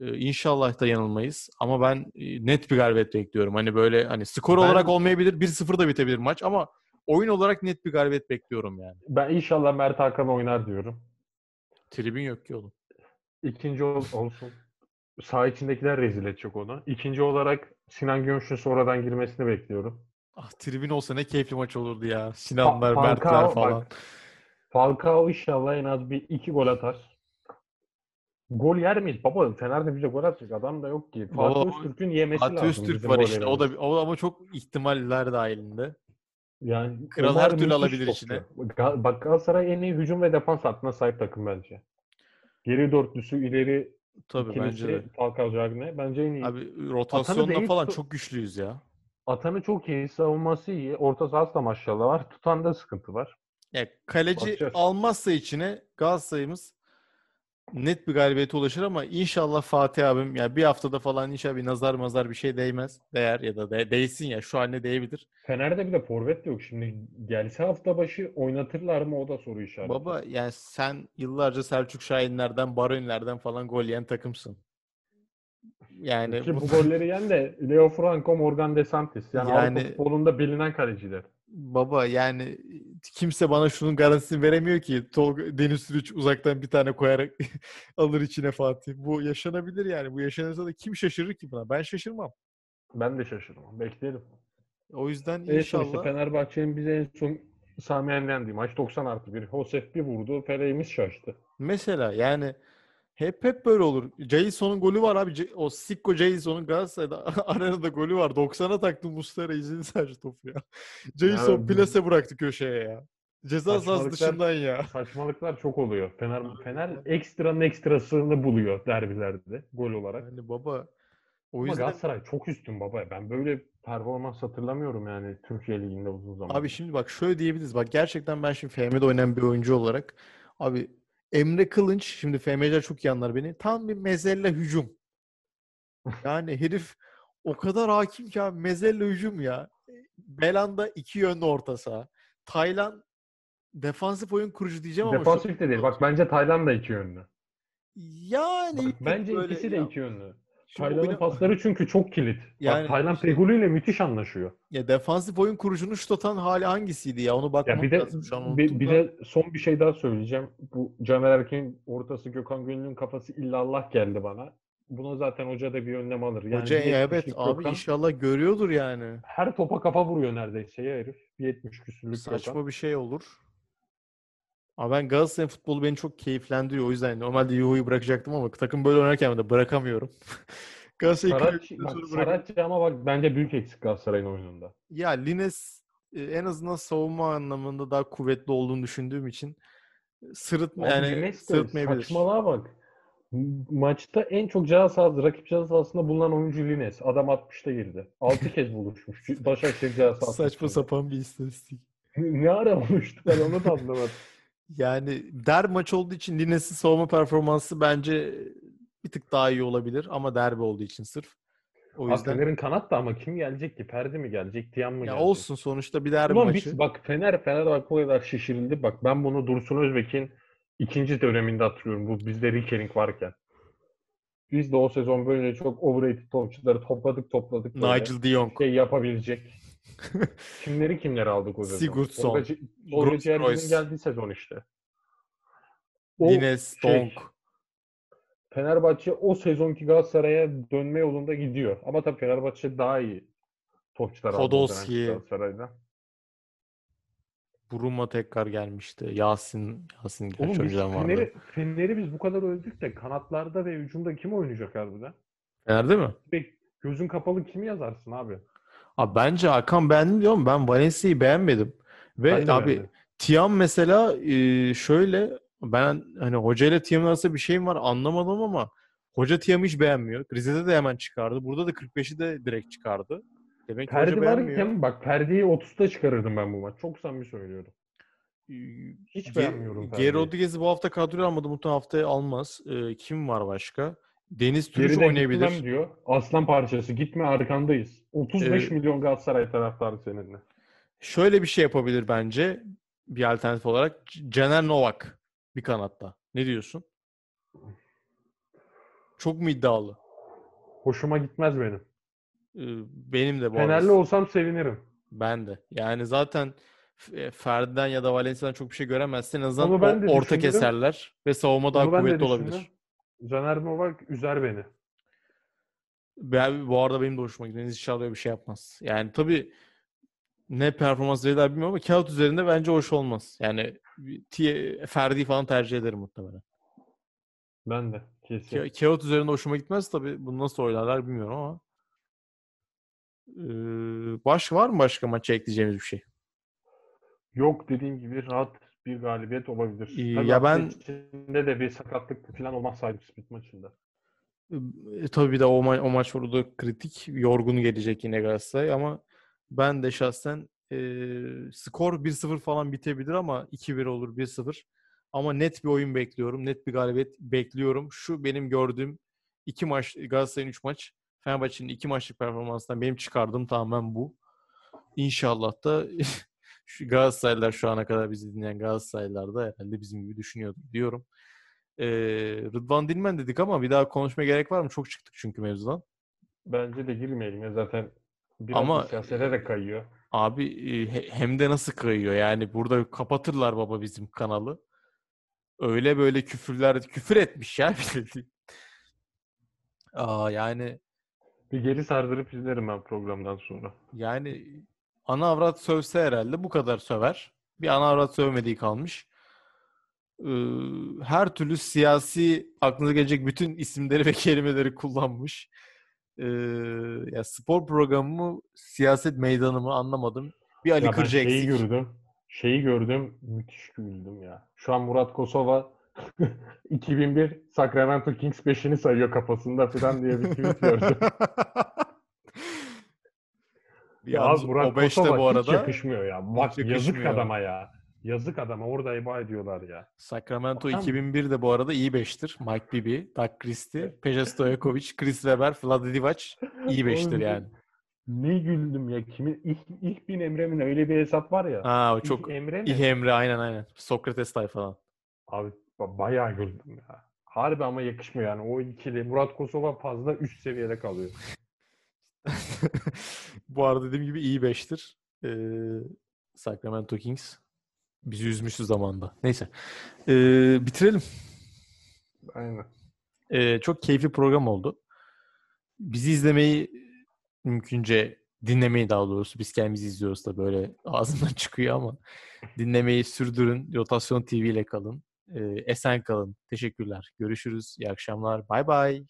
e, inşallah da yanılmayız. Ama ben e, net bir galibiyet bekliyorum. Hani böyle hani skor Ben- olarak olmayabilir. 1-0 da bitebilir maç ama oyun olarak net bir galibiyet bekliyorum yani. Ben inşallah Mert Hakan oynar diyorum. Tribün yok ki oğlum. İkinci ol- olsun. Sağ içindekiler rezil edecek onu. İkinci olarak Sinan Gümüş'ün sonradan girmesini bekliyorum. Ah tribün olsa ne keyifli maç olurdu ya. Sinanlar, Fa- Mertler Falcao, falan. bak, Falcao inşallah en az bir iki gol atar. Gol yer miyiz? Baba Fener'de bize gol atacak adam da yok ki. Baba, Fatih Öztürk'ün yemesi Fatih lazım Öztürk bizim var işte. O da o ama çok ihtimaller dahilinde. Yani Kral onlar her türlü alabilir topçu. içine. Bak Galatasaray en iyi hücum ve defans hattına sahip takım bence. Geri dörtlüsü, ileri Tabii bence de. Falcao Cagne. Bence en iyi. Abi rotasyonda falan çok güçlüyüz ya. Atanı çok iyi, savunması iyi. Orta sahası da maşallah var. Tutanda sıkıntı var. Ya kaleci Bakacağız. almazsa içine Galatasaray'ımız net bir galibiyete ulaşır ama inşallah Fatih abim ya bir haftada falan inşallah bir nazar mazar bir şey değmez. Değer ya da de- değsin ya şu haline değebilir. Fener'de bir de forvet de yok. Şimdi gelse hafta başı oynatırlar mı o da soru işareti. Baba yani sen yıllarca Selçuk Şahinlerden, Baronilerden falan gol yiyen takımsın. Yani Ki bu- golleri yiyen de Leo Franco, Morgan De Santis. Yani, Yani- Avrupa futbolunda bilinen kaleciler. baba yani kimse bana şunun garantisini veremiyor ki Tolga Deniz Sürüç uzaktan bir tane koyarak alır içine Fatih. Bu yaşanabilir yani. Bu yaşanırsa da kim şaşırır ki buna? Ben şaşırmam. Ben de şaşırmam. Bekleyelim. O yüzden En son işte inşallah Fenerbahçe'nin bize en son Sami Yen'dendi. Maç 90 artı 1. Josef bir vurdu. Feleğimiz şaştı. Mesela yani hep hep böyle olur. Jason'un golü var abi. O Sikko Jason'un Galatasaray'da arenada golü var. 90'a taktı Muslera izini sadece topu ya. Jason Ya, plase bıraktı köşeye ya. Ceza sahası dışından ya. Saçmalıklar çok oluyor. Fener, Fener ekstranın ekstrasını buluyor derbilerde gol olarak. Yani baba o Ama yüzden Galatasaray çok üstün baba. Ben böyle performans hatırlamıyorum yani Türkiye Ligi'nde uzun zaman. Abi şimdi bak şöyle diyebiliriz. Bak gerçekten ben şimdi FM'de oynayan bir oyuncu olarak abi Emre Kılınç şimdi FM'ciler çok iyi anlar beni. Tam bir mezelle hücum. Yani herif o kadar hakim ki abi mezelle hücum ya. Belanda iki yönlü orta saha. Taylan defansif oyun kurucu diyeceğim ama Defansif de değil. Bak bence Tayland da iki yönlü. yani Bak, bence ikisi de ya. iki yönlü. Şimdi Taylan'ın oyuna- pasları çünkü çok kilit. Yani Bak Taylan şey- Pegulu ile müthiş anlaşıyor. Ya defansif oyun kurucunu şut atan hali hangisiydi ya? Onu bakmak Ya bir de lazım. Şu an bir, bir de son bir şey daha söyleyeceğim. Bu Caner Erkin'in ortası Gökhan Gönül'ün kafası illallah geldi bana. Buna zaten hoca da bir önlem alır. Yani Hoca ya evet 70'lik abi Gökhan inşallah görüyordur yani. her topa kafa vuruyor neredeyse ya herif. Bir 70 küsürlük Saçma Gökhan. bir şey olur. Ama ben Galatasaray futbolu beni çok keyiflendiriyor. O yüzden normalde Yuhu'yu bırakacaktım ama takım böyle oynarken de bırakamıyorum. Galatasaray'ı kaybettikten bak, ama bak bence büyük eksik Galatasaray'ın oyununda. Ya Lines e, en azından savunma anlamında daha kuvvetli olduğunu düşündüğüm için sırıtma Abi yani Lines sırıtmayabilir. Saçmalığa bak. Maçta en çok ceza sahası, rakip ceza sahasında bulunan oyuncu Lines. Adam 60'ta girdi. 6 kez buluşmuş. Başakşehir ceza sahası. Saçma sapan bir istatistik. Ne ara buluştu ben onu da anlamadım. Yani der maç olduğu için Lines'in savunma performansı bence bir tık daha iyi olabilir ama derbi olduğu için sırf. O yüzden Fener'in kanat da ama kim gelecek ki? Ferdi mi gelecek? Tiyan mı ya gelecek? olsun sonuçta bir derbi Ulan maçı. biz bak Fener Fener bak kadar şişirildi. Bak ben bunu Dursun Özbek'in ikinci döneminde hatırlıyorum. Bu bizde Rikering varken. Biz de o sezon böyle çok overrated topçuları topladık topladık. böyle. Nigel de Jong, şey yapabilecek. kimleri kimleri aldık o sezon? Sigurdsson, Tolga C- Tolga Gross Ciğerci'nin Royce. geldiği sezon işte. O Lines, şey, Donk. Fenerbahçe o sezonki Galatasaray'a dönme yolunda gidiyor. Ama tabii Fenerbahçe daha iyi topçular aldı Podolski. Buruma tekrar gelmişti. Yasin, Yasin Oğlum biz vardı. Fener'i, Fener'i biz bu kadar övdük de kanatlarda ve hücumda kim oynayacak harbiden? Fener'de mi? Bek, gözün kapalı kimi yazarsın abi? Abi bence Hakan beğendim diyorum. Ben Valencia'yı beğenmedim. Ve Ben abi beğendim. Tiam mesela e, şöyle ben hani hoca ile Tiam'ın arasında bir şeyim var anlamadım ama hoca Tiam'ı hiç beğenmiyor. Rize'de de hemen çıkardı. Burada da 45'i de direkt çıkardı. Demek ki hoca Perdi beğenmiyor. bak Perdi'yi 30'da çıkarırdım ben bu maç. Çok samimi söylüyorum. Ee, Hiç Ge- beğenmiyorum Ge Ferdi'yi. Rodriguez'i bu hafta kadroya almadı. Muhtemelen haftaya almaz. Ee, kim var başka? Deniz Türüç Geride oynayabilir. gitmem diyor. Aslan parçası gitme arkandayız. 35 Ee, milyon Galatasaray taraftarı seninle. Şöyle bir şey yapabilir bence bir alternatif olarak. C- Caner Novak bir kanatta. Ne diyorsun? Çok mu iddialı? Hoşuma gitmez benim. Ee, benim de bu arada. Fenerli olsam sevinirim. Ben de. Yani zaten F- Ferdi'den ya da Valencia'dan çok bir şey göremezsin. En azından Onu ben de o- orta düşündüm. keserler ve savunma daha Onu ben de kuvvetli düşündüm. Caner Novak üzer beni. Ben, bu arada benim de hoşuma gidiyor. İnşallah öyle bir şey yapmaz. Yani tabii ne performans verirler bilmiyorum ama kağıt üzerinde bence hoş olmaz. Yani Ferdi falan tercih ederim muhtemelen. Ben de. Kesin. Ka- kağıt üzerinde hoşuma gitmez tabii. Bunu nasıl oynarlar bilmiyorum ama. Ee, başka var mı başka maça ekleyeceğimiz bir şey? Yok dediğim gibi rahat bir galibiyet olabilir. Ee, Tabii ya ben- içinde de bir sakatlık falan olmazsaydı split maçında. E, tabii bir de o, ma- o maç orada kritik. Yorgun gelecek yine Galatasaray ama ben de şahsen e, skor 1-0 falan bitebilir ama 2-1 olur 1-0. Ama net bir oyun bekliyorum. Net bir galibiyet bekliyorum. Şu benim gördüğüm iki maç Galatasaray'ın 3 maç Fenerbahçe'nin 2 maçlık performansından benim çıkardığım tamamen bu. İnşallah da şu Galatasaraylılar şu ana kadar bizi dinleyen Galatasaraylılar da herhalde bizim gibi düşünüyordur diyorum. Ee, Rıdvan Dilmen dedik ama bir daha konuşmaya gerek var mı? Çok çıktık çünkü mevzudan. Bence de girmeyelim ya zaten biraz Ama- siyasete de kayıyor. Abi e, he- hem de nasıl kayıyor yani burada kapatırlar baba bizim kanalı. Öyle böyle küfürler küfür etmiş ya bildiğin. Aa yani Bir geri sardırıp izlerim ben programdan sonra. yani ana avrat sövse herhalde bu kadar söver. Bir ana avrat sövmediği kalmış. Ee, her türlü siyasi aklınıza gelecek bütün isimleri ve kelimeleri kullanmış. Ee, ya spor programı mı, siyaset meydanı mı anlamadım. Bir Ali Ya Kırcı şeyi eksik. gördüm. Şeyi gördüm. Müthiş güldüm ya. Şu an Murat Kosova 2001 Sacramento Kings 5'ini sayıyor kafasında falan diye bir tweet gördüm. Ya Yalnız az Murat o 5 de Kosova bu hiç arada yakışmıyor ya. Bak yazık yakışmıyor. adama ya. Yazık adama orada eba ediyorlar ya. Sacramento Adam- 2001 de bu arada iyi 5'tir. Mike Bibby, Doug Christie, Peja Stojakovic, Chris Webber, Vlade Divac iyi 5'tir Oğlum, yani. Ne güldüm ya. Kimin ilk, ilk bin Emre mi ne? öyle bir hesap var ya. Ha o İlk çok Emre mi? Emre aynen aynen. Sokrates tayfadan. Abi ba- bayağı güldüm ya. Harbi ama yakışmıyor yani. O ikili Murat Kosova fazla üst seviyede kalıyor. Bu arada dediğim gibi iyi 5'tir. Ee, Sacramento Kings. Bizi üzmüştü zamanda. Neyse. Ee, bitirelim. Aynen. Ee, çok keyifli program oldu. Bizi izlemeyi mümkünce dinlemeyi daha doğrusu biz kendimizi izliyoruz da böyle ağzından çıkıyor ama dinlemeyi sürdürün. Rotasyon TV ile kalın. Ee, esen kalın. Teşekkürler. Görüşürüz. İyi akşamlar. Bay bay.